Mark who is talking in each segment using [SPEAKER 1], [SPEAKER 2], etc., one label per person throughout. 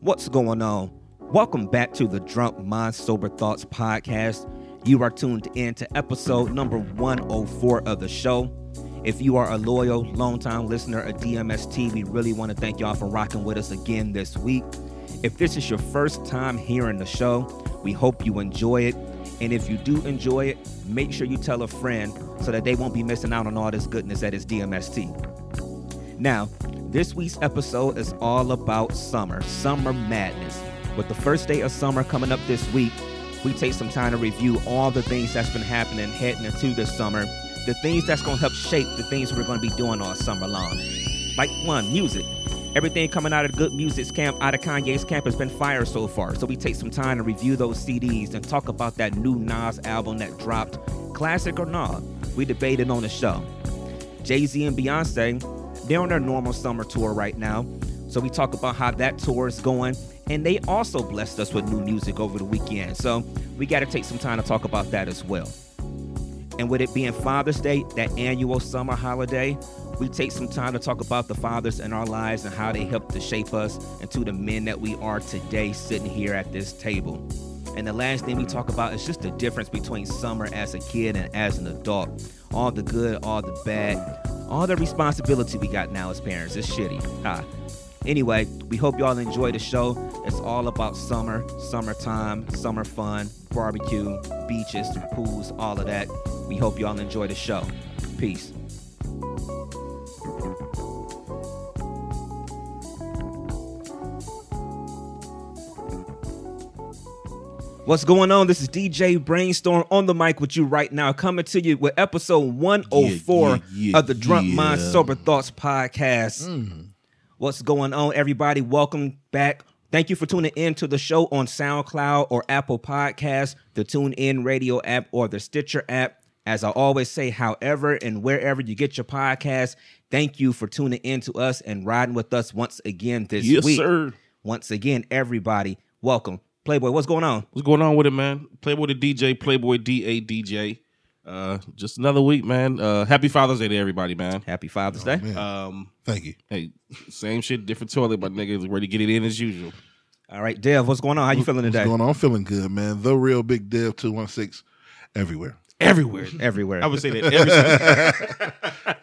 [SPEAKER 1] What's going on? Welcome back to the Drunk Mind Sober Thoughts podcast. You are tuned in to episode number 104 of the show. If you are a loyal, longtime listener of DMST, we really want to thank y'all for rocking with us again this week. If this is your first time hearing the show, we hope you enjoy it. And if you do enjoy it, make sure you tell a friend so that they won't be missing out on all this goodness that is DMST. Now, this week's episode is all about summer, summer madness. With the first day of summer coming up this week, we take some time to review all the things that's been happening heading into this summer, the things that's going to help shape the things we're going to be doing all summer long. Like one, music. Everything coming out of Good Music's camp, out of Kanye's camp, has been fire so far. So we take some time to review those CDs and talk about that new Nas album that dropped, classic or not. We debated on the show. Jay Z and Beyonce they're on their normal summer tour right now. So we talk about how that tour is going. And they also blessed us with new music over the weekend. So we got to take some time to talk about that as well. And with it being Father's Day, that annual summer holiday, we take some time to talk about the fathers in our lives and how they helped to shape us into the men that we are today sitting here at this table. And the last thing we talk about is just the difference between summer as a kid and as an adult. All the good, all the bad, all the responsibility we got now as parents. It's shitty. Ah. Anyway, we hope y'all enjoy the show. It's all about summer, summertime, summer fun, barbecue, beaches, pools, all of that. We hope y'all enjoy the show. Peace. What's going on? This is DJ Brainstorm on the mic with you right now, coming to you with episode 104
[SPEAKER 2] Yeah, yeah, yeah,
[SPEAKER 1] of the Drunk. Mind Sober Thoughts podcast. Hmm. What's going on, everybody? Welcome back. Thank you for tuning in to the show on SoundCloud or Apple Podcasts, the TuneIn Radio app, or the Stitcher app. As I always say, however and wherever you get your podcast, thank you for tuning in to us and riding with us once again this
[SPEAKER 2] Yes,
[SPEAKER 1] week.
[SPEAKER 2] sir.
[SPEAKER 1] Once again, everybody, welcome. Playboy, what's going on?
[SPEAKER 2] What's going on with it, man? Playboy the DJ, Playboy DA DJ. Uh, just another week, man. Uh, happy Father's Day to everybody, man.
[SPEAKER 1] Happy Father's Day.
[SPEAKER 3] Man,
[SPEAKER 2] Um,
[SPEAKER 3] thank you.
[SPEAKER 2] hey, same shit, different toilet, but niggas ready to get it in as usual.
[SPEAKER 1] All right, Dev, what's going on? How you feeling
[SPEAKER 3] What's
[SPEAKER 1] today?
[SPEAKER 3] going on? I'm feeling good, man. The real big dev two one six everywhere.
[SPEAKER 2] Everywhere.
[SPEAKER 1] Everywhere.
[SPEAKER 2] I would say that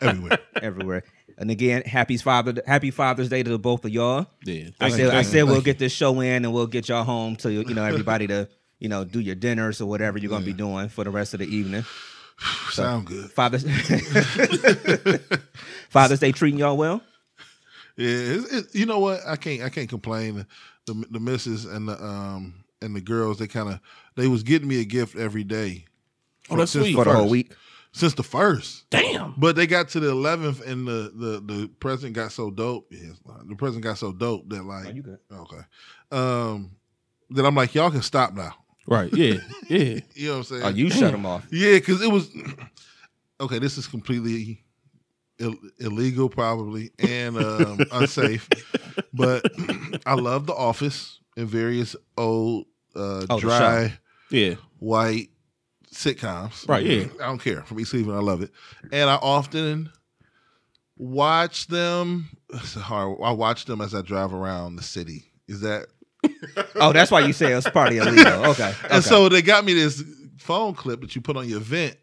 [SPEAKER 2] every
[SPEAKER 3] Everywhere.
[SPEAKER 1] everywhere. And again, happy Father Happy Father's Day to the both of y'all.
[SPEAKER 2] yeah.
[SPEAKER 1] I said
[SPEAKER 2] you,
[SPEAKER 1] I said we'll get this show in and we'll get y'all home to you know everybody to you know do your dinners or whatever you're gonna be doing for the rest of the evening.
[SPEAKER 3] Sound good.
[SPEAKER 1] Father's Father's Day treating y'all well.
[SPEAKER 3] Yeah, it's, it, you know what? I can't. I can't complain. The the missus and the um and the girls, they kind of they was getting me a gift every day.
[SPEAKER 2] Oh, that's sweet.
[SPEAKER 1] For the whole week.
[SPEAKER 3] Since the first.
[SPEAKER 2] Damn.
[SPEAKER 3] But they got to the eleventh, and the the the present got so dope. Yes, the present got so dope that like
[SPEAKER 1] Oh, you good.
[SPEAKER 3] okay, um, that I'm like y'all can stop now.
[SPEAKER 2] Right. Yeah. Yeah.
[SPEAKER 3] You know what I'm saying?
[SPEAKER 1] Oh, you shut them off.
[SPEAKER 3] Yeah, because it was okay. This is completely Ill, illegal, probably, and um, unsafe. But I love The Office and various old uh,
[SPEAKER 1] Oh,
[SPEAKER 3] dry
[SPEAKER 2] Yeah.
[SPEAKER 3] white sitcoms.
[SPEAKER 2] Right, yeah.
[SPEAKER 3] I don't care. From East Cleveland, I love it, and I often watch them. It's hard. I watch them as I drive around the city. Is that
[SPEAKER 1] Oh, that's why you say it's part of illegal. Okay.
[SPEAKER 3] And
[SPEAKER 1] okay.
[SPEAKER 3] so they got me this phone clip that you put on your vent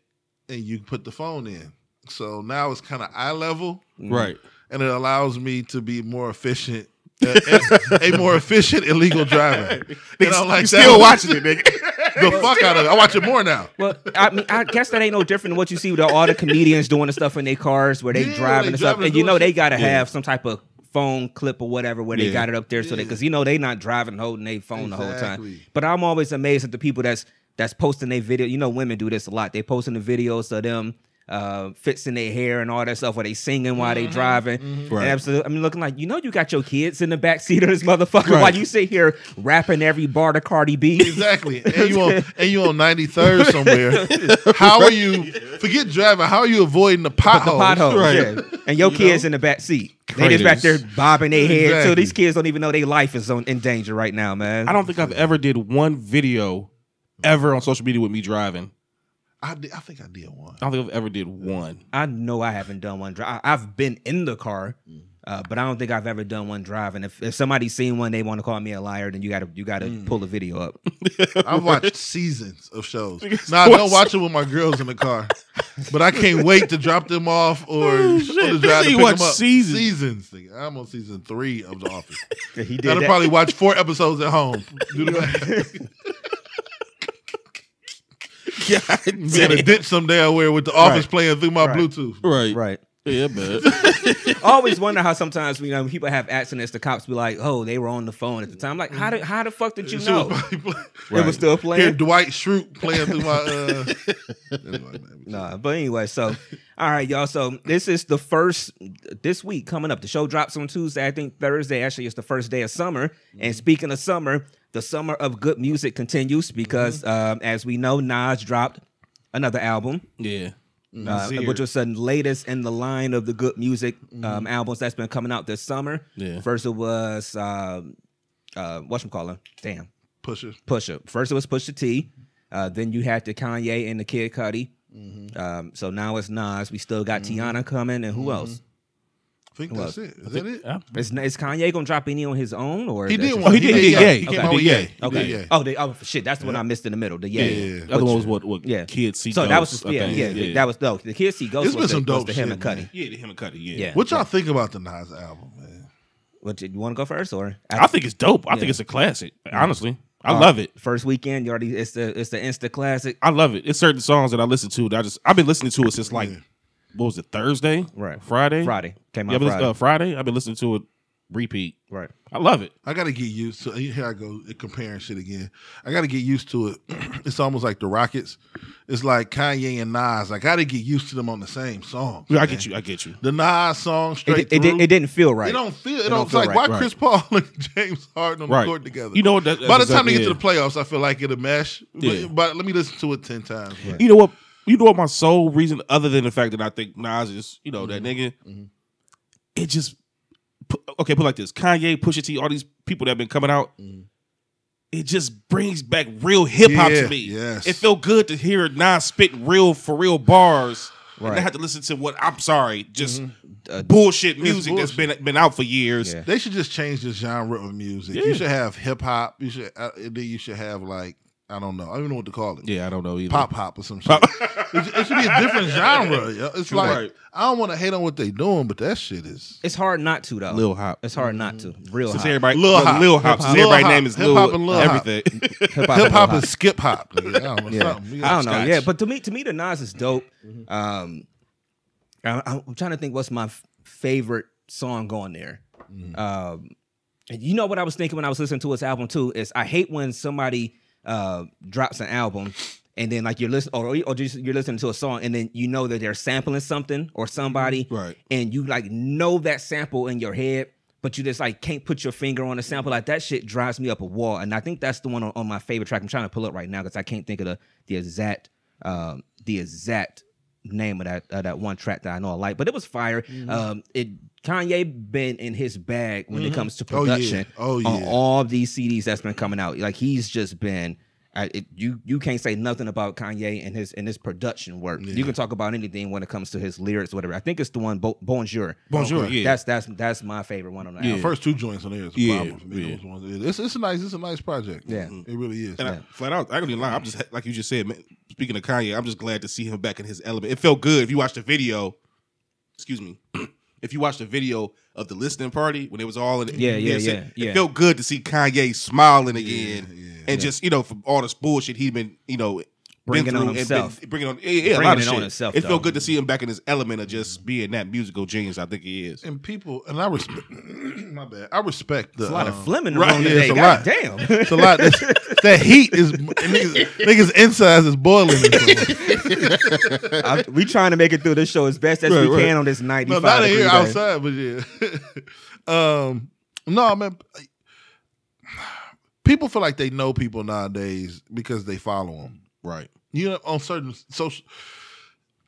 [SPEAKER 3] and you put the phone in. So now it's kind of eye level
[SPEAKER 2] Right.
[SPEAKER 3] and it allows me to be more efficient. A, a- a more efficient illegal driver. And I'm like,
[SPEAKER 2] you still
[SPEAKER 3] that-
[SPEAKER 2] watching it, nigga.
[SPEAKER 3] the fuck out of it. I watch it more now.
[SPEAKER 1] Well, I mean, I guess that ain't no different than what you see with all the comedians doing the stuff in their cars where they
[SPEAKER 3] Yeah,
[SPEAKER 1] driving
[SPEAKER 3] they
[SPEAKER 1] and stuff. And you know they got to
[SPEAKER 2] Yeah.
[SPEAKER 1] have some type of phone clip or whatever where they got it up there so they because you know they not driving holding their phone the whole time. But I'm always amazed at the people that's that's posting their video. You know, women do this a lot. They posting the videos of them uh fixing their hair and all that stuff where they singing while they driving.
[SPEAKER 2] Right.
[SPEAKER 1] Absolutely, I mean, looking like you know you got your kids in the back seat of this motherfucker
[SPEAKER 2] Right.
[SPEAKER 1] while you sit here rapping every bar to Cardi B.
[SPEAKER 3] Exactly. And you on and you on 93rd somewhere. How are you forget driving, how are you avoiding the
[SPEAKER 1] the
[SPEAKER 3] potholes?
[SPEAKER 1] potholes,
[SPEAKER 2] Right.
[SPEAKER 1] yeah. And your
[SPEAKER 3] You
[SPEAKER 1] kids
[SPEAKER 3] know?
[SPEAKER 1] in the back seat. They just back there bobbing their head. So these kids don't even know their life is on, in danger right now, man.
[SPEAKER 2] I don't think I've ever did one video ever on social media with me driving.
[SPEAKER 3] I did, I think I did one.
[SPEAKER 2] I don't think I've ever did one.
[SPEAKER 1] I know I haven't done one drive. I've been in the car, uh, but I don't think I've ever done one driving. If if somebody's seen one, they want to call me a liar, then you got to you got to pull the video up.
[SPEAKER 3] I've watched seasons of shows. Now I don't watch it with my girls in the car, but I can't wait to drop them off or,
[SPEAKER 2] Oh,
[SPEAKER 3] or to drive to pick
[SPEAKER 2] watch
[SPEAKER 3] them up.
[SPEAKER 2] seasons.
[SPEAKER 3] Seasons. I'm on season three of The Office.
[SPEAKER 1] he did
[SPEAKER 3] I'll
[SPEAKER 1] that.
[SPEAKER 3] probably watch four episodes at home. Do the math.
[SPEAKER 2] God
[SPEAKER 3] Be in a ditch somewhere with The Office
[SPEAKER 1] Right.
[SPEAKER 3] playing through my
[SPEAKER 1] Right.
[SPEAKER 3] Bluetooth.
[SPEAKER 2] Right.
[SPEAKER 1] right.
[SPEAKER 2] Yeah, man.
[SPEAKER 1] I always wonder how sometimes you know when people have accidents, the cops be like, "Oh, they were on the phone at the time." Like, how did how the fuck did you
[SPEAKER 3] Shit was
[SPEAKER 1] know
[SPEAKER 3] probably play-
[SPEAKER 1] it was still
[SPEAKER 3] Hear
[SPEAKER 1] playing?
[SPEAKER 3] Dwight Schrute playing through my. Uh... anyway, man.
[SPEAKER 1] Nah, but anyway, so all right, y'all. So this is the first this week coming up. The show drops on Tuesday. I think Thursday actually is the first day of summer. And speaking of summer, the summer of good music continues because, um, as we know, Nas dropped another album,
[SPEAKER 2] yeah.
[SPEAKER 1] uh, which was the latest in the line of the good music um, albums that's been coming out this summer.
[SPEAKER 2] Yeah.
[SPEAKER 1] First it was um, uh, whatchamacallit? Damn.
[SPEAKER 3] Pusher.
[SPEAKER 1] Pusha. First it was Pusha T. Uh, then you had the Kanye and the Kid Cudi. Um, so now it's Nas. We still got Teyana coming, and who else?
[SPEAKER 3] I think
[SPEAKER 1] Well,
[SPEAKER 3] that's it. Is that it?
[SPEAKER 2] Yeah.
[SPEAKER 1] Is, is Kanye gonna drop any on his own, or
[SPEAKER 3] He did one.
[SPEAKER 2] Oh, he did, he did,
[SPEAKER 3] yeah.
[SPEAKER 2] Yay.
[SPEAKER 3] He
[SPEAKER 2] Okay.
[SPEAKER 3] came out with Yay.
[SPEAKER 2] Yay.
[SPEAKER 1] Okay.
[SPEAKER 3] did
[SPEAKER 1] Oh, they, oh shit, that's the one I missed in the middle. The yeah.
[SPEAKER 3] Yeah.
[SPEAKER 2] Other one was what? What?
[SPEAKER 1] Yeah.
[SPEAKER 2] Kids see.
[SPEAKER 1] So that was
[SPEAKER 2] Ghosts, I
[SPEAKER 1] yeah, yeah, That was no. The Kids See Ghost
[SPEAKER 3] It's
[SPEAKER 1] was
[SPEAKER 3] been some dope
[SPEAKER 1] the him and
[SPEAKER 3] Cudi.
[SPEAKER 2] Yeah, the him and Cudi. Yeah.
[SPEAKER 1] Yeah.
[SPEAKER 3] What y'all think about the Nas album, man?
[SPEAKER 1] What you, want to go first or
[SPEAKER 2] I think it's dope. I
[SPEAKER 1] Yeah.
[SPEAKER 2] think it's a classic. Honestly, I
[SPEAKER 1] Uh,
[SPEAKER 2] love it.
[SPEAKER 1] First weekend, you already it's the it's the instant classic.
[SPEAKER 2] I love it. It's certain songs that I listen to that I just I've been listening to it since like
[SPEAKER 3] Yeah.
[SPEAKER 2] What was it Thursday,
[SPEAKER 1] Right.
[SPEAKER 2] Friday,
[SPEAKER 1] Friday came
[SPEAKER 2] Yeah,
[SPEAKER 1] out
[SPEAKER 2] but it's,
[SPEAKER 1] Friday.
[SPEAKER 2] uh, Friday. I've been listening to it repeat.
[SPEAKER 1] right.
[SPEAKER 2] I love it.
[SPEAKER 3] I got to get used to. Here I go comparing shit again. I got to get used to it. it's almost like the Rockets. It's like Kanye and Nas. I got to get used to them on the same song.
[SPEAKER 2] Yeah, I get you. I get you.
[SPEAKER 3] The Nas song
[SPEAKER 1] It,
[SPEAKER 3] straight
[SPEAKER 1] it, it,
[SPEAKER 3] through.
[SPEAKER 1] did- it didn't feel right.
[SPEAKER 3] It don't feel. It,
[SPEAKER 1] It
[SPEAKER 3] don't.
[SPEAKER 1] don't
[SPEAKER 3] It's
[SPEAKER 1] feel
[SPEAKER 3] like
[SPEAKER 1] right,
[SPEAKER 3] why
[SPEAKER 2] right.
[SPEAKER 3] Chris Paul and James Harden on
[SPEAKER 2] Right.
[SPEAKER 3] the court together.
[SPEAKER 2] You know what? That,
[SPEAKER 3] By the
[SPEAKER 2] that's
[SPEAKER 3] time they
[SPEAKER 2] exactly
[SPEAKER 3] get to the playoffs, I feel like it'll mesh. But,
[SPEAKER 2] Yeah.
[SPEAKER 3] but let me listen to it ten times.
[SPEAKER 2] You know what? You know what? My sole reason, other than the fact that I think Nas is, you know, that nigga, it just okay. Put it like this: Kanye, Pusha T, all these people that have been coming out. It just brings back real hip hop
[SPEAKER 3] Yeah,
[SPEAKER 2] to me.
[SPEAKER 3] yes.
[SPEAKER 2] It felt good to hear Nas spit real for real bars. And
[SPEAKER 1] Right.
[SPEAKER 2] I had to listen to what I'm sorry, just
[SPEAKER 1] Uh,
[SPEAKER 2] bullshit music that's been been out for years.
[SPEAKER 1] Yeah.
[SPEAKER 3] They should just change the genre of music.
[SPEAKER 2] Yeah.
[SPEAKER 3] You should have hip hop. You should. Uh, then you should have like I don't know. I don't even know what to call it.
[SPEAKER 2] Yeah, I don't know either.
[SPEAKER 3] Pop hop or some shit. it, it should be a different genre. yo. It's like
[SPEAKER 2] Right.
[SPEAKER 3] I don't want to hate on what they doing, but that shit is.
[SPEAKER 1] It's hard not to though.
[SPEAKER 2] Lil Hop.
[SPEAKER 1] It's hard not to. Real
[SPEAKER 2] Since
[SPEAKER 1] hot.
[SPEAKER 2] everybody,
[SPEAKER 3] Lil
[SPEAKER 2] Lil,
[SPEAKER 3] Hop.
[SPEAKER 2] Lil Hop,
[SPEAKER 3] Hip-hop.
[SPEAKER 2] since
[SPEAKER 3] Lil
[SPEAKER 2] everybody's
[SPEAKER 3] Hop.
[SPEAKER 2] name is
[SPEAKER 3] Hip
[SPEAKER 2] Lil,
[SPEAKER 3] Hop and Lil
[SPEAKER 2] everything.
[SPEAKER 1] Hip
[SPEAKER 3] Hip hop
[SPEAKER 1] Lil
[SPEAKER 3] is skip hop. nigga. I don't know.
[SPEAKER 1] Yeah.
[SPEAKER 3] something.
[SPEAKER 1] I don't know. Yeah, but to me, to me, the Nas is dope. Um, I, I'm trying to think what's my f- favorite song going there. Um, and you know what I was thinking when I was listening to his album too is I hate when somebody uh drops an album and then like you're listening or, or just you're listening to a song and then you know that they're sampling something or somebody
[SPEAKER 2] Right.
[SPEAKER 1] and you like know that sample in your head but you just like can't put your finger on the sample. Like that shit drives me up a wall and i think that's the one on, on my favorite track. I'm trying to pull up right now because i can't think of the the exact um the exact name of that uh, that one track that i know i like but it was fire. Um it kanye been in his bag when it comes to
[SPEAKER 3] Oh, yeah.
[SPEAKER 1] production
[SPEAKER 3] Oh,
[SPEAKER 1] on all these cds that's been coming out. Like he's just been I, it, you you can't say nothing about Kanye and his and his production work. You can talk about anything when it comes to his lyrics, whatever. I think it's the one Bo- Bonjour.
[SPEAKER 2] Bonjour,
[SPEAKER 3] Okay.
[SPEAKER 2] yeah.
[SPEAKER 1] That's that's that's my favorite one on the
[SPEAKER 2] Yeah.
[SPEAKER 1] album.
[SPEAKER 3] The first two joints on there is a
[SPEAKER 2] Yeah,
[SPEAKER 3] problem for me.
[SPEAKER 2] yeah.
[SPEAKER 3] It's, it's a nice, it's a nice project.
[SPEAKER 1] Yeah. Mm-hmm.
[SPEAKER 3] it really is.
[SPEAKER 2] And I, flat out, I can be lying. I'm just like you just said. Man, speaking of Kanye, I'm just glad to see him back in his element. It felt good if you watched the video. Excuse me. if you watched the video of the listening party when it was all in,
[SPEAKER 1] Yeah, yeah,
[SPEAKER 2] so
[SPEAKER 1] yeah, yeah.
[SPEAKER 2] It felt good to see Kanye smiling again,
[SPEAKER 3] yeah.
[SPEAKER 2] and just you know from all this bullshit he'd been you know.
[SPEAKER 1] Bringing
[SPEAKER 2] been
[SPEAKER 1] on
[SPEAKER 2] through and
[SPEAKER 1] himself.
[SPEAKER 2] been- bringing on, yeah, yeah, a
[SPEAKER 1] Bringing
[SPEAKER 2] lot of
[SPEAKER 1] it on
[SPEAKER 2] shit.
[SPEAKER 1] himself,
[SPEAKER 2] It felt good to see him back in his element of just being that musical genius. I think he is.
[SPEAKER 3] and people, and I respect. my bad. I respect the.
[SPEAKER 1] There's a lot
[SPEAKER 3] um,
[SPEAKER 1] of Fleming in the
[SPEAKER 2] right,
[SPEAKER 1] room
[SPEAKER 3] yeah,
[SPEAKER 1] today.
[SPEAKER 3] it's a
[SPEAKER 1] God
[SPEAKER 3] lot.
[SPEAKER 1] damn.
[SPEAKER 3] It's a lot. That's, that heat is niggas, niggas insides is boiling. in this room.
[SPEAKER 1] I- we trying to make it through this show as best as
[SPEAKER 3] Right,
[SPEAKER 1] we
[SPEAKER 3] right.
[SPEAKER 1] can on this
[SPEAKER 3] no,
[SPEAKER 1] 95
[SPEAKER 3] not in here
[SPEAKER 1] day.
[SPEAKER 3] outside, but yeah. um, no, man. People feel like they know people nowadays because they follow them.
[SPEAKER 2] Right.
[SPEAKER 3] You know, on certain social.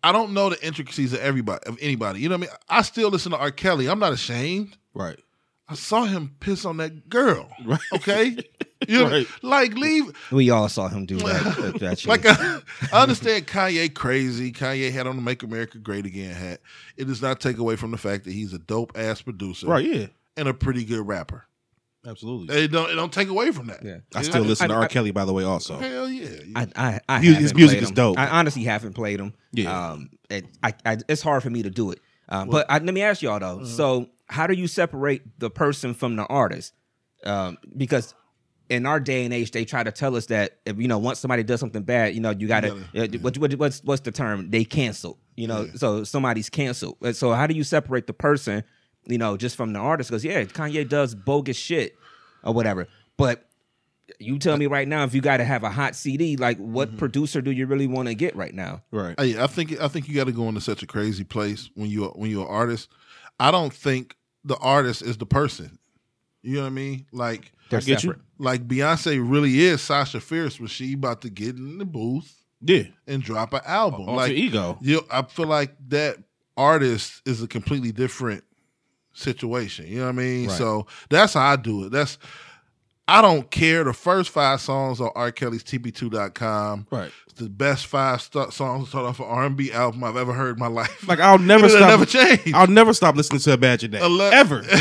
[SPEAKER 3] I don't know the intricacies of everybody of anybody. You know what I mean? I still listen to R. Kelly. I'm not ashamed.
[SPEAKER 2] Right.
[SPEAKER 3] I saw him piss on that girl.
[SPEAKER 2] Right.
[SPEAKER 3] Okay. You know,
[SPEAKER 2] Right.
[SPEAKER 3] like leave
[SPEAKER 1] We all saw him do that. that
[SPEAKER 3] like I, I understand Kanye crazy. Kanye had on the Make America Great Again hat. It does not take away from the fact that he's a dope ass producer,
[SPEAKER 2] Right? Yeah.
[SPEAKER 3] and a pretty good rapper.
[SPEAKER 2] Absolutely.
[SPEAKER 3] It don't it don't take away from that.
[SPEAKER 1] Yeah.
[SPEAKER 2] I still listen to
[SPEAKER 1] I-
[SPEAKER 2] R.
[SPEAKER 1] I-
[SPEAKER 2] Kelly, by the way. Also,
[SPEAKER 3] Hell yeah.
[SPEAKER 1] I, I, I
[SPEAKER 2] His- his
[SPEAKER 1] haven't
[SPEAKER 2] music
[SPEAKER 1] played
[SPEAKER 2] is dope.
[SPEAKER 1] I honestly haven't played him.
[SPEAKER 2] Yeah.
[SPEAKER 1] Um, it, I, I, it's hard for me to do it. Um, but I, let me ask y'all though. So, how do you separate the person from the artist? Um, because in our day and age, they try to tell us that if you know once somebody does something bad, you know you got to
[SPEAKER 3] gotta-
[SPEAKER 1] uh, what, what, what's what's the term? They cancel. You know, so somebody's canceled. Uh, So how do you separate the person, you know, just from the artist? goes, yeah, Kanye does bogus shit or whatever, but you tell me right now if you got to have a hot CD, like what
[SPEAKER 3] Mm-hmm.
[SPEAKER 1] producer do you really want to get right now?
[SPEAKER 2] right?
[SPEAKER 3] Hey, I think I think you got to go into such a crazy place when you when you're an artist. I don't think the artist is the person. You know what I mean? Like
[SPEAKER 1] They're
[SPEAKER 2] I you.
[SPEAKER 1] separate.
[SPEAKER 3] like Beyonce really is Sasha Fierce. Was she about to get in the booth
[SPEAKER 2] Yeah.
[SPEAKER 3] and drop an album?
[SPEAKER 2] Alter
[SPEAKER 3] like
[SPEAKER 2] ego.
[SPEAKER 3] you, I feel like that artist is a completely different situation. You know what I mean?
[SPEAKER 1] Right.
[SPEAKER 3] So that's how I do it. That's I don't care. The first five songs on R. Kelly's TP2.com.
[SPEAKER 2] Right.
[SPEAKER 3] It's the best five st- songs to start off an R&B album I've ever heard in my life.
[SPEAKER 2] Like I'll never stop.
[SPEAKER 3] never change.
[SPEAKER 2] I'll never stop listening to Imagine That.
[SPEAKER 3] Ele-
[SPEAKER 2] Ever.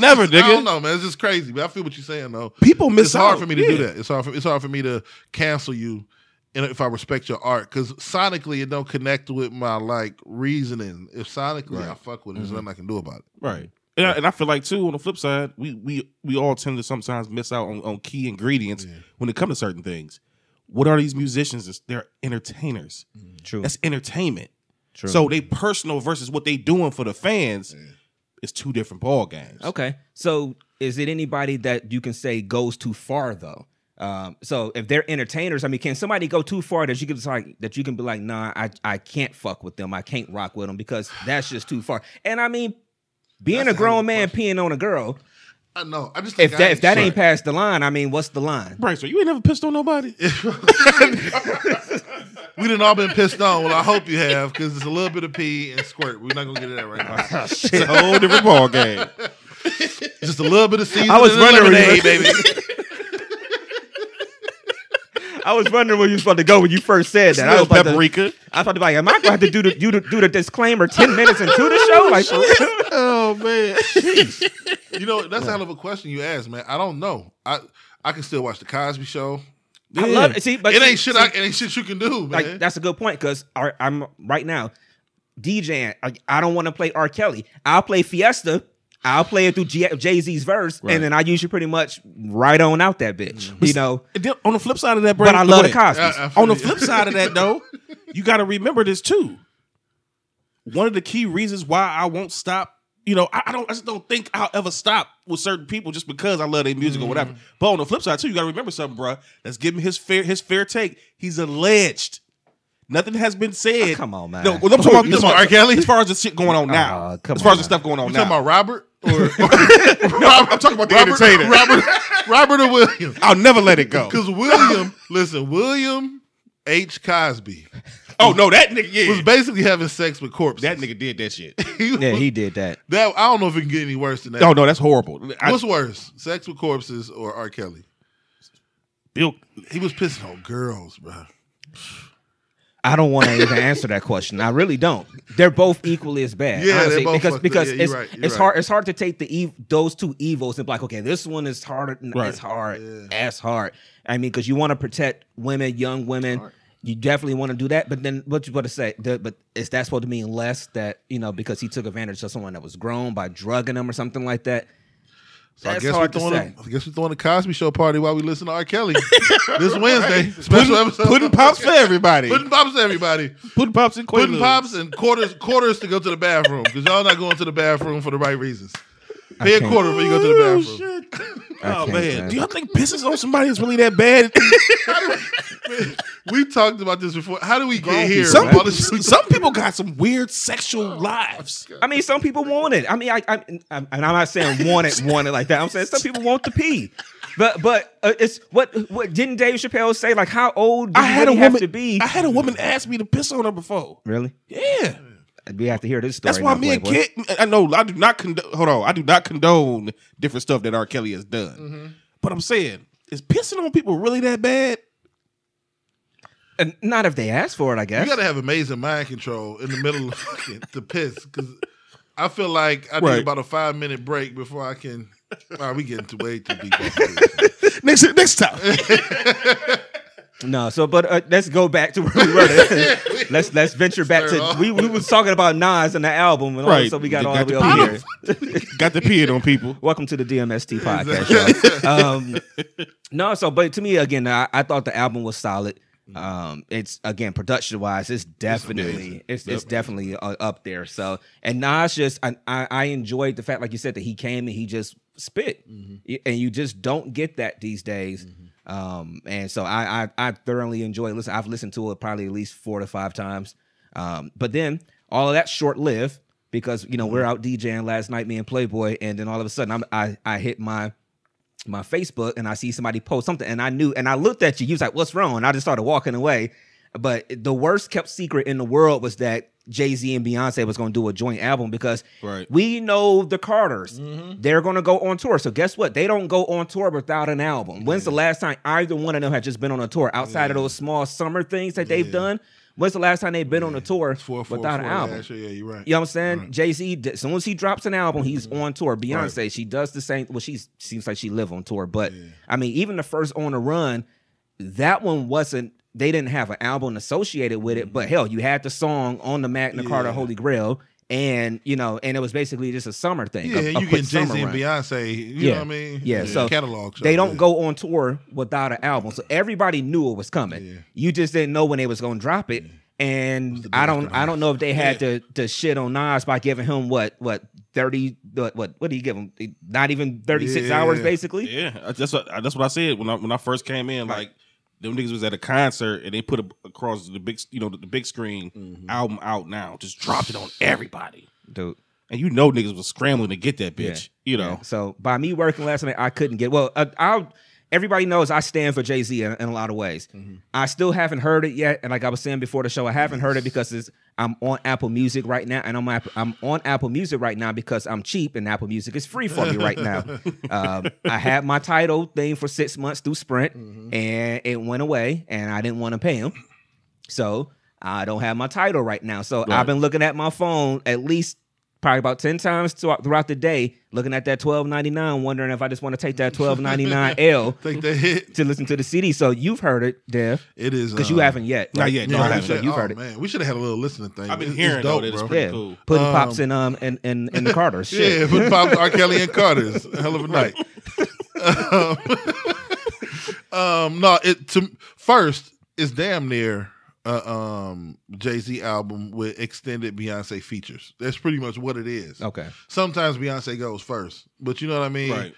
[SPEAKER 2] Never, nigga.
[SPEAKER 3] I don't know, man. It's just crazy. But I feel what you're saying, though.
[SPEAKER 2] People miss
[SPEAKER 3] it's hard
[SPEAKER 2] out.
[SPEAKER 3] for me to
[SPEAKER 2] Yeah.
[SPEAKER 3] do that. It's hard. For, it's hard for me to cancel you, and if I respect your art, because sonically it don't connect with my like reasoning. If sonically I fuck with it, there's mm-hmm. nothing I can do about it.
[SPEAKER 2] Right. And I, and I feel like too on the flip side, we we we all tend to sometimes miss out on, on key ingredients when it comes to certain things. What are these musicians? They're entertainers. Mm-hmm.
[SPEAKER 1] True.
[SPEAKER 2] That's entertainment.
[SPEAKER 1] True.
[SPEAKER 2] So they personal versus what they doing for the fans is two different ball games.
[SPEAKER 1] Okay. So is it anybody that you can say goes too far though? Um, so if they're entertainers, I mean, can somebody go too far that you can like that you can be like, nah, I I can't fuck with them, I can't rock with them because that's just too far. And I mean, being
[SPEAKER 3] That's
[SPEAKER 1] a
[SPEAKER 3] a hell of
[SPEAKER 1] grown
[SPEAKER 3] a
[SPEAKER 1] man peeing on a girl,
[SPEAKER 3] I know. I just
[SPEAKER 1] if that if that ain't past the line, I mean, what's the line?
[SPEAKER 2] Right, so you ain't never pissed on nobody?
[SPEAKER 3] we done all been pissed on. Well, I hope you have, because it's a little bit of pee and squirt. We're not gonna get it that right now.
[SPEAKER 2] it's a whole different ball game.
[SPEAKER 3] Just a little bit of seasoning.
[SPEAKER 1] I was
[SPEAKER 3] and
[SPEAKER 1] wondering,
[SPEAKER 3] lemonade, baby.
[SPEAKER 1] I was wondering where you was about to go when you first said that. I
[SPEAKER 2] Little
[SPEAKER 1] was about to,
[SPEAKER 2] paprika.
[SPEAKER 1] I was about to be like, am I going to have to do the, do the do the disclaimer ten minutes into the show? Like, for real?
[SPEAKER 2] Oh man.
[SPEAKER 3] You know, that's a hell of a question you asked, man. I don't know. I I can still watch the Cosby Show.
[SPEAKER 1] I love it. See, but
[SPEAKER 3] it
[SPEAKER 1] see-
[SPEAKER 3] ain't shit.
[SPEAKER 1] see-
[SPEAKER 3] I, it ain't shit you can do, man.
[SPEAKER 1] like that's a good point because I'm right now DJing. I, I don't want to play R. Kelly. I'll play Fiesta. I'll play it through Jay Z's verse,
[SPEAKER 2] Right.
[SPEAKER 1] and then I usually pretty much right on out that bitch. You know,
[SPEAKER 2] on the flip side of that,
[SPEAKER 1] but I love the. Cosby's.
[SPEAKER 3] I- I
[SPEAKER 2] On the flip side of that, though, you got to remember this too. One of the key reasons why I won't stop, you know, I, I don't, I just don't think I'll ever stop with certain people just because I love their music or whatever. Mm. But on the flip side too, you got to remember something, bro. Let's give him his fair, his fair take. He's alleged. Nothing has been ah, said.
[SPEAKER 1] Oh, come on, man.
[SPEAKER 2] No, well, I'm talking about,
[SPEAKER 3] You talking about R. Kelly?
[SPEAKER 2] As far as the shit going on ah, now,
[SPEAKER 1] Oh, come
[SPEAKER 2] as far
[SPEAKER 1] on,
[SPEAKER 2] as the stuff going on
[SPEAKER 3] you
[SPEAKER 2] now,
[SPEAKER 3] talking about Robert or, or
[SPEAKER 2] no, I'm, I'm talking about the
[SPEAKER 3] Robert,
[SPEAKER 2] entertainer.
[SPEAKER 3] Robert, Robert or William?
[SPEAKER 2] I'll never let it go.
[SPEAKER 3] Because William, listen, William H. Cosby
[SPEAKER 2] Oh no, that nigga, yeah,
[SPEAKER 3] was basically having sex with corpses.
[SPEAKER 2] that nigga did that shit.
[SPEAKER 3] he was,
[SPEAKER 1] yeah, he did that.
[SPEAKER 3] that. I don't know if it can get any worse than that.
[SPEAKER 2] Oh no, that's horrible. I,
[SPEAKER 3] What's worse, sex with corpses or R. Kelly?
[SPEAKER 2] Bill,
[SPEAKER 3] He was pissing on girls, bro.
[SPEAKER 1] I don't want to even answer that question. I really don't. They're both equally as bad.
[SPEAKER 3] Yeah, they're
[SPEAKER 1] honestly,
[SPEAKER 3] both
[SPEAKER 1] because because
[SPEAKER 3] Yeah,
[SPEAKER 1] it's
[SPEAKER 3] right,
[SPEAKER 1] it's
[SPEAKER 3] right.
[SPEAKER 1] hard it's hard to take the ev- those two evils and be like, okay, this one is harder. than
[SPEAKER 2] Right.
[SPEAKER 1] It's hard.
[SPEAKER 3] Yeah.
[SPEAKER 1] As hard. I mean, because you want to protect women, young women. You definitely want to do that, but then what you want to say? The, but is that supposed to mean less that you know because he took advantage of someone that was grown by drugging them or something like that?
[SPEAKER 3] So I guess
[SPEAKER 1] hard
[SPEAKER 3] we're
[SPEAKER 1] to
[SPEAKER 3] throwing.
[SPEAKER 1] say.
[SPEAKER 3] A, I guess we're throwing a Cosby Show party while we listen to R. Kelly this Wednesday. Special episode.
[SPEAKER 2] Pudding pops for everybody.
[SPEAKER 3] Pudding pops, to everybody.
[SPEAKER 2] Pudding pops and
[SPEAKER 3] Pudding
[SPEAKER 2] Quaaludes.
[SPEAKER 3] pops and quarters quarters to go to the bathroom because y'all not going to the bathroom for the right reasons. Pay a quarter before you go to the
[SPEAKER 2] Oh,
[SPEAKER 3] bathroom.
[SPEAKER 2] shit. Oh man.
[SPEAKER 1] man.
[SPEAKER 2] do y'all think pissing on somebody is really that bad?
[SPEAKER 3] we talked about this before. How do we get here?
[SPEAKER 2] some,
[SPEAKER 3] All
[SPEAKER 2] people, some people got some weird sexual lives.
[SPEAKER 1] I mean, some people want it. I mean, I, I, I'm, and I'm not saying want it, want it like that. I'm saying some people want to pee, but but uh, it's what what didn't Dave Chappelle say? Like, how old do
[SPEAKER 2] I
[SPEAKER 1] you
[SPEAKER 2] had a woman.
[SPEAKER 1] have to be?
[SPEAKER 2] I had a woman ask me to piss on her before.
[SPEAKER 1] really?
[SPEAKER 2] Yeah.
[SPEAKER 1] We have to hear this story.
[SPEAKER 2] That's why me and
[SPEAKER 1] Playboy.
[SPEAKER 2] Kid. I know I do not condone. Hold on, I do not condone different stuff that R. Kelly has done.
[SPEAKER 3] Mm-hmm.
[SPEAKER 2] But I'm saying is pissing on people really that bad?
[SPEAKER 1] And not if they ask for it, I guess.
[SPEAKER 3] You got to have amazing mind control in the middle of fucking to piss because I feel like I need about a five minute break before I can. Wow, we getting too way too deep.
[SPEAKER 2] Next next time.
[SPEAKER 1] No, so but uh, let's go back to where we were. let's let's venture back to we we was talking about Nas and the album, and all
[SPEAKER 2] Right.
[SPEAKER 1] so we got
[SPEAKER 2] You
[SPEAKER 1] all
[SPEAKER 2] got
[SPEAKER 1] the way
[SPEAKER 2] the
[SPEAKER 1] over here.
[SPEAKER 2] Got the peeing on people.
[SPEAKER 1] Welcome to the DMST podcast, y'all. Um, no, so but to me again, I, I thought the album was solid. Um, it's again production wise, it's definitely
[SPEAKER 3] amazing.
[SPEAKER 1] it's it's definitely uh, up there. So and Nas just I, I I enjoyed the fact, like you said, that he came and he just spit, Y- and you just don't get that these days. Um, and so I, I I thoroughly enjoy. Listen, I've listened to it probably at least four to five times. Um, but then all of that short lived because you know we're out DJing last night, me and Playboy, and then all of a sudden I'm, I I hit my my Facebook and I see somebody post something, and I knew, and I looked at you. You was like, "What's wrong?" And I just started walking away. But the worst kept secret in the world was that Jay Z and Beyonce was going to do a joint album because
[SPEAKER 2] Right.
[SPEAKER 1] we know the Carters. They're going to go on tour. So guess what? They don't go on tour without an album. When's the last time either one of them had just been on a tour outside of those small summer things that they've done? When's the last time they've been on a tour
[SPEAKER 3] Four, four,
[SPEAKER 1] without
[SPEAKER 3] four
[SPEAKER 1] an album?
[SPEAKER 3] Yeah, you're right.
[SPEAKER 1] You know what I'm saying? Jay Z, as soon as he drops an album, he's
[SPEAKER 3] Mm-hmm.
[SPEAKER 1] on tour. Beyonce, she does the same. Well, she seems like she live on tour, but I mean, even the first on the run, that one wasn't. They didn't have an album associated with it, but hell, you had the song on the Magna Carta
[SPEAKER 3] Mm-hmm.
[SPEAKER 1] Holy Grail, and you know, and it was basically just a summer thing.
[SPEAKER 3] Yeah,
[SPEAKER 1] a, a
[SPEAKER 3] you
[SPEAKER 1] quick
[SPEAKER 3] get Jay Z and. Beyonce. You
[SPEAKER 1] Yeah.
[SPEAKER 3] know what I mean?
[SPEAKER 1] Yeah, so
[SPEAKER 3] catalog. show,
[SPEAKER 1] They don't
[SPEAKER 3] yeah.
[SPEAKER 1] go on tour without an album, so everybody knew it was coming.
[SPEAKER 3] Yeah.
[SPEAKER 1] You just didn't know when they was going to drop it. And I don't, I don't know if they had
[SPEAKER 3] Yeah.
[SPEAKER 1] to to shit on Nas by giving him what, what thirty, what, what, what did he give him? Not even thirty six
[SPEAKER 3] Yeah.
[SPEAKER 1] hours, basically.
[SPEAKER 2] Yeah, that's what that's what I said when I when I first came in. Like them niggas was at a concert and they put a, across the big you know the, the big screen
[SPEAKER 1] Mm-hmm.
[SPEAKER 2] album out now, just dropped it on everybody,
[SPEAKER 1] Dude.
[SPEAKER 2] and you know niggas was scrambling to get that
[SPEAKER 1] Yeah.
[SPEAKER 2] bitch. You know,
[SPEAKER 1] Yeah. So by me working last night, I couldn't get. Well, uh, I'll. Everybody knows I stand for Jay Z in, in a lot of ways.
[SPEAKER 3] Mm-hmm.
[SPEAKER 1] I still haven't heard it yet, and like I was saying before the show, I haven't heard it because it's, I'm on Apple Music right now, and I'm I'm on Apple Music right now because I'm cheap, and Apple Music is free for me right now. um, I had my Tidal thing for six months through Sprint,
[SPEAKER 3] Mm-hmm.
[SPEAKER 1] and it went away, and I didn't want to pay him, so I don't have my Tidal right now. So
[SPEAKER 2] Right.
[SPEAKER 1] I've been looking at my phone at least probably about 10 times throughout throughout the day looking at that 12.99 wondering if I just want to take that 12.99 L
[SPEAKER 3] Take that hit.
[SPEAKER 1] to listen to the CD so you've heard it Dev
[SPEAKER 3] It is
[SPEAKER 1] because
[SPEAKER 3] uh,
[SPEAKER 1] you haven't yet
[SPEAKER 2] Not
[SPEAKER 1] right?
[SPEAKER 2] yet,
[SPEAKER 1] You
[SPEAKER 2] no, I
[SPEAKER 1] haven't,
[SPEAKER 2] haven't.
[SPEAKER 1] so you've
[SPEAKER 3] oh,
[SPEAKER 1] heard it
[SPEAKER 3] man, we should have had a little listening thing.
[SPEAKER 2] I've been
[SPEAKER 3] It's-
[SPEAKER 2] hearing
[SPEAKER 3] it's
[SPEAKER 2] though
[SPEAKER 3] dope,
[SPEAKER 2] that it's
[SPEAKER 3] bro.
[SPEAKER 2] pretty
[SPEAKER 1] yeah
[SPEAKER 2] cool.
[SPEAKER 1] putting
[SPEAKER 3] Um,
[SPEAKER 1] pops in um in in, in the Carters shit
[SPEAKER 3] Yeah, put Pop R. Kelly and Carter's. Hell of a night. um, um, no, it to first it's damn near a um Jay Z album with extended Beyonce features. That's pretty much what it is.
[SPEAKER 1] okay
[SPEAKER 3] Sometimes Beyonce goes first, but you know what I mean.
[SPEAKER 2] Right.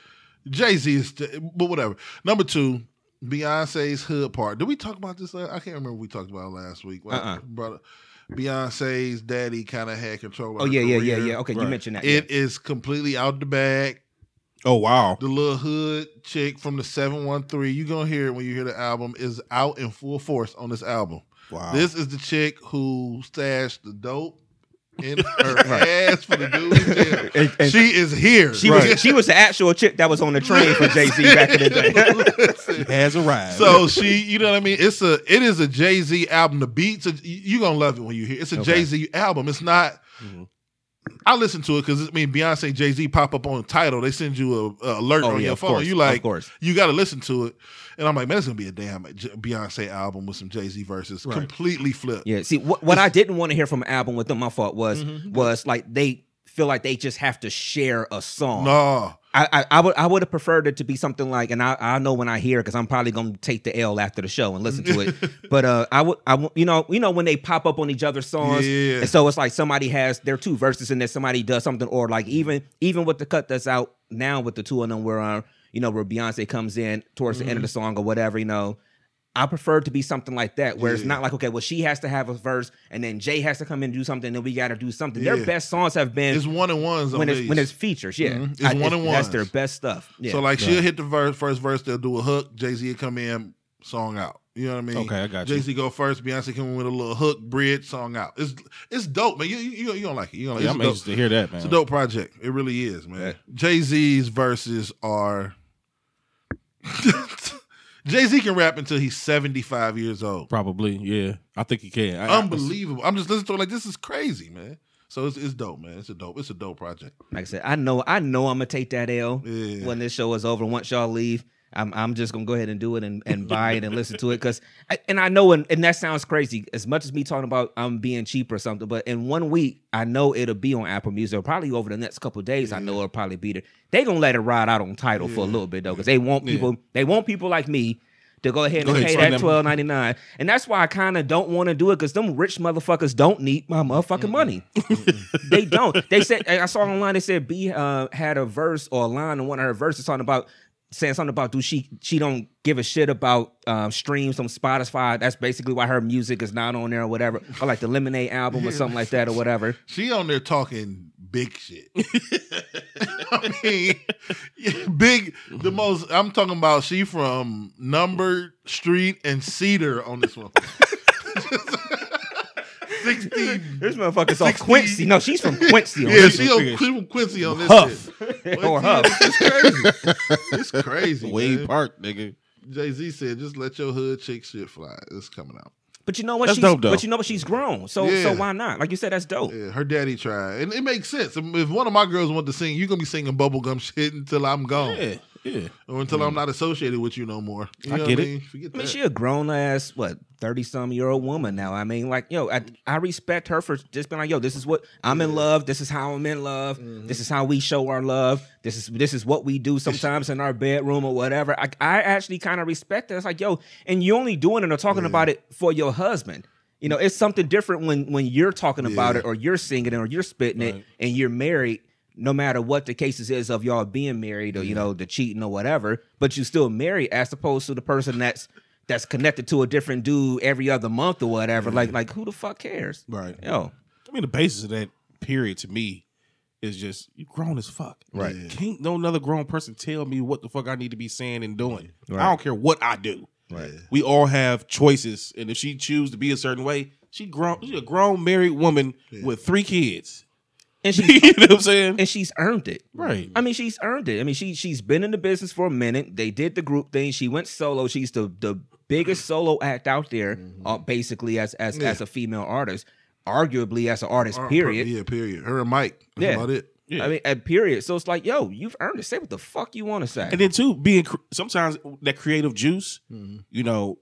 [SPEAKER 3] Jay Z is, but whatever. Number two, Beyonce's hood part. Did we talk about this? la- I can't remember. What we talked about it last week.
[SPEAKER 1] Uh-uh.
[SPEAKER 3] Up- Beyonce's daddy kind of had control. Of
[SPEAKER 1] oh yeah yeah yeah yeah okay you mentioned that
[SPEAKER 3] It is completely out the bag.
[SPEAKER 2] Oh wow,
[SPEAKER 3] The little hood chick from the 713, you're going to hear it when you hear the album, is out in full force on this album.
[SPEAKER 2] Wow.
[SPEAKER 3] This is the chick who stashed the dope in her ass for the dude.
[SPEAKER 1] And- and-
[SPEAKER 3] she is here.
[SPEAKER 1] she was she was the actual chick that was on the train for Jay Z back in the day she
[SPEAKER 2] has arrived.
[SPEAKER 3] So she, you know what I mean? It's a, it is a Jay Z album. The beats, are, you gonna love it when you hear. It's a
[SPEAKER 1] Okay.
[SPEAKER 3] Jay Z album. It's not.
[SPEAKER 2] Mhm.
[SPEAKER 3] I listen to it because I mean Beyonce, Jay Z pop up on the title. They send you a, a alert
[SPEAKER 1] Oh,
[SPEAKER 3] on
[SPEAKER 1] yeah,
[SPEAKER 3] your phone.
[SPEAKER 1] course,
[SPEAKER 3] you
[SPEAKER 1] of
[SPEAKER 3] like,
[SPEAKER 1] course.
[SPEAKER 3] you got to listen to it. And I'm like, man, it's gonna be a damn Beyonce album with some Jay Z verses,
[SPEAKER 2] Right.
[SPEAKER 3] completely flipped.
[SPEAKER 1] Yeah. See, what, what I didn't want to hear from an album with them, my fault was
[SPEAKER 3] Mm-hmm.
[SPEAKER 1] was like they feel like they just have to share a song.
[SPEAKER 3] No,
[SPEAKER 1] I, I, I would I would have preferred it to be something like, and I, I know when I hear it, because I'm probably gonna take the L after the show and listen to it. but uh, I would I you know you know when they pop up on each other's songs,
[SPEAKER 3] Yeah.
[SPEAKER 1] and so it's like somebody has their two verses in there, somebody does something, or like even even with the cut that's out now with the two of them where uh, you know where Beyonce comes in towards the end of the song or whatever, you know. I prefer it to be something like that, where it's not like okay, well, she has to have a verse, and then Jay has to come in and do something, and then we got to do something. Their best songs have been
[SPEAKER 3] it's one and ones
[SPEAKER 1] when it's
[SPEAKER 3] these.
[SPEAKER 1] when it's features, yeah.
[SPEAKER 3] Mhm. It's
[SPEAKER 1] I-
[SPEAKER 3] one and ones.
[SPEAKER 1] That's their best stuff. Yeah.
[SPEAKER 3] So like she'll hit the verse, first verse, they'll do a hook. Jay Z will come in, song out. You know what I mean?
[SPEAKER 2] Okay, I got you.
[SPEAKER 3] Jay Z go first. Beyonce come in with a little hook, bridge, song out. It's it's dope, man. You you, you don't like it. You don't like
[SPEAKER 2] yeah,
[SPEAKER 3] it.
[SPEAKER 2] I'm
[SPEAKER 3] It's,
[SPEAKER 2] anxious to hear that, man.
[SPEAKER 3] it's a dope project. It really is, man.
[SPEAKER 1] Yeah.
[SPEAKER 3] Jay Z's verses are. Jay Z can rap until he's seventy five years old.
[SPEAKER 2] Probably, yeah. I think he can. I- I-
[SPEAKER 3] Unbelievable. I'm just listening to it like this is crazy, man. So it's, it's dope, man. It's a dope. It's a dope project.
[SPEAKER 1] Like I said, I know I know I'm gonna take that L
[SPEAKER 3] Yeah.
[SPEAKER 1] when this show is over. Once y'all leave, I'm I'm just gonna go ahead and do it and, and buy it and listen to it because and I know and, and that sounds crazy as much as me talking about I'm being cheap or something, but in one week I know it'll be on Apple Music. Or probably over the next couple of days, I know it'll probably be there. They gonna let it ride out on Tidal for a little bit though, because they want people they want people like me. To go ahead and
[SPEAKER 2] Go ahead,
[SPEAKER 1] pay that twelve ninety nine, and that's why I kind of don't want to do it because them rich motherfuckers don't need my motherfucking money they don't. They said I saw online. They said B uh, had a verse or a line in one of her verses talking about saying something about do she she don't give a shit about um, streams on Spotify. That's basically why her music is not on there or whatever, or like the Lemonade album or something like that or whatever.
[SPEAKER 3] She on there talking big shit. I mean, big. The most. I'm talking about. She from Number Street and Cedar on this one. Sixty.
[SPEAKER 1] This motherfucker's off
[SPEAKER 3] 60
[SPEAKER 1] Quincy. No, she's from Quincy. On
[SPEAKER 3] Yeah,
[SPEAKER 1] this
[SPEAKER 3] she,
[SPEAKER 1] one.
[SPEAKER 3] on, she from Quincy on this
[SPEAKER 2] Hough.
[SPEAKER 3] shit.
[SPEAKER 1] Or Hough.
[SPEAKER 3] It's crazy. It's crazy.
[SPEAKER 2] Wade
[SPEAKER 3] man.
[SPEAKER 2] Park, nigga.
[SPEAKER 3] Jay Z said, "Just let your hood chick shit fly." It's coming out.
[SPEAKER 1] But you know what?
[SPEAKER 2] That's
[SPEAKER 1] she's,
[SPEAKER 2] dope, though.
[SPEAKER 1] But you know what? She's grown. So so why not? Like you said, that's dope.
[SPEAKER 3] Yeah, her daddy tried, and it makes sense. If one of my girls want to sing, you're gonna be singing bubblegum shit until I'm gone,
[SPEAKER 2] Yeah, yeah.
[SPEAKER 3] or until I'm not associated with you no more. You
[SPEAKER 2] I
[SPEAKER 3] know
[SPEAKER 2] get
[SPEAKER 3] what
[SPEAKER 2] it.
[SPEAKER 3] I mean? Forget
[SPEAKER 1] I mean, she a grown ass, what, 30 some year old woman now. I mean, like, yo, I, I respect her for just being like, yo, this is what I'm in love. This is how I'm in love.
[SPEAKER 3] Mm-hmm.
[SPEAKER 1] This is how we show our love. This is this is what we do sometimes in our bedroom or whatever. I, I actually kind of respect that. It's like, yo, and you're only doing it or talking about it for your husband. You know, it's something different when when you're talking about it or you're singing it or you're spitting it and you're married. No matter what the cases is of y'all being married or you know the cheating or whatever, but you still married as opposed to the person that's that's connected to a different dude every other month or whatever. Like like who the fuck cares?
[SPEAKER 2] Right.
[SPEAKER 1] Yo,
[SPEAKER 2] I mean, the basis of that period to me is just you grown as fuck.
[SPEAKER 1] Right.
[SPEAKER 3] Yeah.
[SPEAKER 2] Can't no another grown person tell me what the fuck I need to be saying and doing.
[SPEAKER 1] Right.
[SPEAKER 2] I don't care what I do.
[SPEAKER 3] Right.
[SPEAKER 2] We all have choices, and if she choose to be a certain way, she grown. She's a grown married woman with three kids.
[SPEAKER 1] And
[SPEAKER 2] you
[SPEAKER 1] she's
[SPEAKER 2] know what I'm saying?
[SPEAKER 1] and she's earned it.
[SPEAKER 2] Right.
[SPEAKER 1] I mean, she's earned it. I mean, she she's been in the business for a minute. They did the group thing. She went solo. She's the the biggest solo act out there, uh, basically as as
[SPEAKER 3] Yeah.
[SPEAKER 1] as a female artist, arguably as an artist.
[SPEAKER 3] Or-
[SPEAKER 1] Period.
[SPEAKER 3] Yeah, period. Her and Mike. That's
[SPEAKER 1] Yeah.
[SPEAKER 3] about it.
[SPEAKER 2] Yeah.
[SPEAKER 1] I mean, at period. So it's like, yo, you've earned it. Say what the fuck you want to say.
[SPEAKER 2] And then too, being cr- sometimes that creative juice,
[SPEAKER 3] Mm-hmm.
[SPEAKER 2] you know,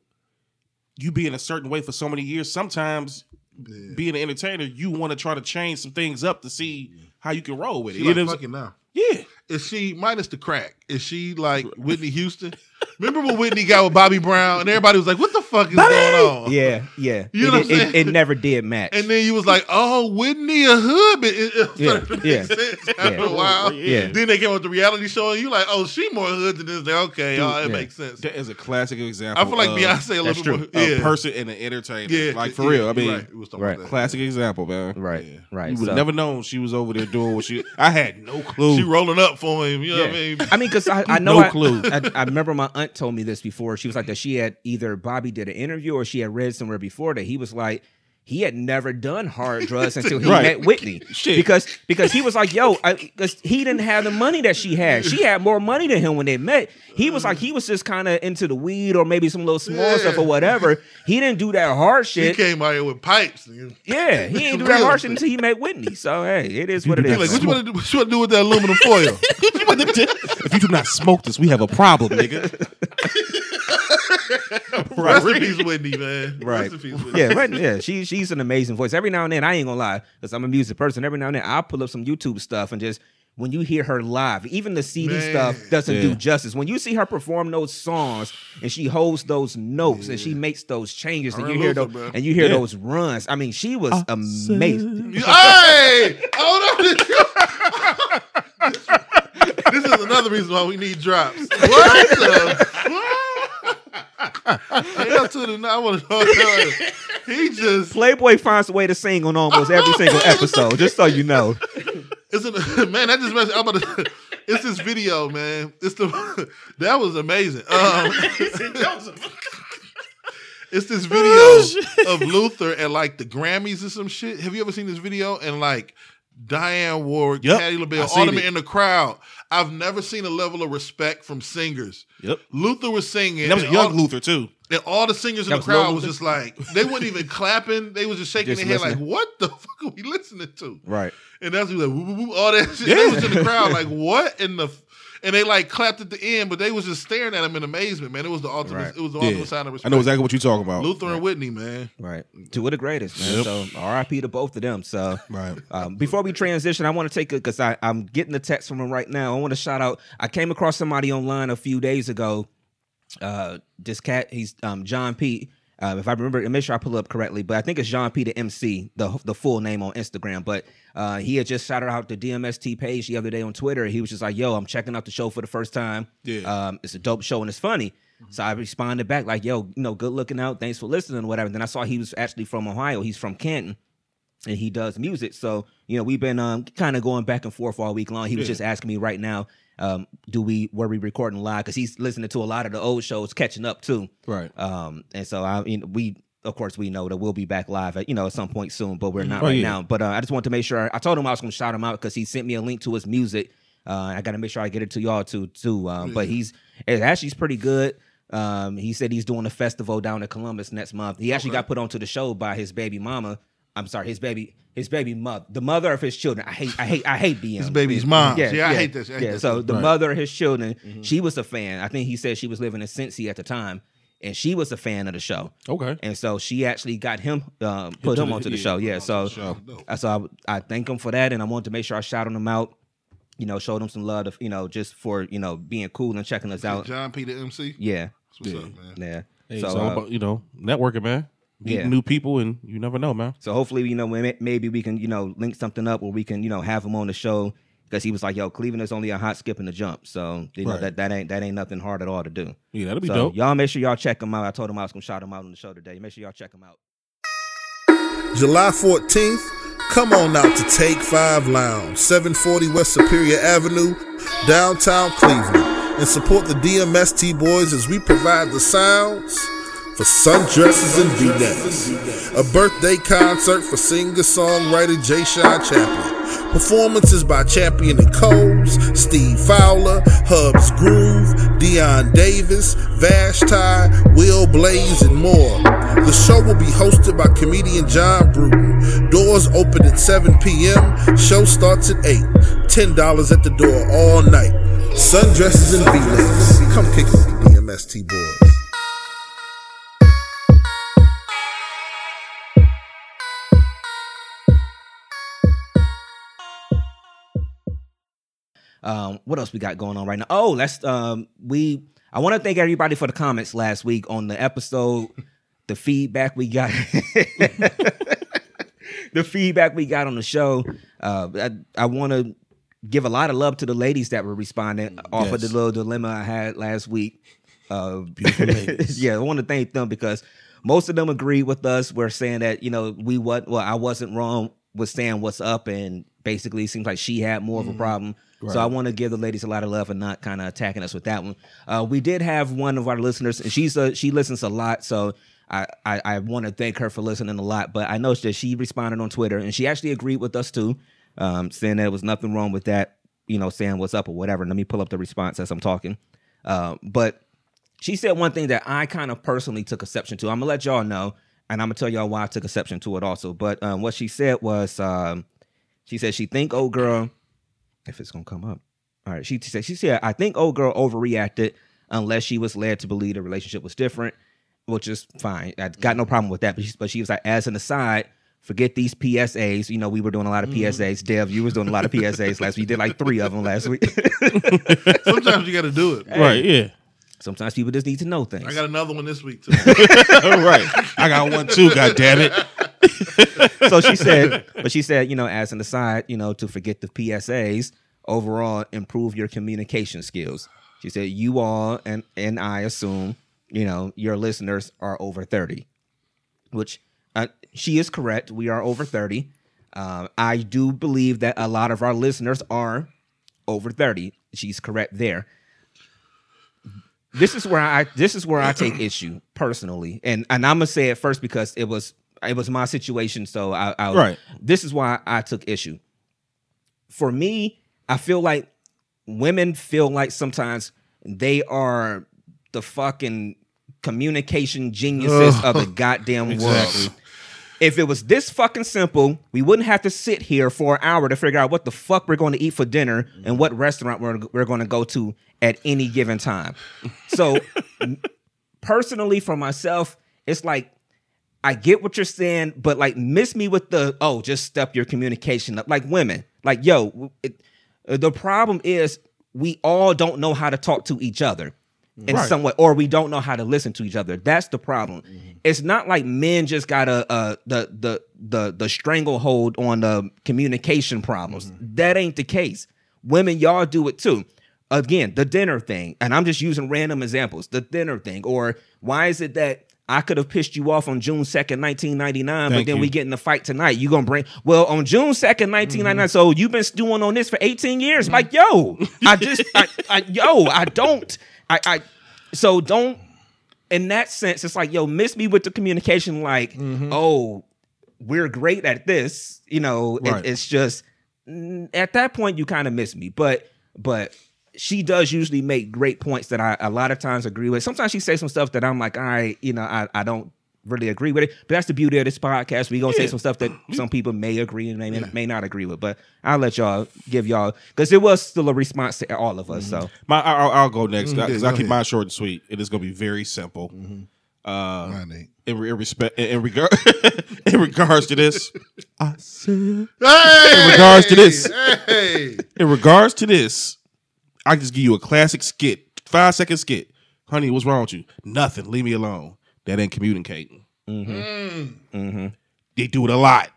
[SPEAKER 2] you be in a certain way for so many years. Sometimes
[SPEAKER 3] Yeah.
[SPEAKER 2] being an entertainer, you want to try to change some things up to see how you can roll with it.
[SPEAKER 3] She
[SPEAKER 2] You
[SPEAKER 3] like
[SPEAKER 2] know
[SPEAKER 3] fucking now.
[SPEAKER 2] saying?
[SPEAKER 3] Is she minus the crack? Is she like Whitney Houston? Remember when Whitney got with Bobby Brown and everybody was like, "What the fuck is going on?"
[SPEAKER 1] yeah, yeah.
[SPEAKER 3] You know
[SPEAKER 1] it,
[SPEAKER 3] what I'm
[SPEAKER 1] it-
[SPEAKER 3] saying?
[SPEAKER 1] it never did match.
[SPEAKER 3] And then you was like, "Oh, Whitney a hood," but it, it
[SPEAKER 1] Yeah,
[SPEAKER 3] started to make
[SPEAKER 1] yeah.
[SPEAKER 3] sense after oh,
[SPEAKER 1] Yeah.
[SPEAKER 3] a while.
[SPEAKER 1] Yeah.
[SPEAKER 3] Then they came with the reality show, and you like, "Oh, she more hood than this." Like, okay,
[SPEAKER 1] Dude,
[SPEAKER 3] oh, it
[SPEAKER 1] yeah.
[SPEAKER 3] makes sense.
[SPEAKER 2] That is a classic example.
[SPEAKER 3] I feel like
[SPEAKER 2] of
[SPEAKER 3] Beyonce a
[SPEAKER 1] that's
[SPEAKER 3] little
[SPEAKER 1] true.
[SPEAKER 3] more.
[SPEAKER 2] a person and an entertainer.
[SPEAKER 3] yeah,
[SPEAKER 2] like for
[SPEAKER 3] yeah,
[SPEAKER 2] real. I mean,
[SPEAKER 3] right. We was talking
[SPEAKER 1] Right.
[SPEAKER 3] that.
[SPEAKER 2] classic example, man.
[SPEAKER 1] right,
[SPEAKER 3] Yeah.
[SPEAKER 1] right.
[SPEAKER 2] You would
[SPEAKER 1] so-
[SPEAKER 2] never known she was over there doing what she. I had no clue.
[SPEAKER 3] She rolling up for him. You know what I mean?
[SPEAKER 1] I mean, because I, I know
[SPEAKER 2] No
[SPEAKER 1] I,
[SPEAKER 2] clue.
[SPEAKER 1] I, I remember my aunt told me this before. She was like that she had either Bobby did an interview or she had read somewhere before that he was like he had never done hard drugs until he
[SPEAKER 2] Right.
[SPEAKER 1] met Whitney.
[SPEAKER 2] Shit.
[SPEAKER 1] Because because he was like, yo, because he didn't have the money that she had. She had more money than him when they met. He was like he was just kind of into the weed or maybe some little small
[SPEAKER 3] Yeah.
[SPEAKER 1] stuff or whatever. He didn't do that hard shit.
[SPEAKER 3] he came out here with pipes. nigga.
[SPEAKER 1] Yeah, he didn't do that hard
[SPEAKER 3] shit.
[SPEAKER 1] shit until he met Whitney. So hey, it is what it
[SPEAKER 2] do
[SPEAKER 1] is.
[SPEAKER 2] that
[SPEAKER 3] Like, what you want to do? What you want to do with that aluminum foil?
[SPEAKER 2] if you do not smoke this, we have a problem, nigga.
[SPEAKER 3] Rest in peace, Whitney, man.
[SPEAKER 1] Right.
[SPEAKER 3] Rest in peace, Whitney.
[SPEAKER 1] yeah, right. Yeah, she she's an amazing voice. Every now and then, I ain't gonna lie, because I'm a music person. Every now and then, I'll pull up some YouTube stuff and just when you hear her live, even the CD
[SPEAKER 3] Man.
[SPEAKER 1] stuff doesn't do justice. When you see her perform those songs and she holds those notes and she makes those changes and
[SPEAKER 3] Her
[SPEAKER 1] you
[SPEAKER 3] and
[SPEAKER 1] hear those and you hear those runs. I mean, she was amazing.
[SPEAKER 3] Hey, hold on. this is another reason why we need drops. What the fuck? Hell to the I want to it. He just
[SPEAKER 1] Playboy finds a way to sing on almost every single episode, just so you know.
[SPEAKER 3] isn't man. That just messed. I'm about to. It's this video, man. It's the that was amazing. Um, it's this video of Luther at like the Grammys or some shit. Have you ever seen this video? And like Dionne Warwick,
[SPEAKER 2] Yep,
[SPEAKER 3] Patti LaBelle, all them in the crowd. I've never seen a level of respect from singers.
[SPEAKER 2] Yep.
[SPEAKER 3] Luther was singing.
[SPEAKER 2] And that was
[SPEAKER 3] and
[SPEAKER 2] young
[SPEAKER 3] all,
[SPEAKER 2] Luther too.
[SPEAKER 3] and all the singers in the
[SPEAKER 1] was
[SPEAKER 3] crowd was just like they weren't even clapping. They was just shaking
[SPEAKER 1] Just
[SPEAKER 3] their head like, "What the fuck are we listening to?"
[SPEAKER 1] Right.
[SPEAKER 3] And that's like woo, woo, woo, all that shit. They was in the crowd like, "What in the?" F-? And they like clapped at the end, but they was just staring at him in amazement. Man, it was the ultimate.
[SPEAKER 1] Right.
[SPEAKER 3] It was the
[SPEAKER 2] Yeah.
[SPEAKER 3] ultimate sign of respect.
[SPEAKER 2] I know exactly what you're talking about.
[SPEAKER 3] Luther and Whitney, man.
[SPEAKER 1] Right. Two of the greatest, man.
[SPEAKER 2] Yep.
[SPEAKER 1] So RIP to both of them. So
[SPEAKER 2] Right.
[SPEAKER 1] um, before we transition, I want to take it because I'm getting the text from him right now. I want to shout out. I came across somebody online a few days ago. Uh, this cat, he's um, John P. Uh, if I remember, make sure I pull up correctly, but I think it's John Peter MC, the the full name on Instagram. But uh, he had just shouted out the DMST page the other day on Twitter. He was just like, "Yo, I'm checking out the show for the first time.
[SPEAKER 2] Yeah.
[SPEAKER 1] um, it's a dope show and it's funny." So I responded back like, "Yo, you know, good looking out. Thanks for listening, whatever." then I saw he was actually from Ohio. He's from Canton and he does music. So you know, we've been um, kind of going back and forth all week long. He was
[SPEAKER 2] Yeah.
[SPEAKER 1] just asking me right now, um, do we were we recording live? Because he's listening to a lot of the old shows, catching up too.
[SPEAKER 2] Right.
[SPEAKER 1] Um, and so I, mean, we of course we know that we'll be back live at you know at some point soon, but we're not
[SPEAKER 2] Oh,
[SPEAKER 1] right
[SPEAKER 2] yeah.
[SPEAKER 1] now. But uh, I just wanted to make sure I told him I was going to shout him out because he sent me a link to his music. Uh, I got to make sure I get it to y'all too too. Um, But he's it actually he's pretty good. Um, he said he's doing a festival down in Columbus next month. He actually got put onto the show by his baby mama. I'm sorry, his baby, his baby mother, the mother of his children. I hate, I hate, I hate being
[SPEAKER 3] His baby's mom.
[SPEAKER 1] Yeah,
[SPEAKER 3] Yeah, I hate this. I hate
[SPEAKER 1] yeah.
[SPEAKER 3] this.
[SPEAKER 1] So the
[SPEAKER 2] Right.
[SPEAKER 1] mother of his children, she was a fan. I think he said she was living in Cincy at the time, and she was a fan of the show.
[SPEAKER 2] Okay.
[SPEAKER 1] And so she actually got him, um, put him
[SPEAKER 2] the-
[SPEAKER 1] onto the
[SPEAKER 2] yeah,
[SPEAKER 1] show. Yeah. So,
[SPEAKER 2] show.
[SPEAKER 1] so I, I thank him for that, and I wanted to make sure I shouted him out. You know, showed him some love, to, you know, just for you know being cool and checking us out.
[SPEAKER 3] John Peter MC.
[SPEAKER 1] Yeah,
[SPEAKER 3] That's what's
[SPEAKER 2] Yeah.
[SPEAKER 3] up, man.
[SPEAKER 1] yeah.
[SPEAKER 2] Hey,
[SPEAKER 1] so,
[SPEAKER 2] it's all
[SPEAKER 1] uh,
[SPEAKER 2] about you know networking, man. Meeting
[SPEAKER 1] Yeah.
[SPEAKER 2] new people, and you never know, man.
[SPEAKER 1] So hopefully, you know, maybe we can, you know, link something up where we can, you know, have him on the show because he was like, "Yo, Cleveland is only a hot skip and a jump." So you know that that ain't that ain't nothing hard at all to do.
[SPEAKER 2] Yeah, that'll be
[SPEAKER 1] so
[SPEAKER 2] dope.
[SPEAKER 1] y'all make sure y'all check him out. I told him I was gonna shout him out on the show today. Make sure y'all check him out.
[SPEAKER 4] July 14th, come on out to Take 5 Lounge, 740 West Superior Avenue, downtown Cleveland, and support the DMST boys as we provide the sounds for sundresses and v-necks. A birthday concert for singer-songwriter Jay Sean Chaplin. Performances by Champion and Coles, Steve Fowler, Hubs Groove, Dion Davis, Vashti, Will Blaze, and more. The show will be hosted by comedian John Bruton. Doors open at 7 p.m. Show starts at 8. $10 at the door all night. Sundresses and V-necks. Come kick it with the boys.
[SPEAKER 1] Um, what else we got going on right now? Oh, let's um, we. I want to thank everybody for the comments last week on the episode. the feedback we got. the feedback we got on the show. Uh, I, I want to give a lot of love to the ladies that were responding off of the little dilemma I had last week. Uh,
[SPEAKER 2] Beautiful ladies.
[SPEAKER 1] yeah, I want to thank them because most of them agreed with us. We're saying that you know we what well I wasn't wrong with saying what's up, and basically it seems like she had more of a problem. So I want to give the ladies a lot of love and not kind of attacking us with that one. Uh, we did have one of our listeners, and she's a, she listens a lot, so I I, I want to thank her for listening a lot. But I noticed that she responded on Twitter, and she actually agreed with us too, um, saying there was nothing wrong with that. You know, saying what's up or whatever. Let me pull up the response as I'm talking. Uh, but she said one thing that I kind of personally took exception to. I'm gonna let y'all know, and I'm gonna tell y'all why I took exception to it also. But um, what she said was, um, she said she think old girl, if it's gonna come up. All right, she said she said I think old girl overreacted unless she was led to believe the relationship was different, which is fine. I got no problem with that. But she, but she was like, as an aside. Forget these PSAs. You know, we were doing a lot of mm-hmm. PSAs. Dev, you was doing a lot of PSAs last week. You did like three of them last week.
[SPEAKER 3] Sometimes you got to do it.
[SPEAKER 2] Right? Yeah.
[SPEAKER 1] Sometimes people just need to know things.
[SPEAKER 3] I got another one this week too.
[SPEAKER 2] right. I got one too. God damn it.
[SPEAKER 1] So she said, but she said, you know, as an aside, you know, to forget the PSAs, overall improve your communication skills. She said, you all and and I assume, you know, your listeners are over thirty, which uh, she is correct. We are over thirty. Uh, I do believe that a lot of our listeners are over thirty. She's correct there. This is where I this is where I take issue personally, and and I'm gonna say it first because it was it was my situation. So I, I
[SPEAKER 2] Right.
[SPEAKER 1] This is why I took issue. for me, I feel like women feel like sometimes they are the fucking communication geniuses of the goddamn
[SPEAKER 2] Exactly.
[SPEAKER 1] world. If it was this fucking simple, we wouldn't have to sit here for an hour to figure out what the fuck we're going to eat for dinner and what restaurant we're, we're going to go to at any given time. So, personally, for myself, it's like I get what you're saying, but like miss me with the oh, just step your communication up. Like women, like yo, it, uh, the problem is we all don't know how to talk to each other in
[SPEAKER 2] Right.
[SPEAKER 1] some way, or we don't know how to listen to each other. That's the problem. It's not like men just got a uh, the the the the stranglehold on the communication problems. That ain't the case. Women, y'all do it too. Again, the dinner thing, and I'm just using random examples. The dinner thing, or why is it that I could have pissed you off on June 2nd, 1999, but then
[SPEAKER 2] you.
[SPEAKER 1] we get in the fight tonight. You gonna bring well on June 2nd, 1999. Mm-hmm. So you've been stewing on this for 18 years. Mm-hmm. Like, yo, I just I, I yo, I don't I I so don't in that sense, it's like, yo, miss me with the communication, like, mm-hmm. oh, we're great at this. You know, it- it's just at that point you kind of miss me. But but she does usually make great points that I a lot of times agree with. Sometimes she says some stuff that I'm like, all right, you know, I, I don't really agree with it. But that's the beauty of this podcast. We gonna say some stuff that mm-hmm. some people may agree and may, may not agree with. But I'll let y'all give y'all because it was still a response to all of us. So mm-hmm.
[SPEAKER 2] My, I- I'll, I'll go next
[SPEAKER 3] mm-hmm.
[SPEAKER 2] because
[SPEAKER 3] yeah,
[SPEAKER 2] I keep mine short and sweet. It is going to be very simple. Uh,
[SPEAKER 3] Right, Nate.
[SPEAKER 2] in, in respect, in, in regard, in regards to this, I said,
[SPEAKER 3] Hey!
[SPEAKER 2] In regards to this.
[SPEAKER 3] Hey!
[SPEAKER 2] in regards to this, I just give you a classic skit, five second skit. Honey, what's wrong with you? Nothing. Leave me alone. That ain't communicating. Mm-hmm. Mm. Mm-hmm. They do it a lot.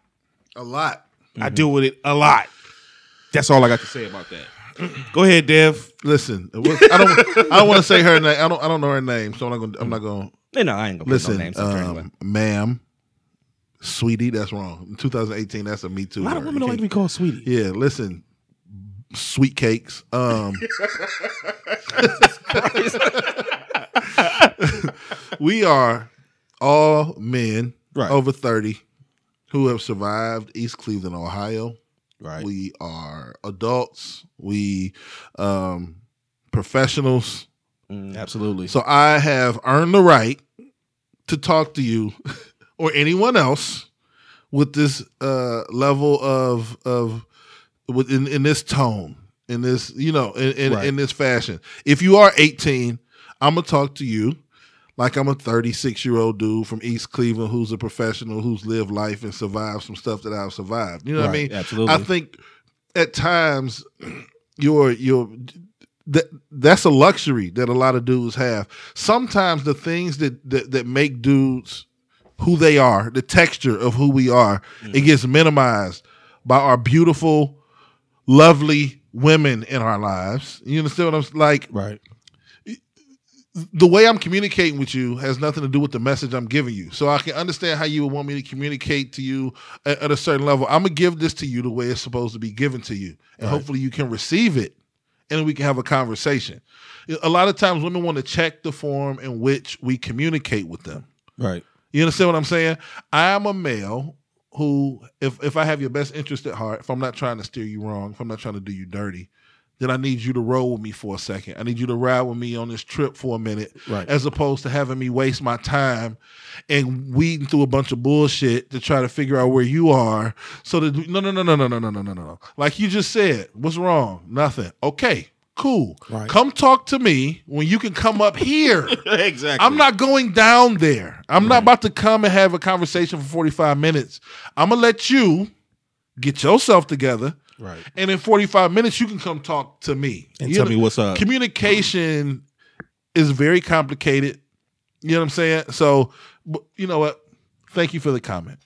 [SPEAKER 3] A lot.
[SPEAKER 2] I do with it a lot. That's all I got to say about that. Go ahead, Dev.
[SPEAKER 3] Listen, was- I don't. I don't want to say her name. I don't. I don't know her name, so I'm not going. to I'm not going. to
[SPEAKER 1] you know, I ain't gonna
[SPEAKER 3] Listen,
[SPEAKER 1] no names up there um, anyway.
[SPEAKER 3] um, ma'am, sweetie, that's wrong. In 2018, that's a Me Too.
[SPEAKER 2] A lot of
[SPEAKER 3] word.
[SPEAKER 2] women
[SPEAKER 3] You
[SPEAKER 2] don't like to
[SPEAKER 3] can't-
[SPEAKER 2] be called sweetie.
[SPEAKER 3] Yeah, listen, sweet cakes. Um, we are all men
[SPEAKER 2] Right.
[SPEAKER 3] over 30 who have survived East Cleveland, Ohio.
[SPEAKER 2] Right.
[SPEAKER 3] We are adults. We um, professionals.
[SPEAKER 2] Absolutely.
[SPEAKER 3] So I have earned the right to talk to you or anyone else with this uh, level of of with in, in this tone, in this you know, in in,
[SPEAKER 2] Right.
[SPEAKER 3] in this fashion. If you are 18, I'm gonna talk to you like I'm a 36 year old dude from East Cleveland who's a professional who's lived life and survived some stuff that I've survived. You know what I mean?
[SPEAKER 2] absolutely.
[SPEAKER 3] I think at times your your that that's a luxury that a lot of dudes have. Sometimes the things that that, that make dudes who they are, the texture of who we are, it mm. gets minimized by our beautiful, lovely women in our lives. You understand what I'm like?
[SPEAKER 2] right.
[SPEAKER 3] the way I'm communicating with you has nothing to do with the message I'm giving you. So I can understand how you would want me to communicate to you at, at a certain level. I'm gonna give this to you the way it's supposed to be given to you, and hopefully you can receive it, and we can have a conversation. A lot of times, women want to check the form in which we communicate with them.
[SPEAKER 2] Right.
[SPEAKER 3] You understand what I'm saying? I am a male who, if if I have your best interest at heart, if I'm not trying to steer you wrong, if I'm not trying to do you dirty, then I need you to roll with me for a second. I need you to ride with me on this trip for a minute,
[SPEAKER 2] Right.
[SPEAKER 3] as opposed to having me waste my time and weeding through a bunch of bullshit to try to figure out where you are. So that no, no, no, no, no, no, no, no, no, no. Like you just said, what's wrong? Nothing. Okay, cool.
[SPEAKER 2] Right.
[SPEAKER 3] Come talk to me when you can come up here.
[SPEAKER 2] exactly.
[SPEAKER 3] I'm not going down there. I'm not about to come and have a conversation for 45 minutes. I'm gonna let you get yourself together.
[SPEAKER 2] Right.
[SPEAKER 3] And in 45 minutes, you can come talk to me.
[SPEAKER 2] And
[SPEAKER 3] You
[SPEAKER 2] tell
[SPEAKER 3] know,
[SPEAKER 2] me what's up.
[SPEAKER 3] Communication is very complicated. You know what I'm saying? So, you know what? Thank you for the comment.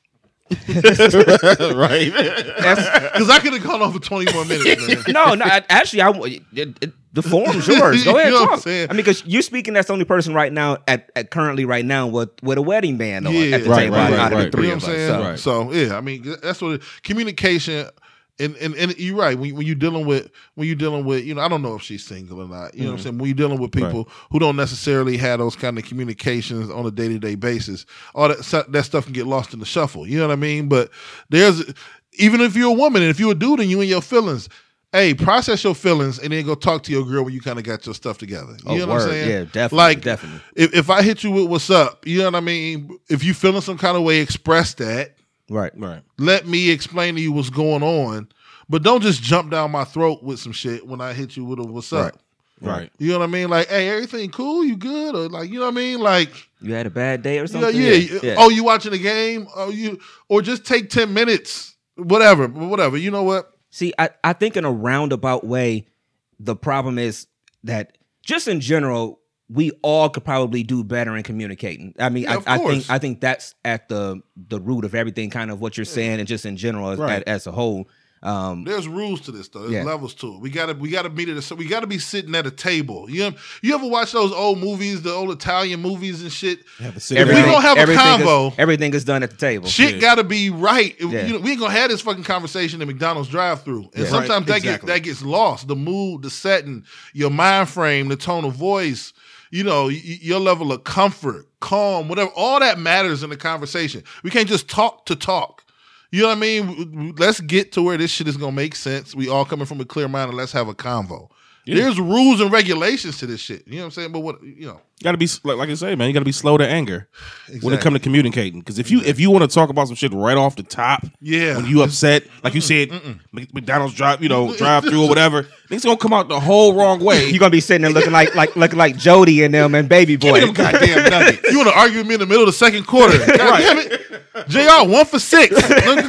[SPEAKER 2] right.
[SPEAKER 3] Because I could have gone on for 20 more minutes, man.
[SPEAKER 1] no, no. I, actually, I it, it, the forum's yours. Go ahead,
[SPEAKER 3] You know what I'm
[SPEAKER 1] talk. I mean, because you're speaking as the only person right now at, at currently right now with with a wedding band on at the
[SPEAKER 3] Yeah.
[SPEAKER 2] Right,
[SPEAKER 1] table
[SPEAKER 2] right,
[SPEAKER 1] out
[SPEAKER 2] right,
[SPEAKER 1] of
[SPEAKER 2] right.
[SPEAKER 1] the three
[SPEAKER 3] you know
[SPEAKER 1] of
[SPEAKER 3] I'm
[SPEAKER 1] us.
[SPEAKER 3] saying?
[SPEAKER 1] So.
[SPEAKER 2] Right.
[SPEAKER 3] So yeah, I mean that's what it, communication. And, and and you're right when, when you're dealing with when you're dealing with you know I don't know if she's single or not you know what I'm mm-hmm. saying when you're dealing with people who don't necessarily have those kind of communications on a day to day basis all that that stuff can get lost in the shuffle you know what I mean but there's even if you're a woman and if you're a dude and you in your feelings, hey, process your feelings and then go talk to your girl when you kind of got your stuff together. You
[SPEAKER 1] Oh,
[SPEAKER 3] know what I'm
[SPEAKER 1] word.
[SPEAKER 3] saying?
[SPEAKER 1] Yeah, definitely,
[SPEAKER 3] Like,
[SPEAKER 1] definitely.
[SPEAKER 3] If, if I hit you with what's up, you know what I mean? If you feeling some kind of way, express that.
[SPEAKER 1] Right.
[SPEAKER 2] Right.
[SPEAKER 3] Let me explain to you what's going on. But don't just jump down my throat with some shit when I hit you with a what's up.
[SPEAKER 2] Right.
[SPEAKER 3] You know what I mean? Like, hey, everything cool? You good? Or like, you know what I mean? Like,
[SPEAKER 1] You had a bad day or
[SPEAKER 3] yeah,
[SPEAKER 1] something?
[SPEAKER 3] yeah. Oh, you watching the game? Oh, you or just take ten minutes, whatever, whatever. You know what?
[SPEAKER 1] See, I, I think in a roundabout way, the problem is that just in general, we all could probably do better in communicating. I mean,
[SPEAKER 3] Yeah,
[SPEAKER 1] I, I think. I think that's at the the root of everything, kind of what you're saying, and just in general as,
[SPEAKER 2] Right.
[SPEAKER 1] as a whole. Um,
[SPEAKER 3] There's rules to this though. There's
[SPEAKER 1] Yeah.
[SPEAKER 3] levels to it. We gotta we gotta meet it. So we gotta be sitting at a table. You know, you ever watch those old movies, the old Italian movies and shit?
[SPEAKER 2] Sit
[SPEAKER 3] Everything- gonna have a combo.
[SPEAKER 1] Is, everything is done at the table.
[SPEAKER 3] Shit
[SPEAKER 2] Yeah.
[SPEAKER 3] gotta be right.
[SPEAKER 1] Yeah.
[SPEAKER 3] You know, we ain't gonna have this fucking conversation in McDonald's drive-through. And
[SPEAKER 1] Yeah.
[SPEAKER 3] sometimes
[SPEAKER 2] Right,
[SPEAKER 3] that
[SPEAKER 2] exactly.
[SPEAKER 3] gets that gets lost. The mood, the setting, your mind frame, the tone of voice. You know, your level of comfort, calm, whatever. All that matters in the conversation. We can't just talk to talk. You know what I mean? Let's get to where this shit is gonna make sense. We all coming from a clear mind, and let's have a convo. There's rules and regulations to this shit. You know what I'm saying? But what you know?
[SPEAKER 2] You gotta be like, like I say, man. You gotta be slow to anger when it
[SPEAKER 3] Exactly.
[SPEAKER 2] comes to communicating. Because if you if you want to talk about some shit right off the top,
[SPEAKER 3] Yeah.
[SPEAKER 2] when you upset, like you said, Mc- McDonald's drive, you know, drive through or whatever, things gonna come out the whole wrong way.
[SPEAKER 1] You're gonna be sitting there looking like like looking like Jody and them and Baby
[SPEAKER 2] Give
[SPEAKER 1] Boy.
[SPEAKER 2] me them goddamn nuggets.
[SPEAKER 3] You want to argue with me in the middle of the second quarter? God damn it, Jr. One for six.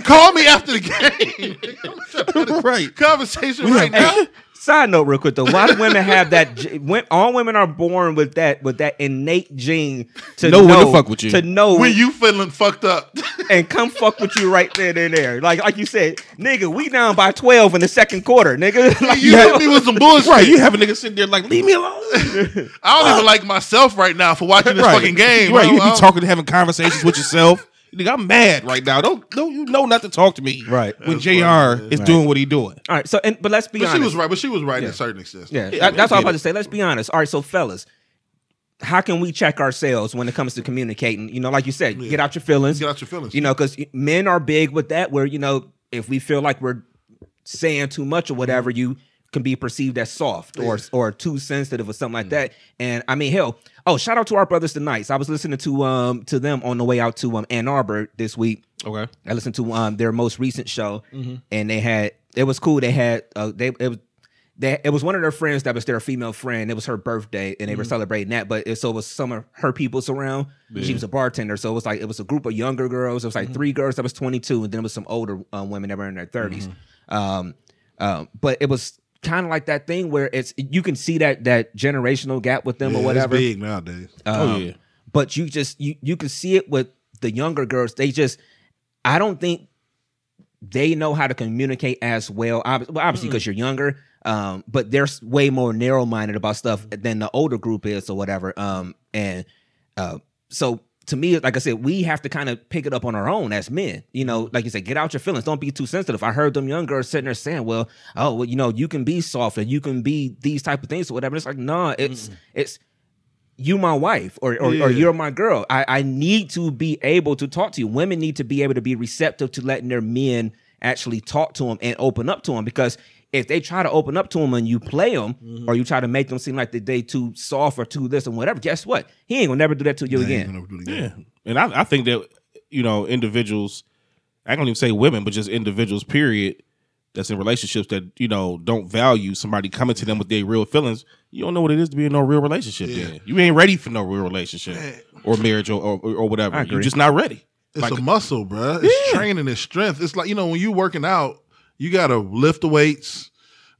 [SPEAKER 3] Call me after the game.
[SPEAKER 2] right.
[SPEAKER 3] Conversation
[SPEAKER 2] We
[SPEAKER 3] right
[SPEAKER 2] have-
[SPEAKER 3] now.
[SPEAKER 1] Side note, real quick though, lot of women have that? when- All women are born with that with that innate gene to
[SPEAKER 2] Know
[SPEAKER 1] know,
[SPEAKER 2] when to fuck with you.
[SPEAKER 1] to know
[SPEAKER 3] When you feeling fucked up,
[SPEAKER 1] and come fuck with you right there and there. Like like you said, nigga, we down by twelve in the second quarter, nigga. Like,
[SPEAKER 3] you hit me with some bullshit.
[SPEAKER 2] Right, you have a nigga sitting there like, leave me alone.
[SPEAKER 3] I don't even uh, like myself right now for watching this
[SPEAKER 2] right.
[SPEAKER 3] fucking game.
[SPEAKER 2] Right, you be talking, having conversations with yourself. Nigga, I'm mad right now. Don't don't you know not to talk to me.
[SPEAKER 1] Right.
[SPEAKER 2] When
[SPEAKER 3] That's
[SPEAKER 2] Jr.
[SPEAKER 3] funny, man.
[SPEAKER 2] is doing what he doing.
[SPEAKER 1] All right, so and but let's be
[SPEAKER 3] But she was right. But she was right
[SPEAKER 1] Yeah.
[SPEAKER 3] in certain extent.
[SPEAKER 1] Yeah,
[SPEAKER 2] Yeah,
[SPEAKER 1] that- that's all I'm
[SPEAKER 2] get
[SPEAKER 1] about
[SPEAKER 2] it.
[SPEAKER 1] to say. Let's be honest. All right, so fellas, how can we check ourselves when it comes to communicating? You know, like you said, get out your feelings.
[SPEAKER 3] Get out your feelings.
[SPEAKER 1] You know, because men are big with that. Where you know, if we feel like we're saying too much or whatever, you can be perceived as soft or or too sensitive or something like that. And I mean, hell, oh, shout out to our brothers the Knights. I was listening to um to them on the way out to um Ann Arbor this week.
[SPEAKER 2] Okay.
[SPEAKER 1] I listened to um their most recent show, and they had it was cool. They had uh, they it was they it was one of their friends that was their female friend. It was her birthday, and they were celebrating that. But it, so it was some of her people's around. She was a bartender, so it was like it was a group of younger girls. It was like three girls that was twenty two, and then it was some older um, women that were in their 30s Um, um, but it was kind of like that thing where it's you can see that that generational gap with them
[SPEAKER 3] Yeah,
[SPEAKER 1] or whatever.
[SPEAKER 3] it's big nowadays.
[SPEAKER 2] Oh
[SPEAKER 1] Um,
[SPEAKER 2] yeah.
[SPEAKER 1] But you just you you can see it with the younger girls. They just I don't think they know how to communicate as well. Ob- well, obviously because you're younger, um, but they're way more narrow minded about stuff than the older group is or whatever. Um, and uh, so to me, like I said, we have to kind of pick it up on our own as men. You know, like you said, get out your feelings. Don't be too sensitive. I heard them young girls sitting there saying, "Well, oh, well, you know, you can be soft and you can be these type of things or whatever." It's like, no, it's mm. it's you my wife or or, or you're my girl. I, I need to be able to talk to you. Women need to be able to be receptive to letting their men actually talk to them and open up to them because if they try to open up to him and you play them
[SPEAKER 3] Mm-hmm.
[SPEAKER 1] or you try to make them seem like that they too soft or too this and whatever, guess what? He ain't gonna never do that to you
[SPEAKER 3] They
[SPEAKER 1] again.
[SPEAKER 3] gonna do it again.
[SPEAKER 2] Yeah, and I, I think that you know individuals. I don't even say women, but just individuals. Period. That's in relationships that you know don't value somebody coming to them with their real feelings. You don't know what it is to be in no real relationship.
[SPEAKER 3] Yeah.
[SPEAKER 2] Then you ain't ready for no real relationship or marriage or or, or whatever.
[SPEAKER 1] I
[SPEAKER 2] You're
[SPEAKER 1] agree.
[SPEAKER 2] just not ready.
[SPEAKER 3] It's
[SPEAKER 2] Like-
[SPEAKER 3] a muscle, bruh. It's training its strength. It's like you know when you working out, you got to lift the weights.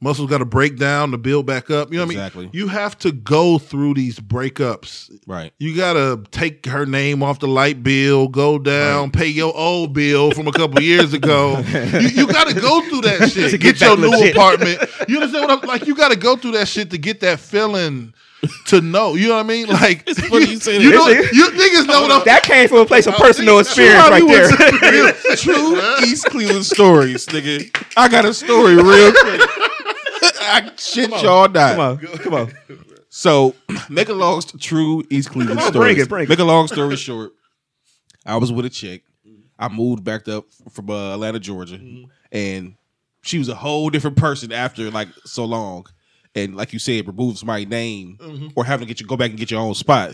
[SPEAKER 3] Muscles got to break down to build back up. You know what I
[SPEAKER 2] Exactly.
[SPEAKER 3] mean? You have to go through these breakups.
[SPEAKER 2] Right.
[SPEAKER 3] You got to take her name off the light bill, go down, pay your old bill from a couple years ago. you you got to go through that shit.
[SPEAKER 1] To
[SPEAKER 3] get
[SPEAKER 1] get
[SPEAKER 3] your new
[SPEAKER 1] legit.
[SPEAKER 3] apartment. You understand what I'm like? You got to go through that shit to get that feeling. To know, you know what I mean? Like,
[SPEAKER 2] It's funny you say
[SPEAKER 3] you
[SPEAKER 2] that.
[SPEAKER 3] know, you niggas know what I'm
[SPEAKER 1] That came from a place of personal experience right there.
[SPEAKER 2] was real- True East Cleveland stories, nigga. I got a story real quick. I shit y'all not.
[SPEAKER 1] come on, come on.
[SPEAKER 2] So, make a long, st- true East Cleveland
[SPEAKER 1] on,
[SPEAKER 2] story.
[SPEAKER 1] bring it, bring it.
[SPEAKER 2] Make a long story short. I was with a chick. I moved back up from uh, Atlanta, Georgia, and she was a whole different person after like so long. And like you said, removes my name or having to get you go back and get your own spot.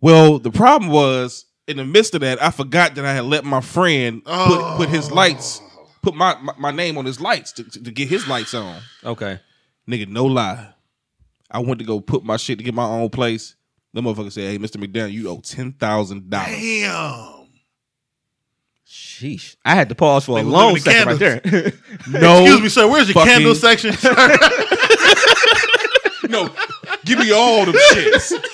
[SPEAKER 2] Well, the problem was in the midst of that, I forgot that I had let my friend put put his lights, put my, my, my name on his lights to, to, to get his lights on.
[SPEAKER 1] Okay.
[SPEAKER 2] Nigga, no lie. I went to go put my shit to get my own place. The motherfucker said, "Hey, Mr. McDaniel, you owe ten thousand dollars."
[SPEAKER 3] Damn.
[SPEAKER 1] Sheesh. I had to pause for a
[SPEAKER 3] They was
[SPEAKER 1] long
[SPEAKER 3] looking at
[SPEAKER 1] second right there.
[SPEAKER 2] No,
[SPEAKER 3] Excuse me, sir. Where's your
[SPEAKER 2] fucking-
[SPEAKER 3] candle section?
[SPEAKER 2] no, give me all the shits.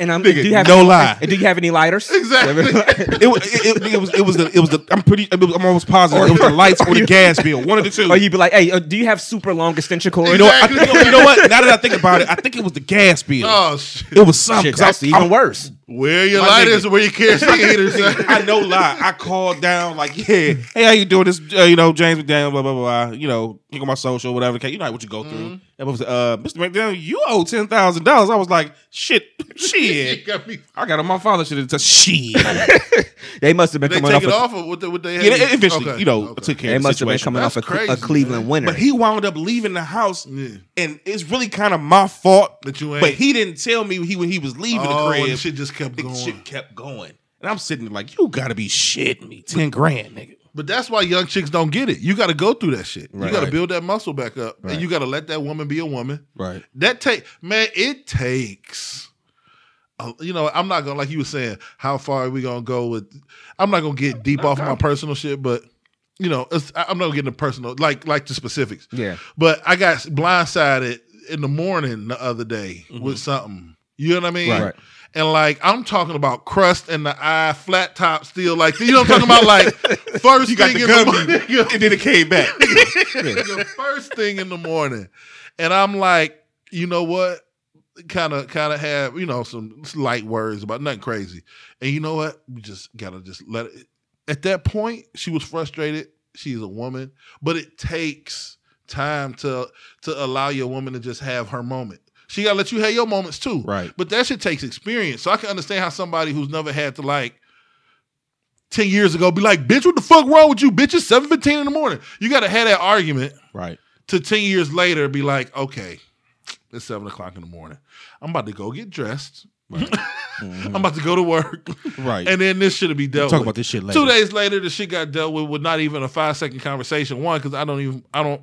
[SPEAKER 1] and I'm
[SPEAKER 2] Nigga,
[SPEAKER 1] do you have
[SPEAKER 2] no
[SPEAKER 1] any,
[SPEAKER 2] lie.
[SPEAKER 1] and do you have any lighters?
[SPEAKER 3] Exactly.
[SPEAKER 2] It, was- it, it, it was it was the it was the I'm pretty I'm almost positive it was the lights or the gas bill, one of the two.
[SPEAKER 1] or you'd be like, hey, uh, do you have super long extension cord?
[SPEAKER 2] you know, what? I, you, know, you know what? Now that I think about it, I think it was the gas bill.
[SPEAKER 3] oh shit.
[SPEAKER 2] it was something.
[SPEAKER 1] Shit,
[SPEAKER 2] 'cause I-
[SPEAKER 1] that's even
[SPEAKER 2] I'm-
[SPEAKER 1] worse.
[SPEAKER 3] Where your
[SPEAKER 2] My
[SPEAKER 3] lighters?
[SPEAKER 2] nigga.
[SPEAKER 3] Where your kerosene heaters?
[SPEAKER 2] I know lie. I called down like, yeah, hey, how you doing? This, uh, you know, James McDaniel, blah blah blah. blah. You know, you on my social, whatever. Okay, you know what you go through. And I was, uh, Mr. McDaniel, you owe ten thousand dollars. I was like, shit, shit.
[SPEAKER 3] got.
[SPEAKER 2] I got on my father should have touched shit.
[SPEAKER 1] They must have been
[SPEAKER 3] They
[SPEAKER 1] coming
[SPEAKER 3] take
[SPEAKER 1] off.
[SPEAKER 3] it
[SPEAKER 1] a-
[SPEAKER 3] off of what they, what they had?
[SPEAKER 2] yeah, they eventually,
[SPEAKER 3] Okay,
[SPEAKER 2] you know,
[SPEAKER 3] okay.
[SPEAKER 2] took care
[SPEAKER 1] They
[SPEAKER 2] of the
[SPEAKER 1] must have been coming
[SPEAKER 3] That's
[SPEAKER 1] off a, a Cleveland
[SPEAKER 3] man.
[SPEAKER 1] winner.
[SPEAKER 2] But he wound up leaving the house,
[SPEAKER 3] Yeah.
[SPEAKER 2] and it's really kind of my fault.
[SPEAKER 3] That you ain't-
[SPEAKER 2] But he didn't tell me he when he was leaving
[SPEAKER 3] Oh,
[SPEAKER 2] the
[SPEAKER 3] and
[SPEAKER 2] crib.
[SPEAKER 3] the shit just kept
[SPEAKER 2] the
[SPEAKER 3] going.
[SPEAKER 2] shit kept going, and I'm sitting there like, you got to be shitting me, ten grand, nigga.
[SPEAKER 3] But that's why young chicks don't get it. You got to go through that shit. You got to
[SPEAKER 2] Right.
[SPEAKER 3] build that muscle back up, and you got to let that woman be a woman.
[SPEAKER 2] Right.
[SPEAKER 3] That take man, it takes. uh, You know, I'm not gonna like you were saying. How far are we gonna go with? I'm not gonna get deep off my personal shit, but you know, I'm not getting the personal like like the specifics.
[SPEAKER 1] Yeah.
[SPEAKER 3] But I got blindsided in the morning the other day with something. You know what I mean?
[SPEAKER 2] Right.
[SPEAKER 3] And like I'm talking about crust in the eye, flat top, still like you know what I'm talking about. Like first
[SPEAKER 2] You
[SPEAKER 3] thing
[SPEAKER 2] the
[SPEAKER 3] in the morning, you know,
[SPEAKER 2] and then it came back.
[SPEAKER 3] the first thing in the morning, and I'm like, you know what? Kind of, kind of have you know some light words about nothing crazy, and you know what? We just gotta just let it. At that point, she was frustrated. She's a woman, but it takes time to to allow your woman to just have her moment. She gotta let you have your moments too,
[SPEAKER 2] Right.
[SPEAKER 3] But that shit takes experience. So I can understand how somebody who's never had to like 10 years ago be like, bitch, what the fuck wrong with you? Bitch, it's 7.15 in the morning. You got to have that argument
[SPEAKER 2] right.
[SPEAKER 3] to 10 years later be like, okay, it's 7 o'clock in the morning. I'm about to go get dressed. I'm about to go to work.
[SPEAKER 2] Right.
[SPEAKER 3] And then this should be dealt
[SPEAKER 2] Talk
[SPEAKER 3] with.
[SPEAKER 2] about this shit later.
[SPEAKER 3] Two days later, the shit got dealt with with not even a five second conversation. One, because I don't even, I don't,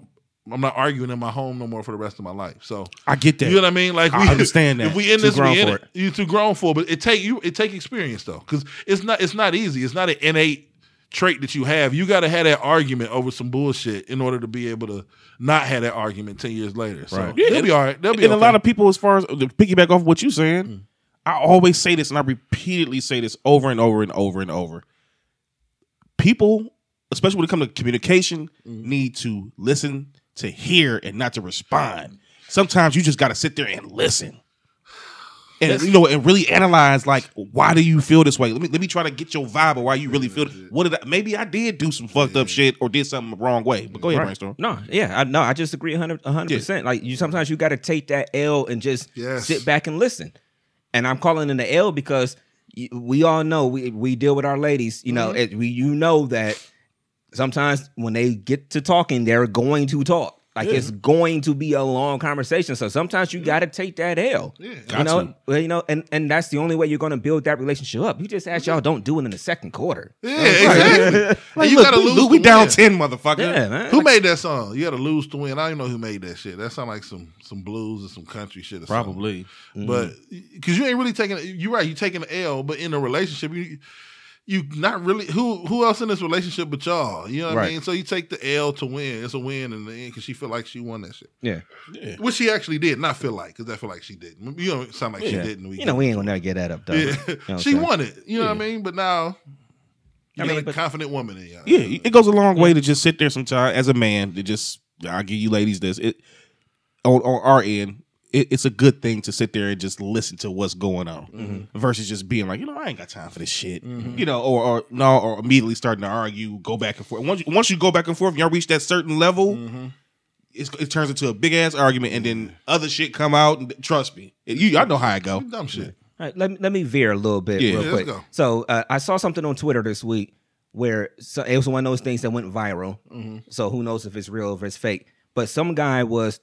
[SPEAKER 3] I'm not arguing in my home no more for the rest of my life. So
[SPEAKER 2] I get that.
[SPEAKER 3] you know what I mean? Like
[SPEAKER 2] I understand that.
[SPEAKER 3] If we in
[SPEAKER 1] Too
[SPEAKER 3] this,
[SPEAKER 1] grown
[SPEAKER 3] we in
[SPEAKER 1] for
[SPEAKER 3] it.
[SPEAKER 1] it.
[SPEAKER 3] You too grown for, it, but it take you. It take experience though, because it's not. It's not easy. It's not an innate trait that you have. You got to have that argument over some bullshit in order to be able to not have that argument ten years later. So
[SPEAKER 2] Right.
[SPEAKER 3] they'll
[SPEAKER 2] Yeah,
[SPEAKER 3] be all right. They'll be
[SPEAKER 2] and
[SPEAKER 3] okay.
[SPEAKER 2] a lot of people, as far as to piggyback off what you're saying, mm. I always say this, and I repeatedly say this over and over and over and over. People, especially when it comes to communication, mm. need to listen to hear and not to respond. Sometimes you just got to sit there and listen. And you know, and really analyze like, why do you feel this way? Let me let me try to get your vibe of why you really feel. What did I, maybe I did do some fucked up shit or did something the wrong way? But go ahead, brainstorm.
[SPEAKER 1] No, yeah, I no, I just agree 100 percent. Like you, sometimes you got to take that L and just
[SPEAKER 3] Yes.
[SPEAKER 1] sit back and listen. And I'm calling in the L because we all know we we deal with our ladies. You know, mm-hmm. it, we you know that sometimes when they get to talking, they're going to talk. Like it's going to be a long conversation. So sometimes you got to take that L.
[SPEAKER 3] Yeah.
[SPEAKER 1] you
[SPEAKER 2] Got
[SPEAKER 1] know,
[SPEAKER 2] to.
[SPEAKER 1] well, you know, and and that's the only way you're going to build that relationship up. You just ask y'all, don't do it in the second quarter.
[SPEAKER 3] yeah, exactly. and you
[SPEAKER 2] Look,
[SPEAKER 3] got to
[SPEAKER 2] we,
[SPEAKER 3] lose.
[SPEAKER 2] we down
[SPEAKER 3] win.
[SPEAKER 2] ten, motherfucker.
[SPEAKER 1] Yeah, man.
[SPEAKER 3] Who made that song? You got to lose to win. I don't even know who made that shit. That sound like some some blues or some country shit. Or something.
[SPEAKER 2] Probably.
[SPEAKER 3] But mm-hmm. because you ain't really taking, you're right. You're taking an L, but in a relationship, you you not really who who else in this relationship but y'all. You know what I mean? So you take the L to win. It's a win in the end because she feel like she won that shit,
[SPEAKER 1] Yeah,
[SPEAKER 3] which she actually did. Not feel like because I feel like she didn't. You know, it sound like she didn't.
[SPEAKER 1] You know, we ain't gonna never get that up though.
[SPEAKER 3] Yeah,
[SPEAKER 1] You know
[SPEAKER 3] she
[SPEAKER 1] saying?
[SPEAKER 3] won it. You know what I mean? But now. You
[SPEAKER 1] I
[SPEAKER 3] got
[SPEAKER 1] mean,
[SPEAKER 3] a
[SPEAKER 1] but-
[SPEAKER 3] confident woman in y'all.
[SPEAKER 2] Yeah, it goes a long way to just sit there sometimes as a man to just I'll give you ladies this. It on, on our end, it, it's a good thing to sit there and just listen to what's going on versus just being like, you know, I ain't got time for this shit. You know, or, or no, or immediately starting to argue, go back and forth. Once you, once you go back and forth, y'all reach that certain level, it's, it turns into a big ass argument, and then other shit come out. And trust me, you, I know how it go.
[SPEAKER 3] Dumb shit.
[SPEAKER 1] All right, let, me- let me veer a little bit
[SPEAKER 2] Yeah.
[SPEAKER 1] real
[SPEAKER 3] Yeah, let's
[SPEAKER 1] quick.
[SPEAKER 3] go.
[SPEAKER 1] So uh, I saw something on Twitter this week where so it was one of those things that went viral.
[SPEAKER 3] Mm-hmm.
[SPEAKER 1] So who knows if it's real or if it's fake? But some guy was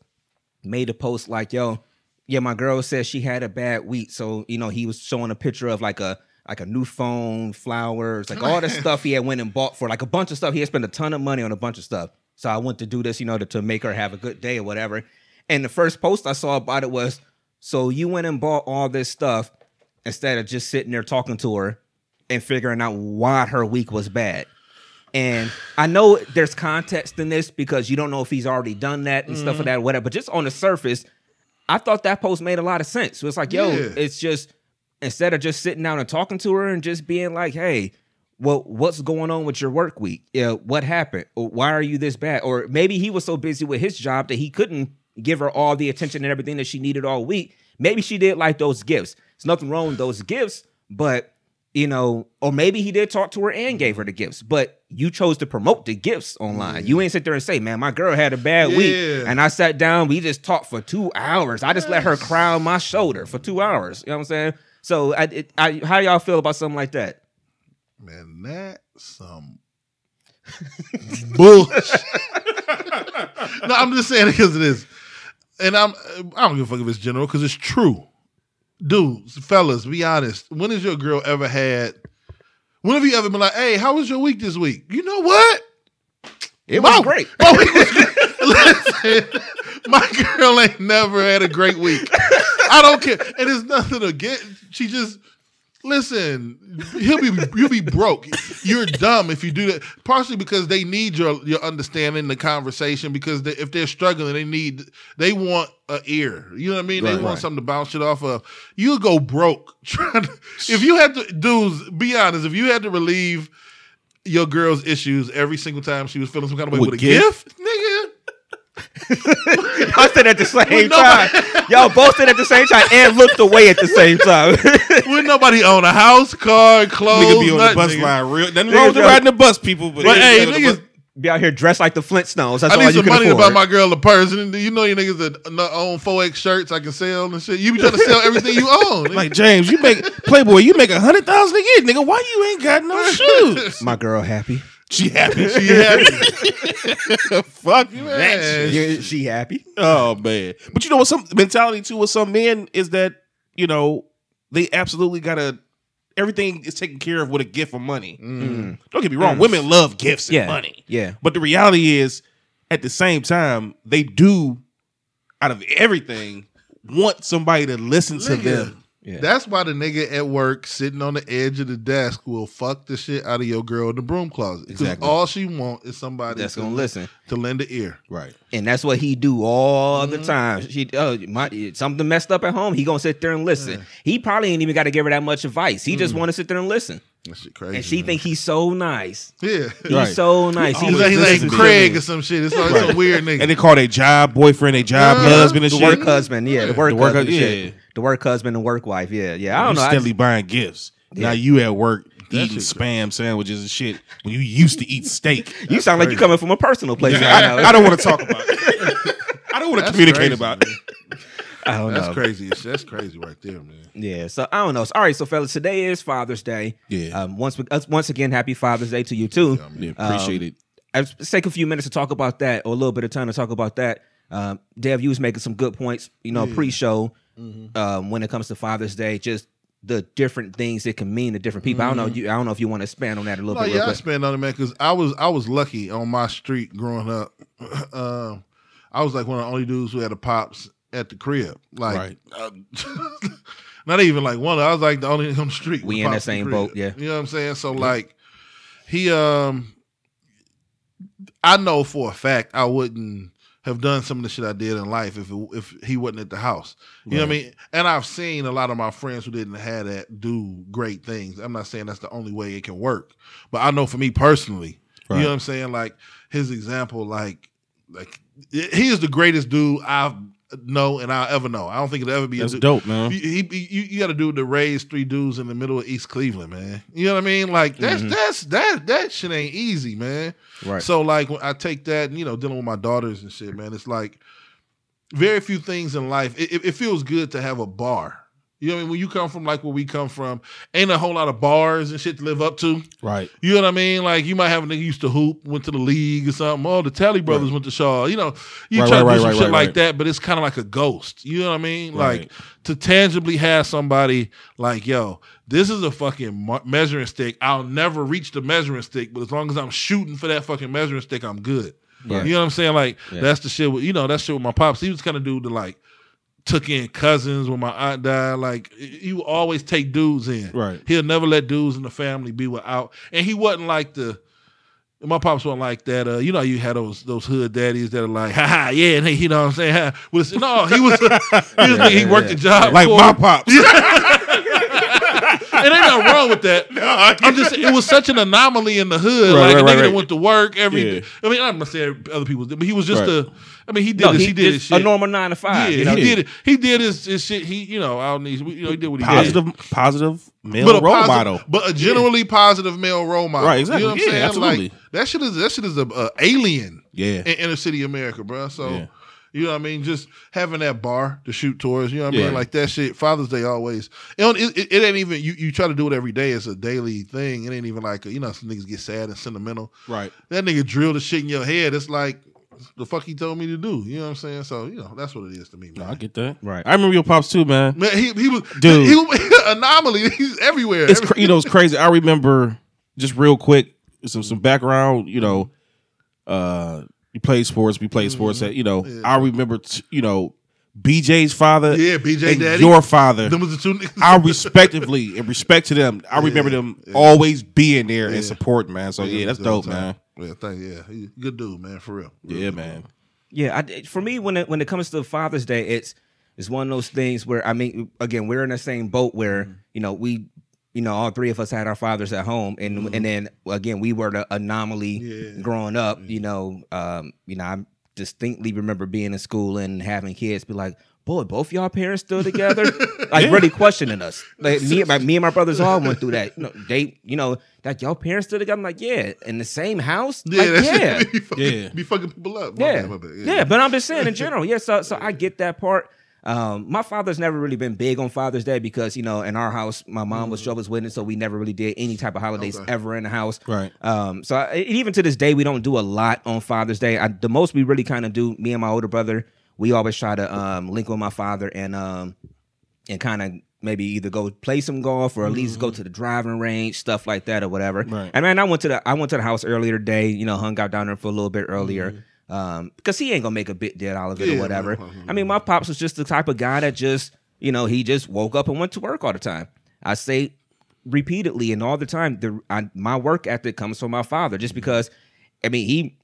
[SPEAKER 1] made a post like, "Yo, yeah, my girl says she had a bad week." So you know, he was showing a picture of like a like a new phone, flowers, like all the stuff he had went and bought for, like a bunch of stuff. He had spent a ton of money on a bunch of stuff. So I went to do this, you know, to, to make her have a good day or whatever. And the first post I saw about it was, "So you went and bought all this stuff instead of just sitting there talking to her and figuring out why her week was bad." And I know there's context in this because you don't know if he's already done that and stuff like mm-hmm. that, whatever. But just on the surface, I thought that post made a lot of sense. So it's like, yo,
[SPEAKER 3] Yeah.
[SPEAKER 1] it's just instead of just sitting down and talking to her and just being like, hey, well, what's going on with your work week? Yeah, what happened? Or why are you this bad? Or maybe he was so busy with his job that he couldn't give her all the attention and everything that she needed all week. Maybe she did like those gifts. There's nothing wrong with those gifts, but you know, or maybe he did talk to her and gave her the gifts, but you chose to promote the gifts online. You ain't sit there and say, man, my girl had a bad week. And I sat down, we just talked for two hours. I just let her cry on my shoulder for two hours. You know what I'm saying? So, I, it, I, how y'all feel about something like that?
[SPEAKER 3] Man, that's some bullshit. no, I'm just saying it because it is. And I'm I don't give a fuck if it's general because it's true. Dudes, fellas, be honest. When has your girl ever had when have you ever been like, hey, how was your week this week? You know what?
[SPEAKER 1] It was great.
[SPEAKER 3] My week was. Listen, my girl ain't never had a great week. I don't care. And it's nothing to get. She just listen. He'll be you'll be broke. You're dumb if you do that. Partially because they need your your understanding, the conversation. Because they, if they're struggling, they need they want a ear. You know what I mean? they want
[SPEAKER 1] Right.
[SPEAKER 3] something to bounce it off of. You'll go broke trying. To, if you had to, dudes, be honest. If you had to relieve your girl's issues every single time she was feeling some kind of way
[SPEAKER 2] With
[SPEAKER 3] with, a
[SPEAKER 2] gift?
[SPEAKER 3] gift.
[SPEAKER 1] Y'all said at the same time. Y'all both said at the same time and looked away at the same time.
[SPEAKER 3] Would nobody own a house, car, clothes?
[SPEAKER 2] Nigga be on the
[SPEAKER 3] nothing,
[SPEAKER 2] bus
[SPEAKER 3] nigga.
[SPEAKER 2] line real. Nothing
[SPEAKER 1] Niggas
[SPEAKER 2] wrong with
[SPEAKER 1] gotta-
[SPEAKER 2] riding the bus, people. But,
[SPEAKER 3] But hey,
[SPEAKER 2] get on the
[SPEAKER 3] niggas.
[SPEAKER 1] Be out here dressed like the Flintstones. That's
[SPEAKER 3] I
[SPEAKER 1] all
[SPEAKER 3] need
[SPEAKER 1] you
[SPEAKER 3] some
[SPEAKER 1] can
[SPEAKER 3] money to
[SPEAKER 1] afford.
[SPEAKER 3] buy my girl a purse, and you know your niggas that n- own four X shirts I can sell and shit. You be trying to sell everything you own.
[SPEAKER 2] like James, you make Playboy, you make a hundred thousand a year, nigga. Why you ain't got no shoes?
[SPEAKER 1] my girl happy.
[SPEAKER 2] She happy.
[SPEAKER 3] she happy.
[SPEAKER 2] Fuck you,
[SPEAKER 3] Man.
[SPEAKER 1] Yeah, she happy.
[SPEAKER 2] Oh man, but you know what? Some mentality too with some men is that you know they absolutely gotta. Everything is taken care of with a gift of money.
[SPEAKER 3] Mm.
[SPEAKER 2] Don't get me wrong; women love gifts and money.
[SPEAKER 1] Yeah.
[SPEAKER 2] But the reality is, at the same time, they do, out of everything, want somebody to listen to
[SPEAKER 3] Nigga,
[SPEAKER 2] them.
[SPEAKER 1] Yeah.
[SPEAKER 3] That's why the nigga at work sitting on the edge of the desk will fuck the shit out of your girl in the broom closet. Because
[SPEAKER 2] Exactly.
[SPEAKER 3] all she want is somebody
[SPEAKER 1] That's
[SPEAKER 3] to,
[SPEAKER 1] gonna listen.
[SPEAKER 3] to lend an ear.
[SPEAKER 2] Right.
[SPEAKER 1] And that's what he do all
[SPEAKER 3] Mm-hmm.
[SPEAKER 1] the time. She uh, my, something messed up at home. He gonna sit there and listen. He probably ain't even got to give her that much advice. He
[SPEAKER 3] Mm.
[SPEAKER 1] just want to sit there and listen.
[SPEAKER 3] That shit crazy.
[SPEAKER 1] And she
[SPEAKER 3] man.
[SPEAKER 1] think he's so nice.
[SPEAKER 3] yeah.
[SPEAKER 1] He's
[SPEAKER 2] Right.
[SPEAKER 1] so nice.
[SPEAKER 3] He's
[SPEAKER 1] was
[SPEAKER 3] like, he's like Craig or some shit. It's like some weird nigga.
[SPEAKER 2] And they call their job boyfriend, their job
[SPEAKER 3] Yeah.
[SPEAKER 2] husband and
[SPEAKER 1] the
[SPEAKER 2] shit.
[SPEAKER 1] work husband, yeah, the work
[SPEAKER 2] The work
[SPEAKER 1] husband,
[SPEAKER 2] hu-
[SPEAKER 1] shit.
[SPEAKER 2] Yeah.
[SPEAKER 1] the work husband and work wife, yeah, yeah. I don't know. I
[SPEAKER 2] steadily
[SPEAKER 1] just-
[SPEAKER 2] buying gifts. Now you at work eating spam sandwiches and shit when you used to eat steak.
[SPEAKER 1] you sound like you coming from a personal place.
[SPEAKER 2] I,
[SPEAKER 1] I, know.
[SPEAKER 2] I don't want to talk about it. I don't want to communicate
[SPEAKER 3] crazy,
[SPEAKER 2] about
[SPEAKER 3] man.
[SPEAKER 2] it.
[SPEAKER 1] I don't know.
[SPEAKER 3] That's
[SPEAKER 1] know.
[SPEAKER 3] crazy. That's crazy right there, man.
[SPEAKER 1] Yeah, so I don't know. All right, so fellas, today is Father's Day.
[SPEAKER 2] Yeah.
[SPEAKER 1] Um, once uh, once again, happy Father's Day to you too.
[SPEAKER 2] Yeah, appreciate
[SPEAKER 1] Um,
[SPEAKER 2] it.
[SPEAKER 1] Let's take a few minutes to talk about that, or a little bit of time to talk about that. Um, Dev, you was making some good points, you know, pre-show
[SPEAKER 3] Mm-hmm.
[SPEAKER 1] um, when it comes to Father's Day, just the different things it can mean to different people. I don't know. You, I don't know if you want to expand on that a little
[SPEAKER 3] Mm-hmm. No,
[SPEAKER 1] bit.
[SPEAKER 3] yeah,
[SPEAKER 1] real
[SPEAKER 3] I
[SPEAKER 1] quick.
[SPEAKER 3] spent on it, man, because I was I was lucky on my street growing up. um, I was like one of the only dudes who had a pops at the crib. Like,
[SPEAKER 2] Right.
[SPEAKER 3] uh, not even like one. I was like the only on the street.
[SPEAKER 1] We in the same boat, yeah.
[SPEAKER 3] You know what I'm saying? So like, he um, I know for a fact I wouldn't have done some of the shit I did in life if it, if he wasn't at the house. You know what I mean? And I've seen a lot of my friends who didn't have that do great things. I'm not saying that's the only way it can work, but I know for me personally, you know what I'm saying? Like his example, like like he is the greatest dude I know and I'll ever know. I don't think it'll ever be
[SPEAKER 2] That's
[SPEAKER 3] a dude.
[SPEAKER 2] dope, man.
[SPEAKER 3] He, you, you got to do to raise three dudes in the middle of East Cleveland, man. You know what I mean? Like that's mm-hmm. that's that that shit ain't easy, man.
[SPEAKER 1] Right.
[SPEAKER 3] So like when I take that, and, you know, dealing with my daughters and shit, man. It's like very few things in life. It, it, it feels good to have a bar You know what I mean? When you come from like where we come from, ain't a whole lot of bars and shit to live up to.
[SPEAKER 2] Right.
[SPEAKER 3] You know what I mean? Like you might have a nigga used to hoop, went to the league or something. Oh, the Tally brothers went to Shaw. You know, you
[SPEAKER 2] Right,
[SPEAKER 3] try to
[SPEAKER 2] right,
[SPEAKER 3] do some
[SPEAKER 2] right,
[SPEAKER 3] shit
[SPEAKER 2] right,
[SPEAKER 3] like
[SPEAKER 2] right.
[SPEAKER 3] that, but it's kind of like a ghost. You know what I mean?
[SPEAKER 2] Right.
[SPEAKER 3] Like to tangibly have somebody like, yo, this is a fucking measuring stick. I'll never reach the measuring stick, but as long as I'm shooting for that fucking measuring stick, I'm good.
[SPEAKER 1] Right.
[SPEAKER 3] You know what I'm saying? Like
[SPEAKER 1] Yeah.
[SPEAKER 3] that's the shit. With, you know that shit with my pops. He was kind of dude that like took in cousins when my aunt died. Like he would always take dudes in.
[SPEAKER 2] Right.
[SPEAKER 3] He'll never let dudes in the family be without. And he wasn't like the. My pops wasn't like that. Uh, you know, you had those those hood daddies that are like, ha ha, yeah, and he, you know what I'm saying? Ha. It's- no, he was, he, was he worked the job
[SPEAKER 2] Like my pops.
[SPEAKER 3] and ain't nothing wrong with that. no, I'm just, it was such an anomaly in the hood.
[SPEAKER 2] Right,
[SPEAKER 3] like
[SPEAKER 2] right,
[SPEAKER 3] a
[SPEAKER 2] right,
[SPEAKER 3] nigga that went to work every.
[SPEAKER 2] Yeah.
[SPEAKER 3] I mean, I'm not saying other people, did, but he was just
[SPEAKER 2] Right.
[SPEAKER 3] a. I mean, he did
[SPEAKER 1] No,
[SPEAKER 3] his,
[SPEAKER 1] he,
[SPEAKER 3] he, did his shit.
[SPEAKER 1] a normal nine to five.
[SPEAKER 3] Yeah,
[SPEAKER 1] you know?
[SPEAKER 3] he did it. He did his, his shit. He, you know, out in these, you know, he did what he did.
[SPEAKER 2] Positive, positive male
[SPEAKER 3] But a
[SPEAKER 2] role
[SPEAKER 3] positive-
[SPEAKER 2] model.
[SPEAKER 3] but a generally positive male role model.
[SPEAKER 2] Right, exactly.
[SPEAKER 3] You know what I'm
[SPEAKER 2] Yeah,
[SPEAKER 3] saying?
[SPEAKER 2] absolutely.
[SPEAKER 3] Like that shit is that shit is a, a alien
[SPEAKER 2] Yeah.
[SPEAKER 3] in inner city America, bro. So
[SPEAKER 2] Yeah.
[SPEAKER 3] You know what I mean? Just having that bar to shoot towards, you know what I
[SPEAKER 2] Yeah.
[SPEAKER 3] mean? Like that shit. Father's Day always. It, it, it ain't even you. You try to do it every day. It's a daily thing. It ain't even like you know some niggas get sad and sentimental.
[SPEAKER 2] Right.
[SPEAKER 3] That nigga drill the shit in your head. It's like the fuck he told me to do. You know what I'm saying? So you know that's what it is to me, man.
[SPEAKER 2] No, I get that.
[SPEAKER 1] Right.
[SPEAKER 2] I remember your pops too, man.
[SPEAKER 3] Man, he he was
[SPEAKER 2] Dude.
[SPEAKER 3] He was anomaly. He's everywhere.
[SPEAKER 2] It's cra- you know it's crazy. I remember just real quick some some background. You know, uh, you played sports. We played sports.
[SPEAKER 3] Mm-hmm.
[SPEAKER 2] At, you know, I remember t- you know BJ's father.
[SPEAKER 3] Yeah, BJ
[SPEAKER 2] and
[SPEAKER 3] daddy.
[SPEAKER 2] Your father.
[SPEAKER 3] Them was the two niggas.
[SPEAKER 2] I respectively and respect to them. I remember them always being there
[SPEAKER 3] Yeah.
[SPEAKER 2] and supporting, man. So yeah, that's dope,
[SPEAKER 3] time.
[SPEAKER 2] man.
[SPEAKER 3] Yeah, thank yeah, he, good dude, man, for real.
[SPEAKER 2] Yeah, man.
[SPEAKER 1] Yeah, I, for me, when it, when it comes to Father's Day, it's it's one of those things where I mean, again, we're in the same boat where you know we, you know, all three of us had our fathers at home, and and then again, we were the anomaly
[SPEAKER 3] Yeah.
[SPEAKER 1] growing up. You know, um, you know, I distinctly remember being in school and having kids be like. Boy, both y'all parents still together, like really questioning us. Like me, my, me and my brothers all went through that. You know, they, you know, like y'all parents still together. I'm like, yeah, in the same house.
[SPEAKER 3] Yeah,
[SPEAKER 1] like, yeah,
[SPEAKER 3] be fucking,
[SPEAKER 2] Yeah.
[SPEAKER 3] be fucking people up. My
[SPEAKER 1] yeah.
[SPEAKER 3] bad, my bad.
[SPEAKER 1] yeah, But I'm just saying in general, yeah. So, so I get that part. Um, my father's never really been big on Father's Day because you know in our house, my mom was Jehovah's Witness, so we never really did any type of holidays
[SPEAKER 3] Okay.
[SPEAKER 1] ever in the house.
[SPEAKER 2] Right.
[SPEAKER 1] Um, so I, even to this day, we don't do a lot on Father's Day. I, the most we really kind of do, me and my older brother, we always try to um, link with my father and um, and kind of maybe either go play some golf or at least go to the driving range, stuff like that or whatever.
[SPEAKER 2] Right.
[SPEAKER 1] And man, I went to the I went to the house earlier today. You know, hung out down there for a little bit earlier. Um, because he ain't gonna make a big deal out of it
[SPEAKER 3] Yeah,
[SPEAKER 1] or whatever.
[SPEAKER 3] no, no,
[SPEAKER 1] I mean, my pops was just the type of guy that just, you know, he just woke up and went to work all the time. I say repeatedly and all the time, the I, my work ethic comes from my father. Just because, I mean, he,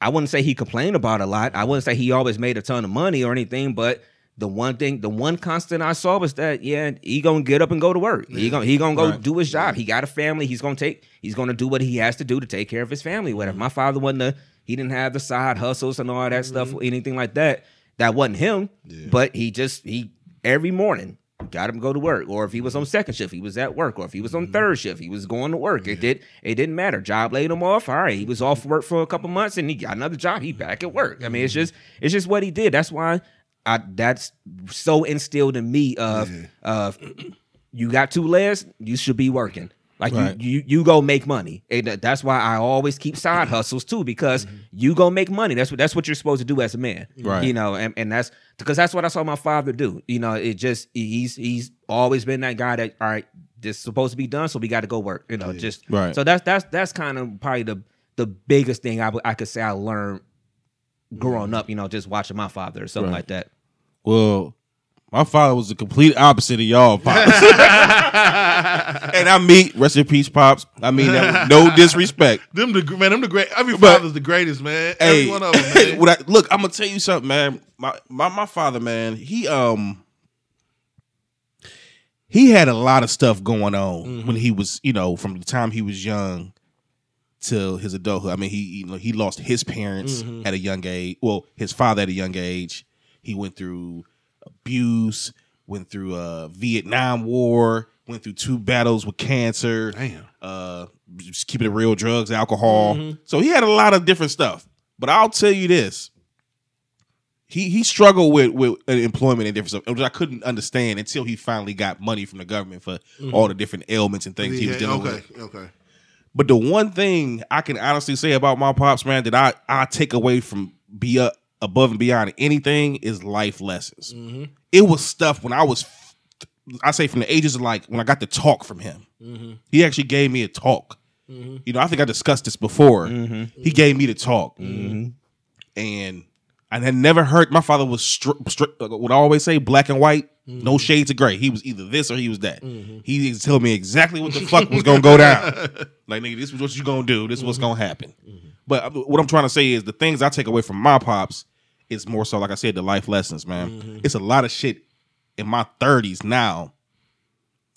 [SPEAKER 1] I wouldn't say he complained about a lot. I wouldn't say he always made a ton of money or anything, but the one thing, the one constant I saw was that yeah, he gonna get up and go to work. He gonna he gonna go
[SPEAKER 2] Right.
[SPEAKER 1] do his job. He got a family. He's gonna take. He's gonna do what he has to do to take care of his family. Whatever. My father wasn't the. He didn't have the side hustles and all that stuff, mm-hmm. anything like that. That wasn't him. But he just he every morning got him to go to work. Or if he was on mm-hmm. second shift, he was at work. Or if he was on mm-hmm. third shift, he was going to work. It did it didn't matter. Job laid him off. All right, he was off work for a couple months and he got another job. He back at work. I mean, it's just it's just what he did. That's why I that's so instilled in me of of you got two legs, you should be working. Like
[SPEAKER 2] Right.
[SPEAKER 1] you, you, you go make money. And that's why I always keep side mm-hmm. hustles too, because mm-hmm. you go make money. That's what that's what you're supposed to do as a man.
[SPEAKER 2] Right.
[SPEAKER 1] You know, and, and that's because that's what I saw my father do. You know, it just he's he's always been that guy that all right, this is supposed to be done, so we got to go work. You know, just
[SPEAKER 2] Right.
[SPEAKER 1] So that's that's that's kind of probably the the biggest thing I I could say I learned growing mm-hmm. up. You know, just watching my father or something
[SPEAKER 2] Right.
[SPEAKER 1] like that.
[SPEAKER 2] Well, my father was the complete opposite of y'all pops. and I meet rest in peace, pops. I mean that with no disrespect.
[SPEAKER 3] Them the man, them the great. Every
[SPEAKER 2] But-
[SPEAKER 3] father's the greatest, man.
[SPEAKER 2] Hey,
[SPEAKER 3] Every one of them, man.
[SPEAKER 2] I- look, I'm gonna tell you something, man. My, my my father, man, he um he had a lot of stuff going on
[SPEAKER 3] Mm-hmm.
[SPEAKER 2] when he was, you know, from the time he was young till his adulthood. I mean, he you know he lost his parents
[SPEAKER 3] Mm-hmm.
[SPEAKER 2] at a young age. Well, his father at a young age. He went through abuse, went through a Vietnam War, went through two battles with cancer.
[SPEAKER 3] Damn.
[SPEAKER 2] Uh, just keeping it real, drugs, alcohol. So he had a lot of different stuff. But I'll tell you this: he he struggled with with employment and different stuff, which I couldn't understand until he finally got money from the government for all the different ailments and things he was dealing
[SPEAKER 3] okay,
[SPEAKER 2] with.
[SPEAKER 3] okay.
[SPEAKER 2] But the one thing I can honestly say about my pops, man, that I I take away from be up above and beyond anything is life lessons.
[SPEAKER 3] Mm-hmm.
[SPEAKER 2] It was stuff when I was, I say from the ages of like when I got to talk from him.
[SPEAKER 3] Mm-hmm.
[SPEAKER 2] He actually gave me a talk. Mm-hmm. You know, I think I discussed this before. Mm-hmm. He gave me the talk, mm-hmm. and I had never heard. My father was stri- stri- would always say black and white, no shades of gray. He was either this or he was that. He used to tell me exactly what the fuck was gonna go down. Like nigga, this is what you gonna do. This is what's gonna happen. But what I'm trying to say is the things I take away from my pops is more so, like I said, the life lessons, man. Mm-hmm. It's a lot of shit in my 30s now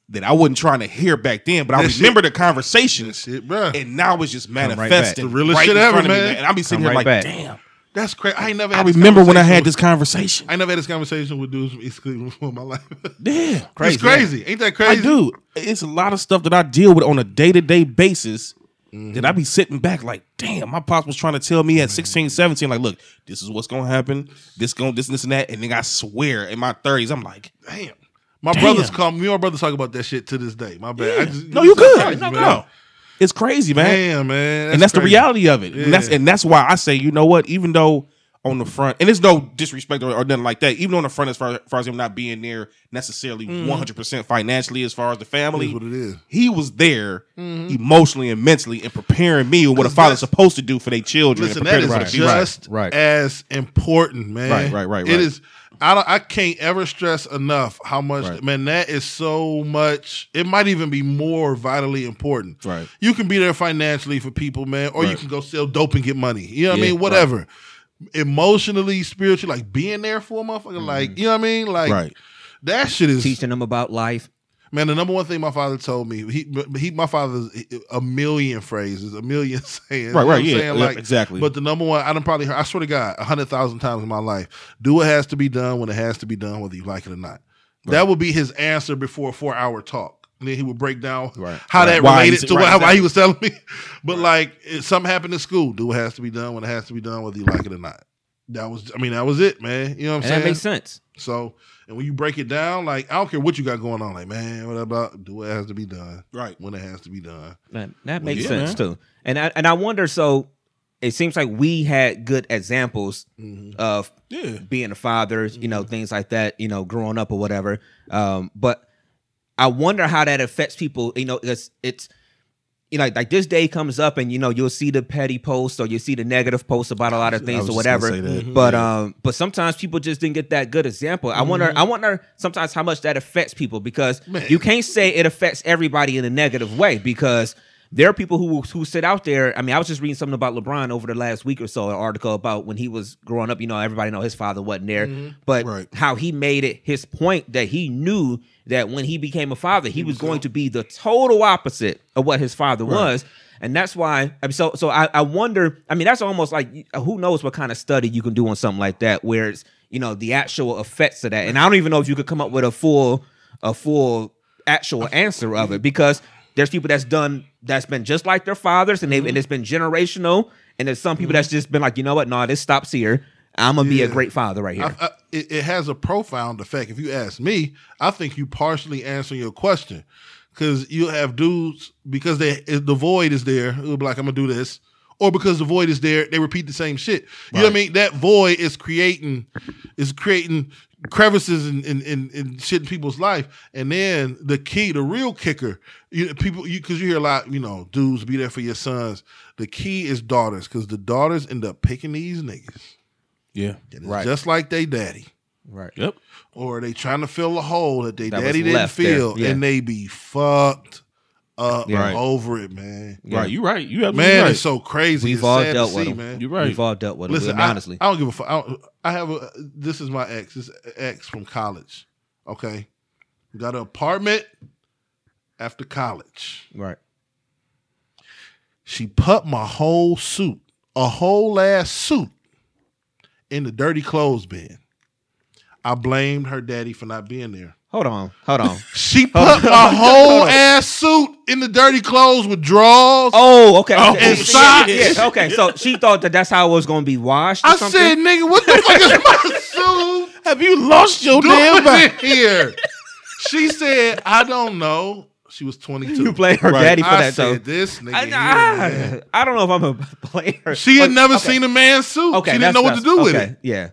[SPEAKER 2] that I wasn't trying to hear back then, but I
[SPEAKER 3] That shit-
[SPEAKER 2] remember the conversations,
[SPEAKER 3] Shit, bruh.
[SPEAKER 2] and now it's just
[SPEAKER 1] right back.
[SPEAKER 2] manifesting.
[SPEAKER 3] The realest
[SPEAKER 2] right
[SPEAKER 3] shit
[SPEAKER 2] in
[SPEAKER 3] ever,
[SPEAKER 2] front of me,
[SPEAKER 3] man.
[SPEAKER 2] And I'll be sitting
[SPEAKER 1] Come
[SPEAKER 2] here
[SPEAKER 1] right
[SPEAKER 2] like,
[SPEAKER 1] back.
[SPEAKER 2] damn.
[SPEAKER 3] That's crazy. I ain't never.
[SPEAKER 2] I
[SPEAKER 3] Had this
[SPEAKER 2] remember when I had this conversation.
[SPEAKER 3] I never had this conversation with dudes from East Cleveland before in my life.
[SPEAKER 2] Yeah,
[SPEAKER 3] It's crazy. Ain't that crazy?
[SPEAKER 2] I do. It's a lot of stuff that I deal with on a day to day basis
[SPEAKER 3] Mm-hmm.
[SPEAKER 2] that I be sitting back like, damn, my pops was trying to tell me at 16, 17, like, look, this is what's gonna happen. This going this, this, and that. And then I swear in my 30s, I'm like,
[SPEAKER 3] Damn. My
[SPEAKER 2] Damn.
[SPEAKER 3] brothers call me. and My brothers talk about that shit to this day. My bad. I just,
[SPEAKER 2] no, you good.
[SPEAKER 3] crazy,
[SPEAKER 2] No,
[SPEAKER 3] man.
[SPEAKER 2] no. It's crazy, man.
[SPEAKER 3] Damn, man.
[SPEAKER 2] and that's the reality of it. And that's and that's why I say, you know what? Even though on the front, and there's no disrespect or, or nothing like that. Even on the front, as far, as far as him not being there necessarily 100 percent financially, as far as the family,
[SPEAKER 3] Mm-hmm. It is what it is.
[SPEAKER 2] he was there emotionally and mentally and preparing me with what a
[SPEAKER 3] Listen,
[SPEAKER 2] father's supposed to do for their children
[SPEAKER 3] Listen,
[SPEAKER 2] and
[SPEAKER 3] that
[SPEAKER 2] prepare
[SPEAKER 3] is
[SPEAKER 2] them for the future.
[SPEAKER 3] just
[SPEAKER 1] Right, right.
[SPEAKER 3] as important, man.
[SPEAKER 2] Right, right, right,
[SPEAKER 3] It
[SPEAKER 2] right.
[SPEAKER 3] is. I don't, I can't ever stress enough how much
[SPEAKER 2] Right.
[SPEAKER 3] man that is so much. It might even be more vitally important.
[SPEAKER 2] Right.
[SPEAKER 3] You can be there financially for people, man, or you
[SPEAKER 2] Right.
[SPEAKER 3] can go sell dope and get money. You know what
[SPEAKER 2] Yeah,
[SPEAKER 3] I mean? Whatever. Emotionally, spiritually, like being there for a motherfucker, like you know what I mean? Like
[SPEAKER 2] Mm-hmm. Right.
[SPEAKER 3] that shit is
[SPEAKER 1] Teaching them about life.
[SPEAKER 3] Man, the number one thing my father told me, he, he my father's a million phrases, a million sayings.
[SPEAKER 2] Right,
[SPEAKER 3] you know
[SPEAKER 2] right, yeah,
[SPEAKER 3] saying?
[SPEAKER 2] yeah,
[SPEAKER 3] Like,
[SPEAKER 2] exactly.
[SPEAKER 3] But the number one, I don't probably heard, I swear to God, a hundred thousand times in my life, do what has to be done when it has to be done, whether you like it or not. That would be his answer before a four hour talk. And then he would break down
[SPEAKER 2] Right.
[SPEAKER 3] how
[SPEAKER 2] Right.
[SPEAKER 3] that
[SPEAKER 2] Why
[SPEAKER 3] related to
[SPEAKER 2] right,
[SPEAKER 3] what, why he was telling me. But like, if something happened in school, do what has to be done when it has to be done, whether you like it or not. That was, I mean, that was it, man. You know what I'm
[SPEAKER 1] And
[SPEAKER 3] saying?
[SPEAKER 1] that makes sense.
[SPEAKER 3] So, and when you break it down, like I don't care what you got going on, like man, what about do what has to be done,
[SPEAKER 2] Right.
[SPEAKER 3] When it has to be done.
[SPEAKER 1] That, that makes
[SPEAKER 2] yeah,
[SPEAKER 1] sense
[SPEAKER 2] man.
[SPEAKER 1] too. And I and I wonder. So it seems like we had good examples of
[SPEAKER 2] Yeah.
[SPEAKER 1] being a father, you know, things like that, you know, growing up or whatever. Um, but I wonder how that affects people. You know, it's it's you know, like this day comes up and you know you'll see the petty posts or you see the negative posts about a lot of things or whatever. But um, but sometimes people just didn't get that good example. I wonder. I wonder sometimes how much that affects people because
[SPEAKER 3] Man.
[SPEAKER 1] you can't say it affects everybody in a negative way because there are people who who sit out there. I mean, I was just reading something about LeBron over the last week or so, an article about when he was growing up. You know, everybody know his father wasn't there, but
[SPEAKER 2] Right.
[SPEAKER 1] how he made it his point that he knew that when he became a father, he, was going to be the total opposite of what his father was. And that's why, I mean, so so I, I wonder. I mean, that's almost like who knows what kind of study you can do on something like that, where it's you know the actual effects of that. And I don't even know if you could come up with a full a full actual answer of it because there's people that's done that's been just like their fathers and they've and mm-hmm. it's been generational. And there's some people that's mm-hmm. just been like, you know what, no, this stops here. I'm gonna be a great father right here.
[SPEAKER 3] I, I, it, it has a profound effect. If you ask me, I think you partially answer your question because you have dudes because they the void is there. It'll be like, I'm gonna do this. Or because the void is there, they repeat the same shit. You know what I mean? That void is creating is creating crevices and in, in, in, shit in people's life. And then the key, the real kicker, you know, people you because you hear a lot, you know, dudes be there for your sons. The key is daughters, because the daughters end up picking these niggas.
[SPEAKER 2] Yeah.
[SPEAKER 3] It's
[SPEAKER 1] Right.
[SPEAKER 3] Just like they daddy
[SPEAKER 1] right.
[SPEAKER 2] Yep.
[SPEAKER 3] or they trying to fill a hole that they
[SPEAKER 1] That
[SPEAKER 3] daddy didn't
[SPEAKER 1] left
[SPEAKER 3] fill,
[SPEAKER 1] yeah.
[SPEAKER 3] and they be fucked up
[SPEAKER 2] Right.
[SPEAKER 3] over it, man.
[SPEAKER 2] Right. You right. You have
[SPEAKER 3] Man,
[SPEAKER 2] right.
[SPEAKER 3] it's so crazy.
[SPEAKER 1] We've
[SPEAKER 3] it's
[SPEAKER 1] all
[SPEAKER 3] sad
[SPEAKER 1] dealt
[SPEAKER 3] to
[SPEAKER 1] with
[SPEAKER 3] see,
[SPEAKER 1] them.
[SPEAKER 3] man.
[SPEAKER 2] You're right.
[SPEAKER 1] We've all dealt with it.
[SPEAKER 3] Listen,
[SPEAKER 1] I
[SPEAKER 3] I,
[SPEAKER 1] honestly.
[SPEAKER 3] I don't give a fuck. I, don't- I have a. This is my ex. This ex from college. Okay, got an apartment after college.
[SPEAKER 1] right.
[SPEAKER 3] She put my whole suit, a whole ass suit, in the dirty clothes bin. I blamed her daddy for not being there.
[SPEAKER 1] Hold on, hold on.
[SPEAKER 3] She put my whole ass suit in the dirty clothes with drawers.
[SPEAKER 1] Oh, okay.
[SPEAKER 2] Oh,
[SPEAKER 1] okay.
[SPEAKER 3] and
[SPEAKER 1] oh,
[SPEAKER 3] socks.
[SPEAKER 1] yeah, okay, so she thought that that's how it was going to be washed. Or
[SPEAKER 3] I
[SPEAKER 1] something?
[SPEAKER 3] said, nigga, what the fuck is my suit
[SPEAKER 2] Have you lost your damn mind?
[SPEAKER 3] in here? She said, I don't know. She was 22.
[SPEAKER 1] you blame her
[SPEAKER 2] Right.
[SPEAKER 1] daddy for
[SPEAKER 3] I
[SPEAKER 1] that. So
[SPEAKER 3] said, this nigga
[SPEAKER 1] I,
[SPEAKER 3] here,
[SPEAKER 1] I,
[SPEAKER 3] man.
[SPEAKER 1] I don't know if I'm a player.
[SPEAKER 3] She had never seen a man's suit.
[SPEAKER 1] Okay,
[SPEAKER 3] she didn't know what to
[SPEAKER 1] that's-
[SPEAKER 3] do with
[SPEAKER 1] okay,
[SPEAKER 3] it.
[SPEAKER 1] Yeah,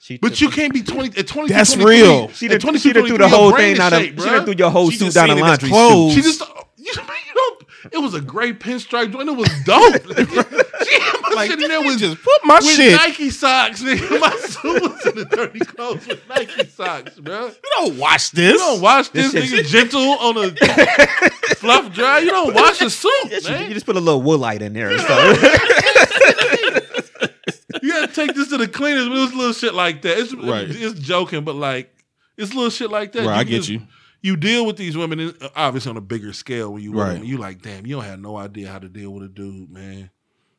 [SPEAKER 1] she.
[SPEAKER 3] But you can't be 20 at 22.
[SPEAKER 2] That's
[SPEAKER 3] 23,
[SPEAKER 2] real.
[SPEAKER 1] She
[SPEAKER 3] at
[SPEAKER 1] done,
[SPEAKER 3] 22,
[SPEAKER 1] she done threw the whole thing
[SPEAKER 3] is
[SPEAKER 1] down. The,
[SPEAKER 3] shaped,
[SPEAKER 1] she
[SPEAKER 3] bruh.
[SPEAKER 1] done threw your whole
[SPEAKER 2] She
[SPEAKER 1] suit
[SPEAKER 2] just
[SPEAKER 1] down the
[SPEAKER 2] seen it
[SPEAKER 1] laundry
[SPEAKER 2] clothes.
[SPEAKER 3] She just you, you don't. It was a great pinstripe joint. It was dope. she had my shit in there with
[SPEAKER 2] Just put my
[SPEAKER 3] with
[SPEAKER 2] shit.
[SPEAKER 3] Nike socks, nigga. My suit was in the dirty clothes with Nike socks, bro.
[SPEAKER 2] You don't watch this.
[SPEAKER 3] You don't wash this,
[SPEAKER 1] This
[SPEAKER 3] nigga gentle on a fluff dry. You don't wash a suit, man.
[SPEAKER 1] you just put a little woolite in there. and stuff.
[SPEAKER 3] You gotta take this to the cleaners. But it was little shit like that. It's
[SPEAKER 2] Right.
[SPEAKER 3] it's joking, but like it's little shit like that.
[SPEAKER 2] Right, I get
[SPEAKER 3] just-
[SPEAKER 2] you.
[SPEAKER 3] You deal with these women, in- uh, obviously on a bigger scale. When you with
[SPEAKER 2] Right.
[SPEAKER 3] them, you like, damn, you don't have no idea how to deal with a dude, man.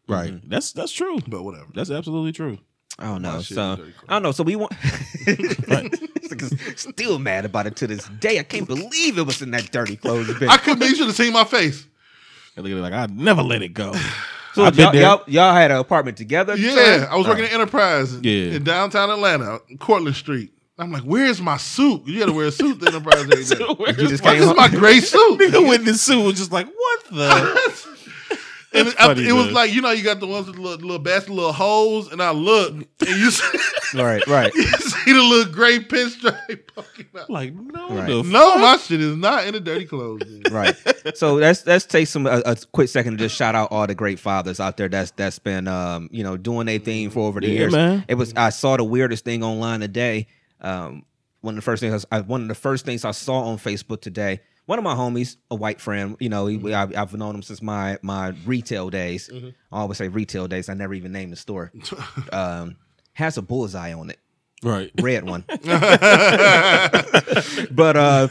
[SPEAKER 2] Right. Mm-hmm. That's that's true.
[SPEAKER 3] But whatever.
[SPEAKER 2] That's absolutely true.
[SPEAKER 1] I don't know. So
[SPEAKER 3] is
[SPEAKER 1] I don't know. So we want. Still mad about it to this day. I can't believe it was in that dirty clothes bin.
[SPEAKER 3] I couldn't. believe You should have seen my face.
[SPEAKER 2] And look at it like I never let it go.
[SPEAKER 1] So
[SPEAKER 2] I've
[SPEAKER 1] y'all,
[SPEAKER 2] there.
[SPEAKER 1] y'all, y'all had an apartment together?
[SPEAKER 3] Yeah,
[SPEAKER 1] time?
[SPEAKER 3] I was working at Enterprise in,
[SPEAKER 2] Yeah.
[SPEAKER 3] in downtown Atlanta, Courtland Street. I'm like, where's my suit? You got to wear a suit to Enterprise every day.
[SPEAKER 2] Where's
[SPEAKER 1] You just
[SPEAKER 2] my-
[SPEAKER 1] came
[SPEAKER 3] This is my gray suit.
[SPEAKER 2] nigga with this suit was just like, what the?
[SPEAKER 3] And it,
[SPEAKER 2] funny,
[SPEAKER 3] it was like, you know, you got the ones with the little, little basket, little holes, and I look, and you see,
[SPEAKER 1] Right, right.
[SPEAKER 3] you see the little gray pinstripe poking out.
[SPEAKER 2] like, no,
[SPEAKER 1] Right.
[SPEAKER 2] the
[SPEAKER 3] No, my shit is not in the dirty clothes. man.
[SPEAKER 1] right. So let's let's take some a, a quick second to just shout out all the great fathers out there that's that's been um you know doing their thing for over the
[SPEAKER 2] Yeah,
[SPEAKER 1] years.
[SPEAKER 2] man.
[SPEAKER 1] It was I saw the weirdest thing online today. Um, one of the first things I one of the first things I saw on Facebook today. One of my homies, a white friend, you know, he, I, I've known him since my my retail days. I always say retail days. I never even named the store. Um, has a bullseye on it
[SPEAKER 2] right.
[SPEAKER 1] red one. but uh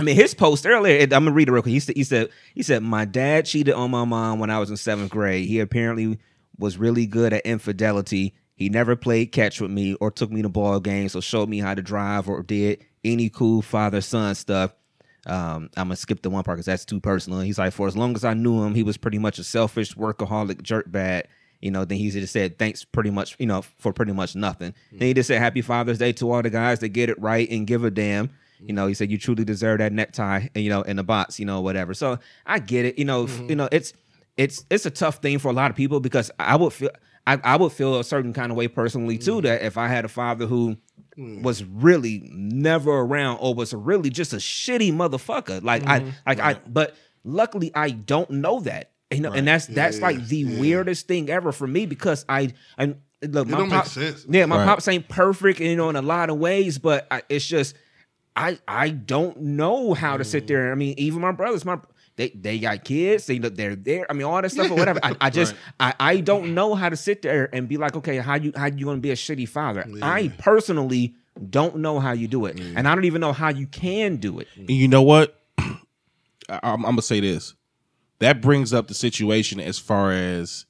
[SPEAKER 1] I mean, his post earlier. I'm gonna read it real quick. He said, "He said, he said, my dad cheated on my mom when I was in seventh grade. He apparently was really good at infidelity. He never played catch with me or took me to ball games or showed me how to drive or did any cool father son stuff. Um, I'm gonna skip the one part because that's too personal. He's like, for as long as I knew him, he was pretty much a selfish workaholic jerkbag. You know, then he just said thanks pretty much, you know, for pretty much nothing. Then he just said Happy Father's Day to all the guys that get it right and give a damn. You know, he said you truly deserve that necktie and you know, in the box, you know, whatever. So I get it. You know, f- you know, it's it's it's a tough thing for a lot of people because I would feel I, I would feel a certain kind of way personally too that if I had a father who Mm. was really never around or was really just a shitty motherfucker. Like I mm-hmm. like I but luckily I don't know that. You know, and that's that's
[SPEAKER 3] Yeah,
[SPEAKER 1] like the
[SPEAKER 3] yeah.
[SPEAKER 1] weirdest thing ever for me because I and look, my
[SPEAKER 3] don't make
[SPEAKER 1] pop,
[SPEAKER 3] sense.
[SPEAKER 1] Yeah, my
[SPEAKER 2] Right.
[SPEAKER 1] pops ain't perfect, you know, in a lot of ways, but I, it's just I I don't know how to sit mm. there. I mean, even my brothers, my they they got kids, they look they're there. I mean, all that stuff or whatever. I, I just I, I don't know how to sit there and be like, okay, how you how you gonna be a shitty father? I personally don't know how you do it, mm. and I don't even know how you can do it.
[SPEAKER 2] And you know what? I, I'm, I'm gonna say this. That brings up the situation as far as,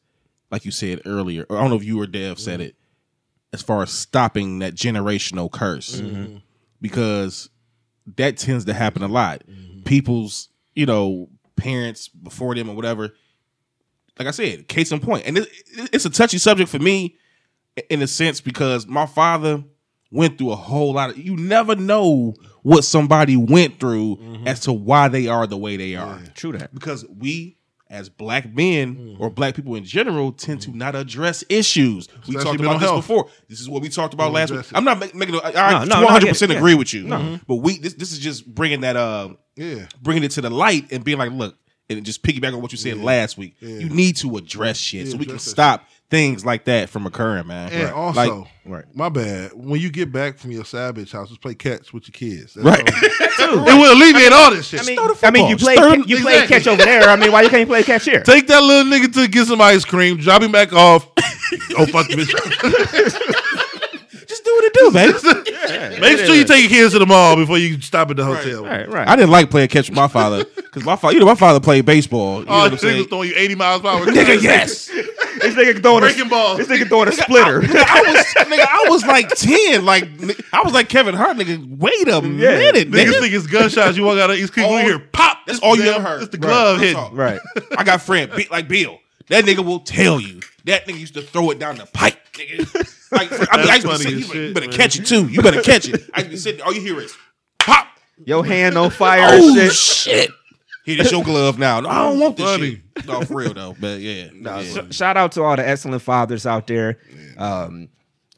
[SPEAKER 2] like you said earlier. I don't know if you or Dev said mm-hmm. it. As far as stopping that generational curse, mm-hmm. because that tends to happen a lot. Mm-hmm. People's, you know, parents before them or whatever. Like I said, case in point, and it, it- it's a touchy subject for me, in a sense, because my father went through a whole lot of. You never know what somebody went through mm-hmm. as to why they are the way they are.
[SPEAKER 1] True that.
[SPEAKER 2] Because we, as black men or black people in general, tend to not address issues. We talked about this
[SPEAKER 3] health.
[SPEAKER 2] before. This is what we talked about last week.
[SPEAKER 3] it.
[SPEAKER 2] I'm not ma- making. a- I,
[SPEAKER 1] No, no, no, I
[SPEAKER 2] 100
[SPEAKER 1] get it.
[SPEAKER 2] percent
[SPEAKER 1] Yeah.
[SPEAKER 2] agree with you. Mm-hmm. But we this this is just bringing that uh
[SPEAKER 3] Yeah.
[SPEAKER 2] bringing it to the light and being like, look, and just piggyback on what you said last week. You need to address shit so we can stop things like that from occurring, man.
[SPEAKER 3] And
[SPEAKER 2] Right.
[SPEAKER 3] also,
[SPEAKER 2] Like-
[SPEAKER 1] Right.
[SPEAKER 3] my bad. When you get back from your savage house, just play catch with your kids. That's
[SPEAKER 2] Right.
[SPEAKER 3] all. it will alleviate all this shit.
[SPEAKER 1] I mean, I mean, you play
[SPEAKER 2] Stir
[SPEAKER 1] you play
[SPEAKER 3] Exactly.
[SPEAKER 1] catch over there. I mean, why you can't play catch here?
[SPEAKER 3] Take that little nigga to get some ice cream, drop him back off. oh fuck the bitch.
[SPEAKER 2] just do what it do, man.
[SPEAKER 3] Make sure you take your kids to the mall before you stop at the hotel.
[SPEAKER 1] Right, right.
[SPEAKER 2] I didn't like playing catch with my father because my father, you know, my father played baseball. You know
[SPEAKER 3] Oh,
[SPEAKER 2] what I'm saying?
[SPEAKER 3] throwing you 80 miles per hour.
[SPEAKER 2] Nigga, yes.
[SPEAKER 1] This nigga throwing
[SPEAKER 3] Breaking
[SPEAKER 1] a,
[SPEAKER 3] balls.
[SPEAKER 1] This nigga throwing a splitter.
[SPEAKER 2] Nigga, I was nigga, I was like ten. Like I was like Kevin Hart. Nigga, wait a minute,
[SPEAKER 3] Niggas
[SPEAKER 2] nigga.
[SPEAKER 3] think it's gunshots. You walk out of East Creek,
[SPEAKER 2] All-
[SPEAKER 3] we hear pop.
[SPEAKER 2] That's all you ever heard.
[SPEAKER 3] It's the
[SPEAKER 2] Right.
[SPEAKER 3] glove
[SPEAKER 2] That's
[SPEAKER 3] hitting.
[SPEAKER 2] all.
[SPEAKER 1] right.
[SPEAKER 2] I got friend Bi- like Bill. That nigga will tell you. That nigga used to throw it down the pipe, nigga. Like I, mean, I used to
[SPEAKER 3] That's
[SPEAKER 2] say, you,
[SPEAKER 3] as
[SPEAKER 2] better- you
[SPEAKER 3] shit,
[SPEAKER 2] better
[SPEAKER 3] man.
[SPEAKER 2] catch it too. You better catch it. I used to be sitting. All you hear is pop.
[SPEAKER 1] Your hand on fire
[SPEAKER 2] Oh
[SPEAKER 1] shit.
[SPEAKER 2] shit! Here, this your glove now. No, I don't want this
[SPEAKER 3] Funny.
[SPEAKER 2] shit. No, for real though. But yeah,
[SPEAKER 1] No,
[SPEAKER 2] yeah.
[SPEAKER 1] sh- shout out to all the excellent fathers out there. Um,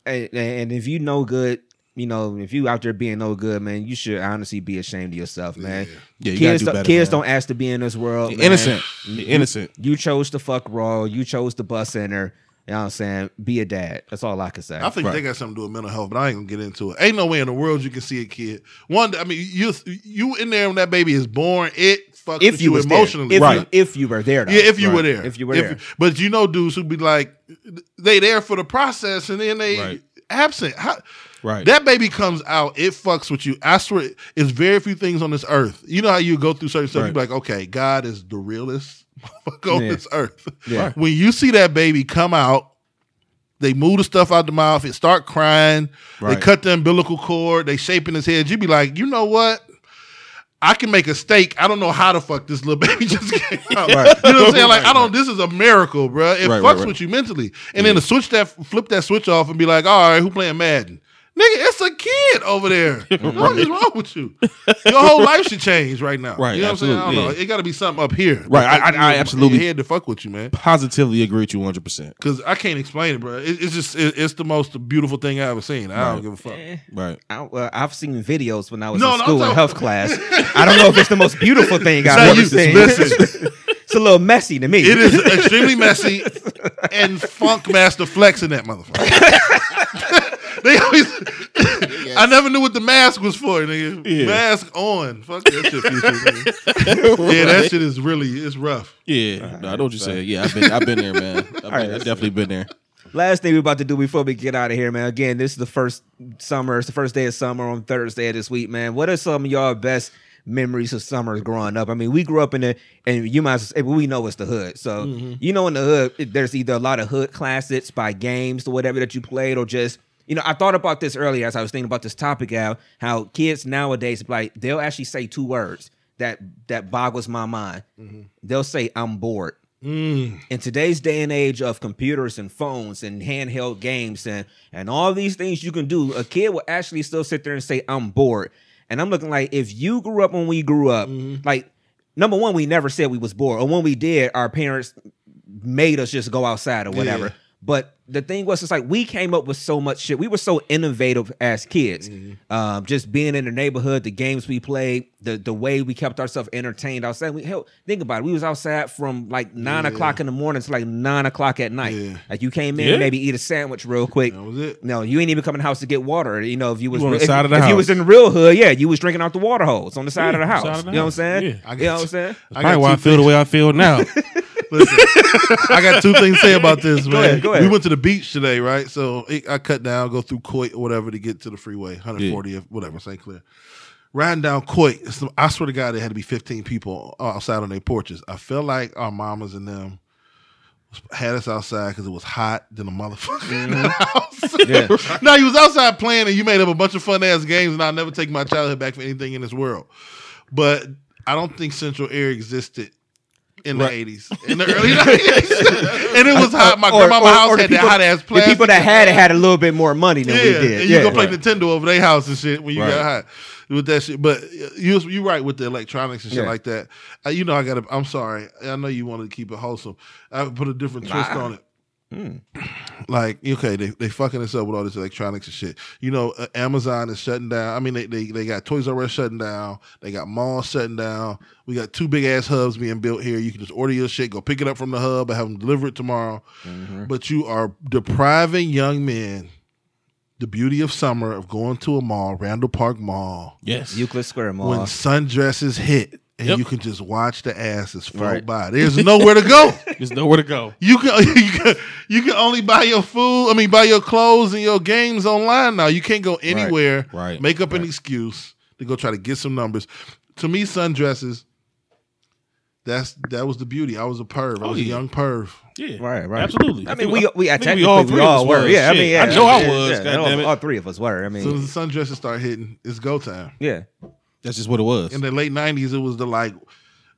[SPEAKER 1] and, and if you know good, you know, if you out there being no good, man, you should honestly be ashamed of yourself, man.
[SPEAKER 2] Yeah, you
[SPEAKER 1] kids,
[SPEAKER 2] do
[SPEAKER 1] don't-
[SPEAKER 2] better,
[SPEAKER 1] kids
[SPEAKER 2] man.
[SPEAKER 1] don't ask to be in this world. man.
[SPEAKER 2] innocent, innocent.
[SPEAKER 1] You chose to fuck raw. You chose to bust in her. You know what I'm saying? Be a dad. That's all I can say.
[SPEAKER 3] I think
[SPEAKER 2] Right.
[SPEAKER 3] they got something to do with mental health, but I ain't gonna get into it. Ain't no way in the world you can see a kid. One, I mean, you you in there when that baby is born, it fucks
[SPEAKER 1] if
[SPEAKER 3] with
[SPEAKER 1] you
[SPEAKER 3] you emotionally.
[SPEAKER 1] if,
[SPEAKER 2] Right.
[SPEAKER 1] if you were there, though.
[SPEAKER 3] yeah, if you
[SPEAKER 2] Right.
[SPEAKER 3] were there,
[SPEAKER 1] If you were there.
[SPEAKER 3] but you know, dudes who be like, they there for the process, and then they
[SPEAKER 2] Right.
[SPEAKER 3] absent. How,
[SPEAKER 2] Right.
[SPEAKER 3] That baby comes out, it fucks with you. I swear, it's very few things on this earth. You know how you go through certain stuff. You be like, okay, God is the realest motherfucker on
[SPEAKER 1] Yeah.
[SPEAKER 3] this earth.
[SPEAKER 1] Yeah.
[SPEAKER 3] When you see that baby come out, they move the stuff out the mouth, it start crying. They cut the umbilical cord. They shaping his head. You be like, you know what? I can make a steak. I don't know how the fuck this little baby just came out.
[SPEAKER 2] Right.
[SPEAKER 3] You know what I'm saying? Like,
[SPEAKER 2] Right,
[SPEAKER 3] I don't. This is a miracle, bro. It
[SPEAKER 2] Right,
[SPEAKER 3] fucks
[SPEAKER 2] right, right.
[SPEAKER 3] with you mentally, and then to switch that, flip that switch off, and be like, all right, who playing Madden? Nigga, it's a kid over there. What is wrong with you? Your whole life should change right now.
[SPEAKER 2] Right,
[SPEAKER 3] You know what I'm saying? I don't
[SPEAKER 2] absolutely,
[SPEAKER 3] know. It got to be something up here.
[SPEAKER 2] Right, I-
[SPEAKER 3] Like,
[SPEAKER 2] I- I
[SPEAKER 3] your-
[SPEAKER 2] absolutely-
[SPEAKER 3] Your head to fuck with you, man.
[SPEAKER 2] Positively agree with you 100. percent
[SPEAKER 3] Because I can't explain it, bro. It, it's just it, it's the most beautiful thing I've ever seen. I don't give a fuck.
[SPEAKER 1] Eh,
[SPEAKER 2] Right.
[SPEAKER 1] I, well, I've seen videos when I was
[SPEAKER 3] No,
[SPEAKER 1] in
[SPEAKER 3] no,
[SPEAKER 1] school in health class. I don't know if it's the most beautiful thing I've ever
[SPEAKER 3] you-
[SPEAKER 1] seen.
[SPEAKER 3] listen.
[SPEAKER 1] it's a little messy to me.
[SPEAKER 3] It is extremely messy and Funkmaster Flex in that motherfucker. They always I never knew what the mask was for, nigga.
[SPEAKER 2] Yeah.
[SPEAKER 3] Mask on. Fuck that shit, future, nigga. Yeah, that shit is really it's rough.
[SPEAKER 2] Yeah, no, I know what you're saying. Yeah, I've been, I've been there, man. I've, been, I've definitely been there.
[SPEAKER 1] Last thing we're about to do before we get out of here, man. Again, this is the first summer. It's the first day of summer on Thursday of this week, man. What are some of y'all best memories of summer growing up? I mean, we grew up in the, and you might say, well, we know it's the hood. So, mm-hmm. you know, in the hood, there's either a lot of hood classics by games or whatever that you played, or just, you know, I thought about this earlier as I was thinking about this topic, Al, how kids nowadays, like, they'll actually say two words that that boggles my mind. Mm-hmm. They'll say, I'm bored mm. in today's day and age of computers and phones and handheld games and and all these things you can do, a kid will actually still sit there and say, "I'm bored." And I'm looking like if you grew up when we grew up, mm-hmm. like number one, we never said we was bored, or when we did, our parents made us just go outside or whatever.
[SPEAKER 3] Yeah.
[SPEAKER 1] But the thing was, it's like we came up with so much shit. We were so innovative as kids. Um, just being in the neighborhood, the games we played, the the way we kept ourselves entertained outside. We hell, think about it. We was outside from like nine o'clock in the morning to like nine o'clock at night.
[SPEAKER 3] Yeah.
[SPEAKER 1] Like you came in,
[SPEAKER 2] Yeah.
[SPEAKER 1] maybe eat a sandwich real quick.
[SPEAKER 3] That was it.
[SPEAKER 1] No, you ain't even come in the house to get water. You know, if you was
[SPEAKER 2] You on the
[SPEAKER 1] if,
[SPEAKER 2] side of the
[SPEAKER 1] if you was in the real hood, yeah, you was drinking out the water hose on the side of the house.
[SPEAKER 2] of the
[SPEAKER 1] you know what I'm saying?
[SPEAKER 2] Yeah.
[SPEAKER 3] I
[SPEAKER 1] you know what I'm
[SPEAKER 3] you.
[SPEAKER 1] saying?
[SPEAKER 3] I
[SPEAKER 2] Probably why I
[SPEAKER 3] two
[SPEAKER 2] feel the way I feel now.
[SPEAKER 3] Listen, I got two things to say about this, man.
[SPEAKER 1] ahead, go ahead.
[SPEAKER 3] We went to the beach today, right? So it, I cut down, go through Coit or whatever to get to the freeway, 140, or whatever, St. Clair. Riding down Coit, I swear to God, there had to be 15 people outside on their porches. I felt like our mamas and them had us outside because it was hot than a motherfucker in the mm-hmm. house.
[SPEAKER 1] Yeah.
[SPEAKER 3] now you was outside playing and you made up a bunch of fun ass games, and I'll never take my childhood back for anything in this world. But I don't think Central Air existed in the eighties, in the early nineties, and it was hot. My
[SPEAKER 1] Or-
[SPEAKER 3] grandmama
[SPEAKER 1] or-
[SPEAKER 3] house
[SPEAKER 1] or
[SPEAKER 3] had that hot ass
[SPEAKER 1] The people that had it had a little bit more money than
[SPEAKER 3] yeah,
[SPEAKER 1] we did.
[SPEAKER 3] and you
[SPEAKER 1] yeah.
[SPEAKER 3] go play Nintendo over their house and shit when you
[SPEAKER 2] Right.
[SPEAKER 3] got hot with that shit. But you you right with the electronics and shit
[SPEAKER 1] Yeah.
[SPEAKER 3] like that. Uh, you know, I got. to I'm sorry. I know you wanted to keep it wholesome. I put a different twist
[SPEAKER 1] Nah.
[SPEAKER 3] on it. Like okay, they they fucking us up with all this electronics and shit. You know, uh, Amazon is shutting down. I mean, they, they they got Toys R Us shutting down. They got malls shutting down. We got two big ass hubs being built here. You can just order your shit, go pick it up from the hub, and have them deliver it tomorrow. But you are depriving young men the beauty of summer of going to a mall, Randall Park Mall,
[SPEAKER 2] Yes.
[SPEAKER 1] Euclid Square Mall.
[SPEAKER 3] when sundresses hit. And
[SPEAKER 2] Yep.
[SPEAKER 3] you can just watch the asses float
[SPEAKER 1] Right.
[SPEAKER 3] by. There's nowhere to go.
[SPEAKER 2] There's nowhere to go.
[SPEAKER 3] You can, you can you can only buy your food. I mean, buy your clothes and your games online now. You can't go anywhere.
[SPEAKER 2] right,
[SPEAKER 3] Make up an excuse to go try to get some numbers. To me, sundresses that's that was the beauty. I was a perv. I
[SPEAKER 2] Oh,
[SPEAKER 3] was a young perv.
[SPEAKER 2] Yeah,
[SPEAKER 1] Right, right.
[SPEAKER 2] absolutely.
[SPEAKER 1] I mean, we we
[SPEAKER 2] I
[SPEAKER 1] I
[SPEAKER 2] think we
[SPEAKER 1] technically
[SPEAKER 2] all
[SPEAKER 1] we
[SPEAKER 2] three of
[SPEAKER 1] all
[SPEAKER 2] us
[SPEAKER 1] were.
[SPEAKER 2] was.
[SPEAKER 1] Yeah, I mean, yeah.
[SPEAKER 2] I know I was,
[SPEAKER 1] Yeah,
[SPEAKER 2] God
[SPEAKER 1] all,
[SPEAKER 2] damn it.
[SPEAKER 1] all three of us were. I
[SPEAKER 3] As soon as
[SPEAKER 1] mean,
[SPEAKER 3] the sundresses start hitting, it's go time.
[SPEAKER 1] yeah.
[SPEAKER 2] That's just what it was.
[SPEAKER 3] In the late '90s, it was the like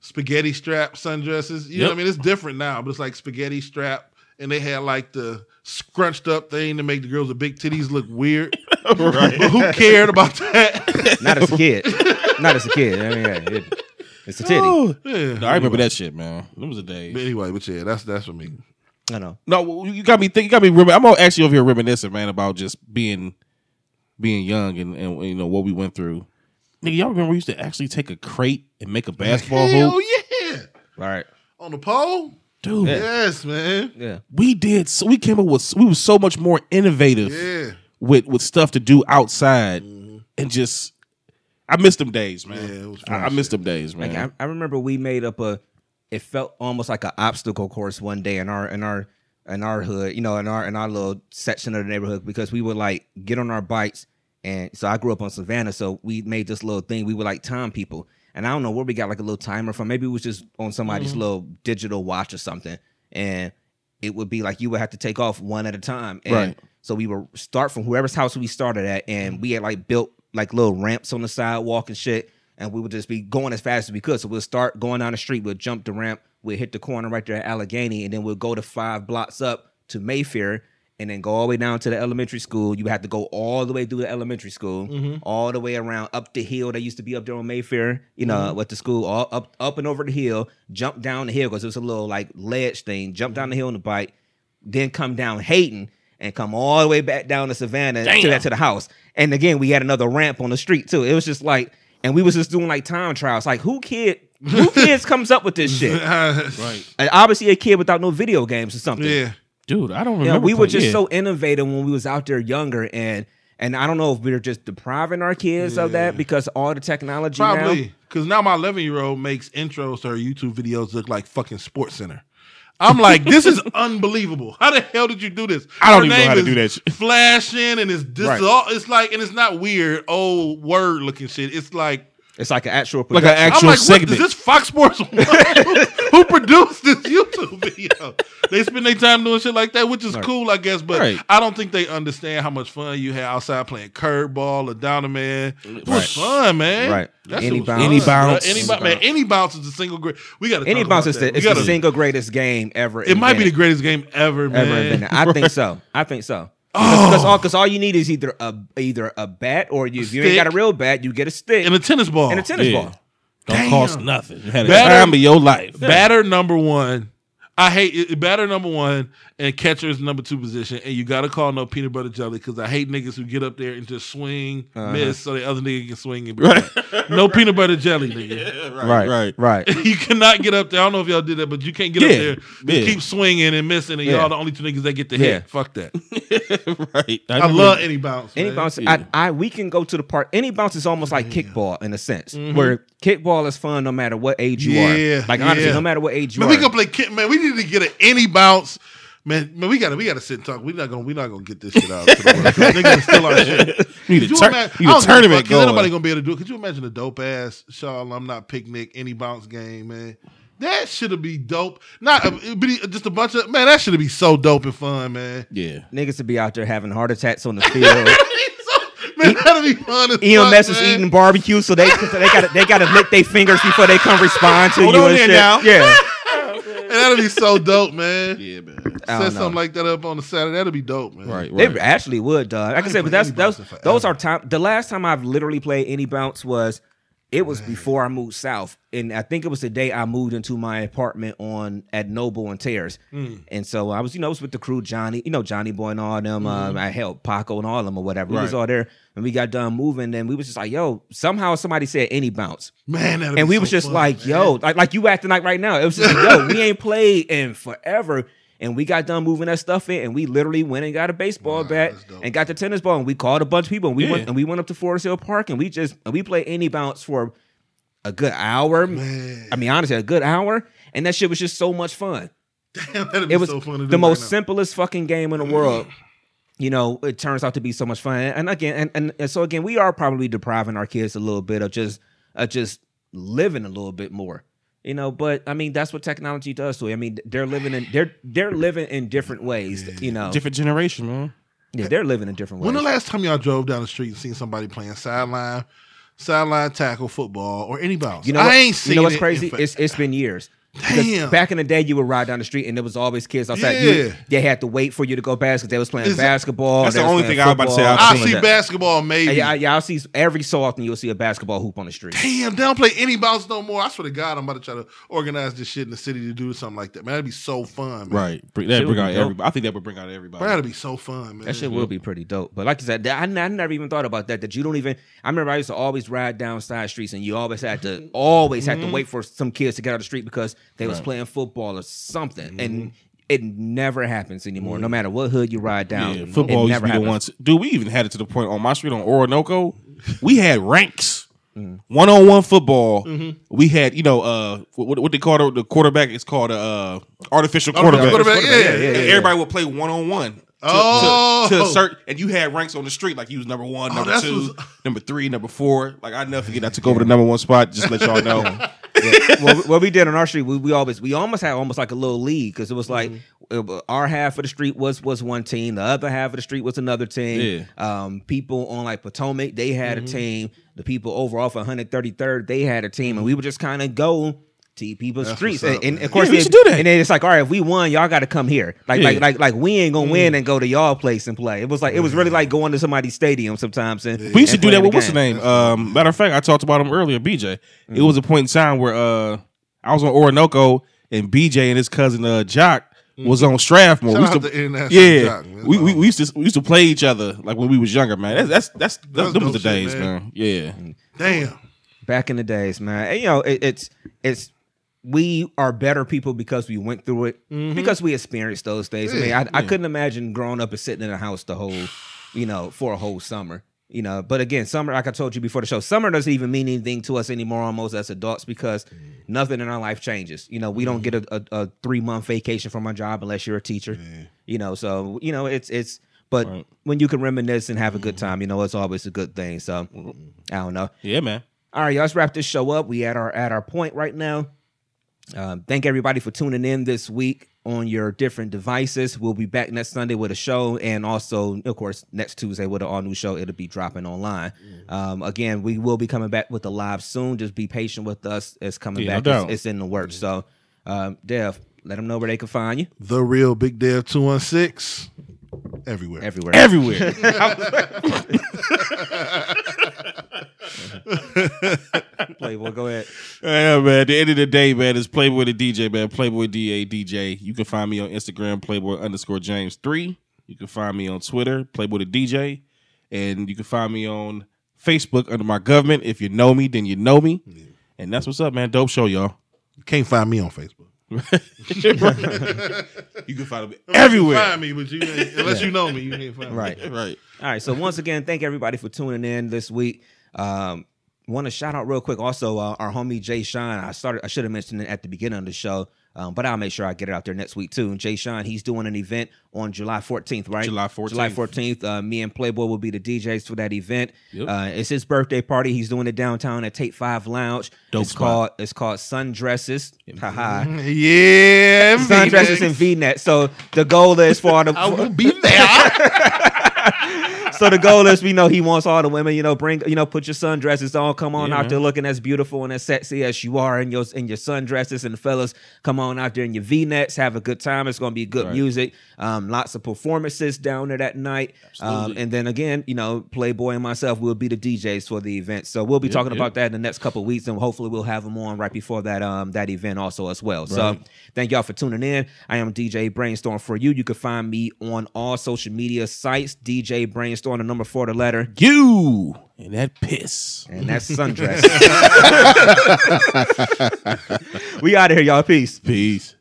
[SPEAKER 3] spaghetti strap sundresses. You know what I mean? It's different now, but it's like spaghetti strap, and they had like the scrunched up thing to make the girls with big titties look weird.
[SPEAKER 2] right.
[SPEAKER 3] But who cared about that?
[SPEAKER 1] Not as a kid. Not as a kid. I mean, yeah, it, it's a titty.
[SPEAKER 2] Oh.
[SPEAKER 3] yeah.
[SPEAKER 2] No, I remember that shit, man. It was the days.
[SPEAKER 3] But anyway, but yeah, that's that's for me.
[SPEAKER 1] I know.
[SPEAKER 2] No, you got me think. You got me. Rem- I'm all actually over here reminiscing, man, about just being being young and, and you know what we went through. Nigga, y'all remember we used to actually take a crate and make a basketball
[SPEAKER 3] Hell
[SPEAKER 2] hoop,
[SPEAKER 3] yeah!
[SPEAKER 1] All right.
[SPEAKER 3] On the pole?
[SPEAKER 2] dude.
[SPEAKER 1] Yeah.
[SPEAKER 3] Yes, man.
[SPEAKER 1] Yeah.
[SPEAKER 2] We did. So we came up with. We were so much more innovative
[SPEAKER 3] Yeah.
[SPEAKER 2] with with stuff to do outside, mm-hmm. and just. I missed them days, man.
[SPEAKER 3] Yeah, it was
[SPEAKER 2] I,
[SPEAKER 3] fun
[SPEAKER 2] I missed them days, man.
[SPEAKER 1] Like, I, I remember we made up a. It felt almost like an obstacle course one day in our in our in our hood, you know, in our in our little section of the neighborhood because we would like get on our bikes and so I grew up on Savannah, so we made this little thing. We would like time people, and I don't know where we got like a little timer from. Maybe it was just on somebody's mm-hmm. little digital watch or something, and it would be like you would have to take off one at a time. And
[SPEAKER 2] Right.
[SPEAKER 1] So we would start from whoever's house we started at, and we had like built like little ramps on the sidewalk and shit. And we would just be going as fast as we could. So we'll start going down the street, we'll jump the ramp, we'll hit the corner right there at Allegheny, and then we'll go to five blocks up to Mayfair, and then go all the way down to the elementary school. You have to go all the way through the elementary school, mm-hmm. all the way around up the hill that used to be up there on Mayfair, you know, mm-hmm. with the school, all up up and over the hill, jump down the hill because it was a little like ledge thing, jump down the mm-hmm. hill on the bike, then come down Hayden and come all the way back down to Savannah to
[SPEAKER 2] Damn.
[SPEAKER 1] that to the house. And again, we had another ramp on the street too. It was just like, and we was just doing like time trials. Like who kid, who kids comes up with this shit?
[SPEAKER 3] right.
[SPEAKER 1] And obviously, a kid without no video games or something.
[SPEAKER 3] Yeah.
[SPEAKER 2] Dude, I don't remember.
[SPEAKER 1] You know, we were just
[SPEAKER 2] yeah.
[SPEAKER 1] so innovative when we was out there younger, and and I don't know if we are just depriving our kids of that because all the technology now.
[SPEAKER 3] Probably. Because now my 11 year old makes intros to her YouTube videos look like fucking SportsCenter. I'm like, this is unbelievable. How the hell did you do this?
[SPEAKER 2] I don't
[SPEAKER 3] Her
[SPEAKER 2] even know
[SPEAKER 3] name
[SPEAKER 2] how to
[SPEAKER 3] is
[SPEAKER 2] do that shit.
[SPEAKER 3] Flashing and it's this
[SPEAKER 1] Right.
[SPEAKER 3] all it's like and it's not weird old word looking shit. It's like
[SPEAKER 1] It's like an actual
[SPEAKER 2] like
[SPEAKER 1] production.
[SPEAKER 2] an actual
[SPEAKER 3] I'm like,
[SPEAKER 2] segment.
[SPEAKER 3] what is this Fox Sports One? who, who produced this YouTube video? They spend their time doing shit like that, which is cool, I guess. But
[SPEAKER 2] Right.
[SPEAKER 3] I don't think they understand how much fun you had outside playing curveball or down the man. It was fun, man.
[SPEAKER 1] Right.
[SPEAKER 3] That
[SPEAKER 1] Any bounce.
[SPEAKER 3] fun,
[SPEAKER 2] Any bounce.
[SPEAKER 3] Any bounce, man. Any bounce is a single great. We got
[SPEAKER 1] Any bounce is the, it's the
[SPEAKER 3] gotta-
[SPEAKER 1] single greatest game ever.
[SPEAKER 3] It might be the greatest game ever, man.
[SPEAKER 1] ever invented. I think so. I think so. Oh. Because all, 'cause all you need is either a either a bat or you, if you ain't got a real bat, you get a stick
[SPEAKER 3] And a tennis ball.
[SPEAKER 1] and a tennis
[SPEAKER 2] Yeah.
[SPEAKER 1] ball.
[SPEAKER 2] Don't
[SPEAKER 3] Damn.
[SPEAKER 2] cost nothing. You had a
[SPEAKER 3] Better-
[SPEAKER 2] time of your life.
[SPEAKER 3] Batter number one. I hate it. Batter number one and catcher is number two position. And you got to call no peanut butter jelly because I hate niggas who get up there and just swing,
[SPEAKER 1] Uh-huh.
[SPEAKER 3] miss, so the other nigga can swing and be right. no peanut butter jelly, nigga.
[SPEAKER 2] right, right.
[SPEAKER 1] right.
[SPEAKER 3] you cannot get up there. I don't know if y'all did that, but you can't get
[SPEAKER 2] Yeah.
[SPEAKER 3] up there.
[SPEAKER 2] Yeah.
[SPEAKER 3] Keep swinging and missing, and
[SPEAKER 1] Yeah.
[SPEAKER 3] y'all the only two niggas that get the
[SPEAKER 1] Yeah.
[SPEAKER 3] hit. Fuck that.
[SPEAKER 2] right.
[SPEAKER 3] I
[SPEAKER 2] remember-
[SPEAKER 3] love any bounce.
[SPEAKER 1] Any
[SPEAKER 3] man.
[SPEAKER 1] bounce,
[SPEAKER 2] Yeah.
[SPEAKER 1] I, I we can go to the park. Any bounce is almost like kickball in a sense, where kickball is fun no matter what age you
[SPEAKER 3] Yeah,
[SPEAKER 1] are. Like honestly,
[SPEAKER 3] yeah.
[SPEAKER 1] no matter what age you
[SPEAKER 3] Man,
[SPEAKER 1] are.
[SPEAKER 3] we gonna play kick. Man, we need to get an any bounce. Man, man, we gotta we gotta sit and talk. We're not gonna we're not gonna get this shit out. To the world. They're gonna steal our shit.
[SPEAKER 2] You need a, tur-
[SPEAKER 3] imagine-
[SPEAKER 2] you need a
[SPEAKER 3] don't give a
[SPEAKER 2] tournament
[SPEAKER 3] fuck, 'cause ain't nobody
[SPEAKER 2] going.
[SPEAKER 3] gonna be able to do it. Could you imagine a dope ass Shaw alumni picnic, any bounce game, man? That should have be dope. Not uh, it'd be just a bunch of man. That should be so dope and fun, man.
[SPEAKER 2] Yeah.
[SPEAKER 1] Niggas to be out there having heart attacks on the field.
[SPEAKER 3] man, that'd be fun. As
[SPEAKER 1] EMS
[SPEAKER 3] fuck,
[SPEAKER 1] is
[SPEAKER 3] man.
[SPEAKER 1] eating barbecue, so they so they got they got to lick their fingers before they come respond to
[SPEAKER 2] Hold
[SPEAKER 1] you
[SPEAKER 2] on
[SPEAKER 1] and shit.
[SPEAKER 2] now.
[SPEAKER 1] Yeah,
[SPEAKER 3] And that'd be so dope, man.
[SPEAKER 2] Yeah, man.
[SPEAKER 1] I
[SPEAKER 3] Set
[SPEAKER 1] don't know.
[SPEAKER 3] something like that up on the Saturday. That'd be dope, man.
[SPEAKER 2] Right,
[SPEAKER 1] They
[SPEAKER 2] right.
[SPEAKER 1] actually would, dog. Like I
[SPEAKER 3] ain't
[SPEAKER 1] said, but that's those those are time. The last time I've literally played any bounce was it was before I moved south, and I think it was the day I moved into my apartment on at Noble and Terrace.
[SPEAKER 3] Hmm.
[SPEAKER 1] And so I was, you know, I was with the crew, Johnny, you know, Johnny Boy and all them. Um, I helped Paco and all them or whatever. We was all there, and we got done moving, and then we was just like, yo, somehow somebody said any bounce.
[SPEAKER 3] Man,
[SPEAKER 1] and we
[SPEAKER 3] so
[SPEAKER 1] was just
[SPEAKER 3] fun,
[SPEAKER 1] like,
[SPEAKER 3] man.
[SPEAKER 1] yo, like like you acting like right now. It was just like, yo, we ain't played in forever. And we got done moving that stuff in, and we literally went and got a baseball bat and got the tennis ball, and we called a bunch of people, and we
[SPEAKER 2] Yeah.
[SPEAKER 1] went and we went up to Forest Hill Park, and we just and we played any bounce for a good hour.
[SPEAKER 3] Man.
[SPEAKER 1] I mean, honestly, a good hour, and that shit was just so much fun.
[SPEAKER 3] Damn, that'd be
[SPEAKER 1] It was
[SPEAKER 3] so fun to do
[SPEAKER 1] the most
[SPEAKER 3] right
[SPEAKER 1] simplest fucking game in the world. You know, it turns out to be so much fun, and again, and, and, and so again, we are probably depriving our kids a little bit of just of just living a little bit more. You know, but I mean that's what technology does to you. I mean they're living in they're they're living in different ways. You know,
[SPEAKER 2] Different generation, man.
[SPEAKER 1] yeah, they're living in different ways.
[SPEAKER 3] When the last time y'all drove down the street and seen somebody playing sideline, sideline tackle football or any bounce?
[SPEAKER 1] You know,
[SPEAKER 3] I ain't seen. It.
[SPEAKER 1] You know what's
[SPEAKER 3] it in
[SPEAKER 1] crazy?
[SPEAKER 3] fa-
[SPEAKER 1] It's it's been years. Because
[SPEAKER 3] Damn.
[SPEAKER 1] Back in the day, you would ride down the street and there was always kids outside.
[SPEAKER 3] Yeah.
[SPEAKER 1] You, they had to wait for you to go basketball. they was playing
[SPEAKER 3] Is it-
[SPEAKER 1] basketball.
[SPEAKER 2] That's the only
[SPEAKER 1] playing
[SPEAKER 2] thing I was about to say. I've
[SPEAKER 3] see
[SPEAKER 2] that.
[SPEAKER 3] basketball maybe.
[SPEAKER 1] Yeah, yeah, I'll see every so often you'll see a basketball hoop on the street.
[SPEAKER 3] Damn, they don't play any bounce no more. I swear to God, I'm about to try to organize this shit in the city to do something like that. Man, that'd be so fun, man.
[SPEAKER 2] Right. Bring, that
[SPEAKER 1] Shit
[SPEAKER 2] bring out
[SPEAKER 1] dope.
[SPEAKER 2] everybody. I think that would bring out everybody.
[SPEAKER 3] Man, that'd be so fun, man.
[SPEAKER 1] That shit will be pretty dope. But like you said, I, I never even thought about that. That you don't even. I remember I used to always ride down side streets, and you always had to always had to mm-hmm. wait for some kids to get out of the street because they was playing football or something, and it never happens anymore. No matter what hood you ride down,
[SPEAKER 2] Yeah, football
[SPEAKER 1] it
[SPEAKER 2] used to
[SPEAKER 1] never
[SPEAKER 2] be the
[SPEAKER 1] happens.
[SPEAKER 2] ones. Dude, we even had it to the point on my street on Orinoco. We had ranks. One on one football.
[SPEAKER 3] Mm-hmm.
[SPEAKER 2] We had, you know, uh, what, what they call the, the quarterback? It's called a uh, artificial quarterback.
[SPEAKER 3] quarterback, yeah, yeah,
[SPEAKER 2] And
[SPEAKER 3] yeah, yeah.
[SPEAKER 2] Everybody would play one on one.
[SPEAKER 3] Oh.
[SPEAKER 2] to, to certain, and you had ranks on the street like you was number one, number
[SPEAKER 3] that's
[SPEAKER 2] two, number three, number four. Like I never forget, I took over the number one spot. Just to let y'all know.
[SPEAKER 1] Yeah. what, what we did on our street, we, we always we almost had almost like a little league because it was like
[SPEAKER 2] Mm-hmm.
[SPEAKER 1] uh, our half of the street was was one team, the other half of the street was another team. Um, people on like Potomac, they had
[SPEAKER 2] Mm-hmm.
[SPEAKER 1] a team. The people over off 133rd, they had a team, and we would just kind of go. To people's
[SPEAKER 3] That's
[SPEAKER 1] streets,
[SPEAKER 3] what's
[SPEAKER 1] and, and of course,
[SPEAKER 2] Yeah, we
[SPEAKER 1] they-
[SPEAKER 2] should do that.
[SPEAKER 1] And then it's like, all right, if we won, y'all got to come here. Like,
[SPEAKER 2] Yeah.
[SPEAKER 1] like, like, like, we ain't gonna win and go to y'all place and play. It was like, it was really like going to somebody's stadium sometimes. And
[SPEAKER 2] We used to
[SPEAKER 1] and
[SPEAKER 2] do that with what's the name? Um, matter of fact, I talked about him earlier, BJ. It
[SPEAKER 1] Mm.
[SPEAKER 2] was a point in time where uh, I was on Orinoco and BJ and his cousin uh, Jock was on Strathmore.
[SPEAKER 3] Shout
[SPEAKER 2] we used to,
[SPEAKER 3] to
[SPEAKER 2] yeah,
[SPEAKER 3] Jock,
[SPEAKER 2] we, we, we used to we used to play each other like when we was younger, man. That's that's that's,
[SPEAKER 3] That's
[SPEAKER 2] them was the
[SPEAKER 3] dope shit,
[SPEAKER 2] days,
[SPEAKER 3] man.
[SPEAKER 2] man. Yeah,
[SPEAKER 3] Damn.
[SPEAKER 1] back in the days, man. And, you know, it, it's it's we are better people because we went through it mm-hmm. because we experienced those days. I mean,
[SPEAKER 3] Yeah,
[SPEAKER 1] I, I couldn't imagine growing up and sitting in a house the whole, you know, for a whole summer. You know, but again, summer, like I told you before the show, summer doesn't even mean anything to us anymore, almost as adults, because nothing in our life changes. You know, we don't get a, a, a three month vacation from our job unless you're a teacher. You know, so you know, it's it's. But
[SPEAKER 2] Right.
[SPEAKER 1] when you can reminisce and have a good mm-hmm. time, you know, it's always a good thing. So I don't know.
[SPEAKER 2] yeah, man.
[SPEAKER 1] All right, y'all, let's wrap this show up. We at our at our point right now. Um, thank everybody for tuning in this week on your different devices. We'll be back next Sunday with a show, and also, of course, next Tuesday with an all new show. It'll be dropping online. Um, again, we will be coming back with the live soon. Just be patient with us. It's coming
[SPEAKER 2] Yeah, no
[SPEAKER 1] back.
[SPEAKER 2] doubt.
[SPEAKER 1] it's, it's in the works. So, um, Dev, let them know where they can find you
[SPEAKER 3] The real Big Dev 216 everywhere.
[SPEAKER 1] everywhere.
[SPEAKER 2] Everywhere.
[SPEAKER 1] Playboy, go ahead.
[SPEAKER 2] Yeah, man. At the end of the day, man, it's Playboy the DJ, man. Playboy DA DJ. You can find me on Instagram, Playboy underscore James three. You can find me on Twitter, Playboy the DJ, and you can find me on Facebook under my government. If you know me, then you know me. And that's what's up, man. Dope show, y'all.
[SPEAKER 3] You can't find me on Facebook.
[SPEAKER 2] You can find me everywhere.
[SPEAKER 3] Find me, but you ain't, unless you know me, you can't find me.
[SPEAKER 1] Right.
[SPEAKER 2] Right.
[SPEAKER 1] All right. So once again, thank everybody for tuning in this week. Um, want to shout out real quick also uh, our homie Jay Shine. I started. I should have mentioned it at the beginning of the show, um, but I'll make sure I get it out there next week too. And Jay Shine, he's doing an event on July 14th, right?
[SPEAKER 2] July 14th.
[SPEAKER 1] July 14th. Uh, me and Playboy will be the DJs for that event.
[SPEAKER 2] Yep.
[SPEAKER 1] Uh, it's his birthday party. He's doing it downtown at Take Five Lounge.
[SPEAKER 2] Dope
[SPEAKER 1] it's
[SPEAKER 2] spot.
[SPEAKER 1] called. It's called Sundresses. Haha.
[SPEAKER 3] Yeah,
[SPEAKER 1] Sundresses and V-net. So the goal is for the
[SPEAKER 3] I will be there.
[SPEAKER 1] so the goal is, we know he wants all the women, you know, bring, you know, put your sundresses on, come on
[SPEAKER 2] Yeah,
[SPEAKER 1] out there looking as beautiful and as sexy as you are in your in your sundresses, and the fellas come on out there in your V-necks, have a good time. It's gonna be good
[SPEAKER 2] Right.
[SPEAKER 1] music, um, lots of performances down there that night, um, and then again, you know, Playboy and myself will be the DJs for the event. So we'll be
[SPEAKER 2] Yep,
[SPEAKER 1] talking
[SPEAKER 2] yep.
[SPEAKER 1] about that in the next couple of weeks, and hopefully we'll have them on right before that um that event also as well. So thank y'all for tuning in. I am DJ Brainstorm for you. You can find me on all social media sites. DJ Brainstorm, the number four, the letter,
[SPEAKER 2] You and that piss.
[SPEAKER 1] and that sundress. we out of here, y'all. Peace.
[SPEAKER 2] Peace.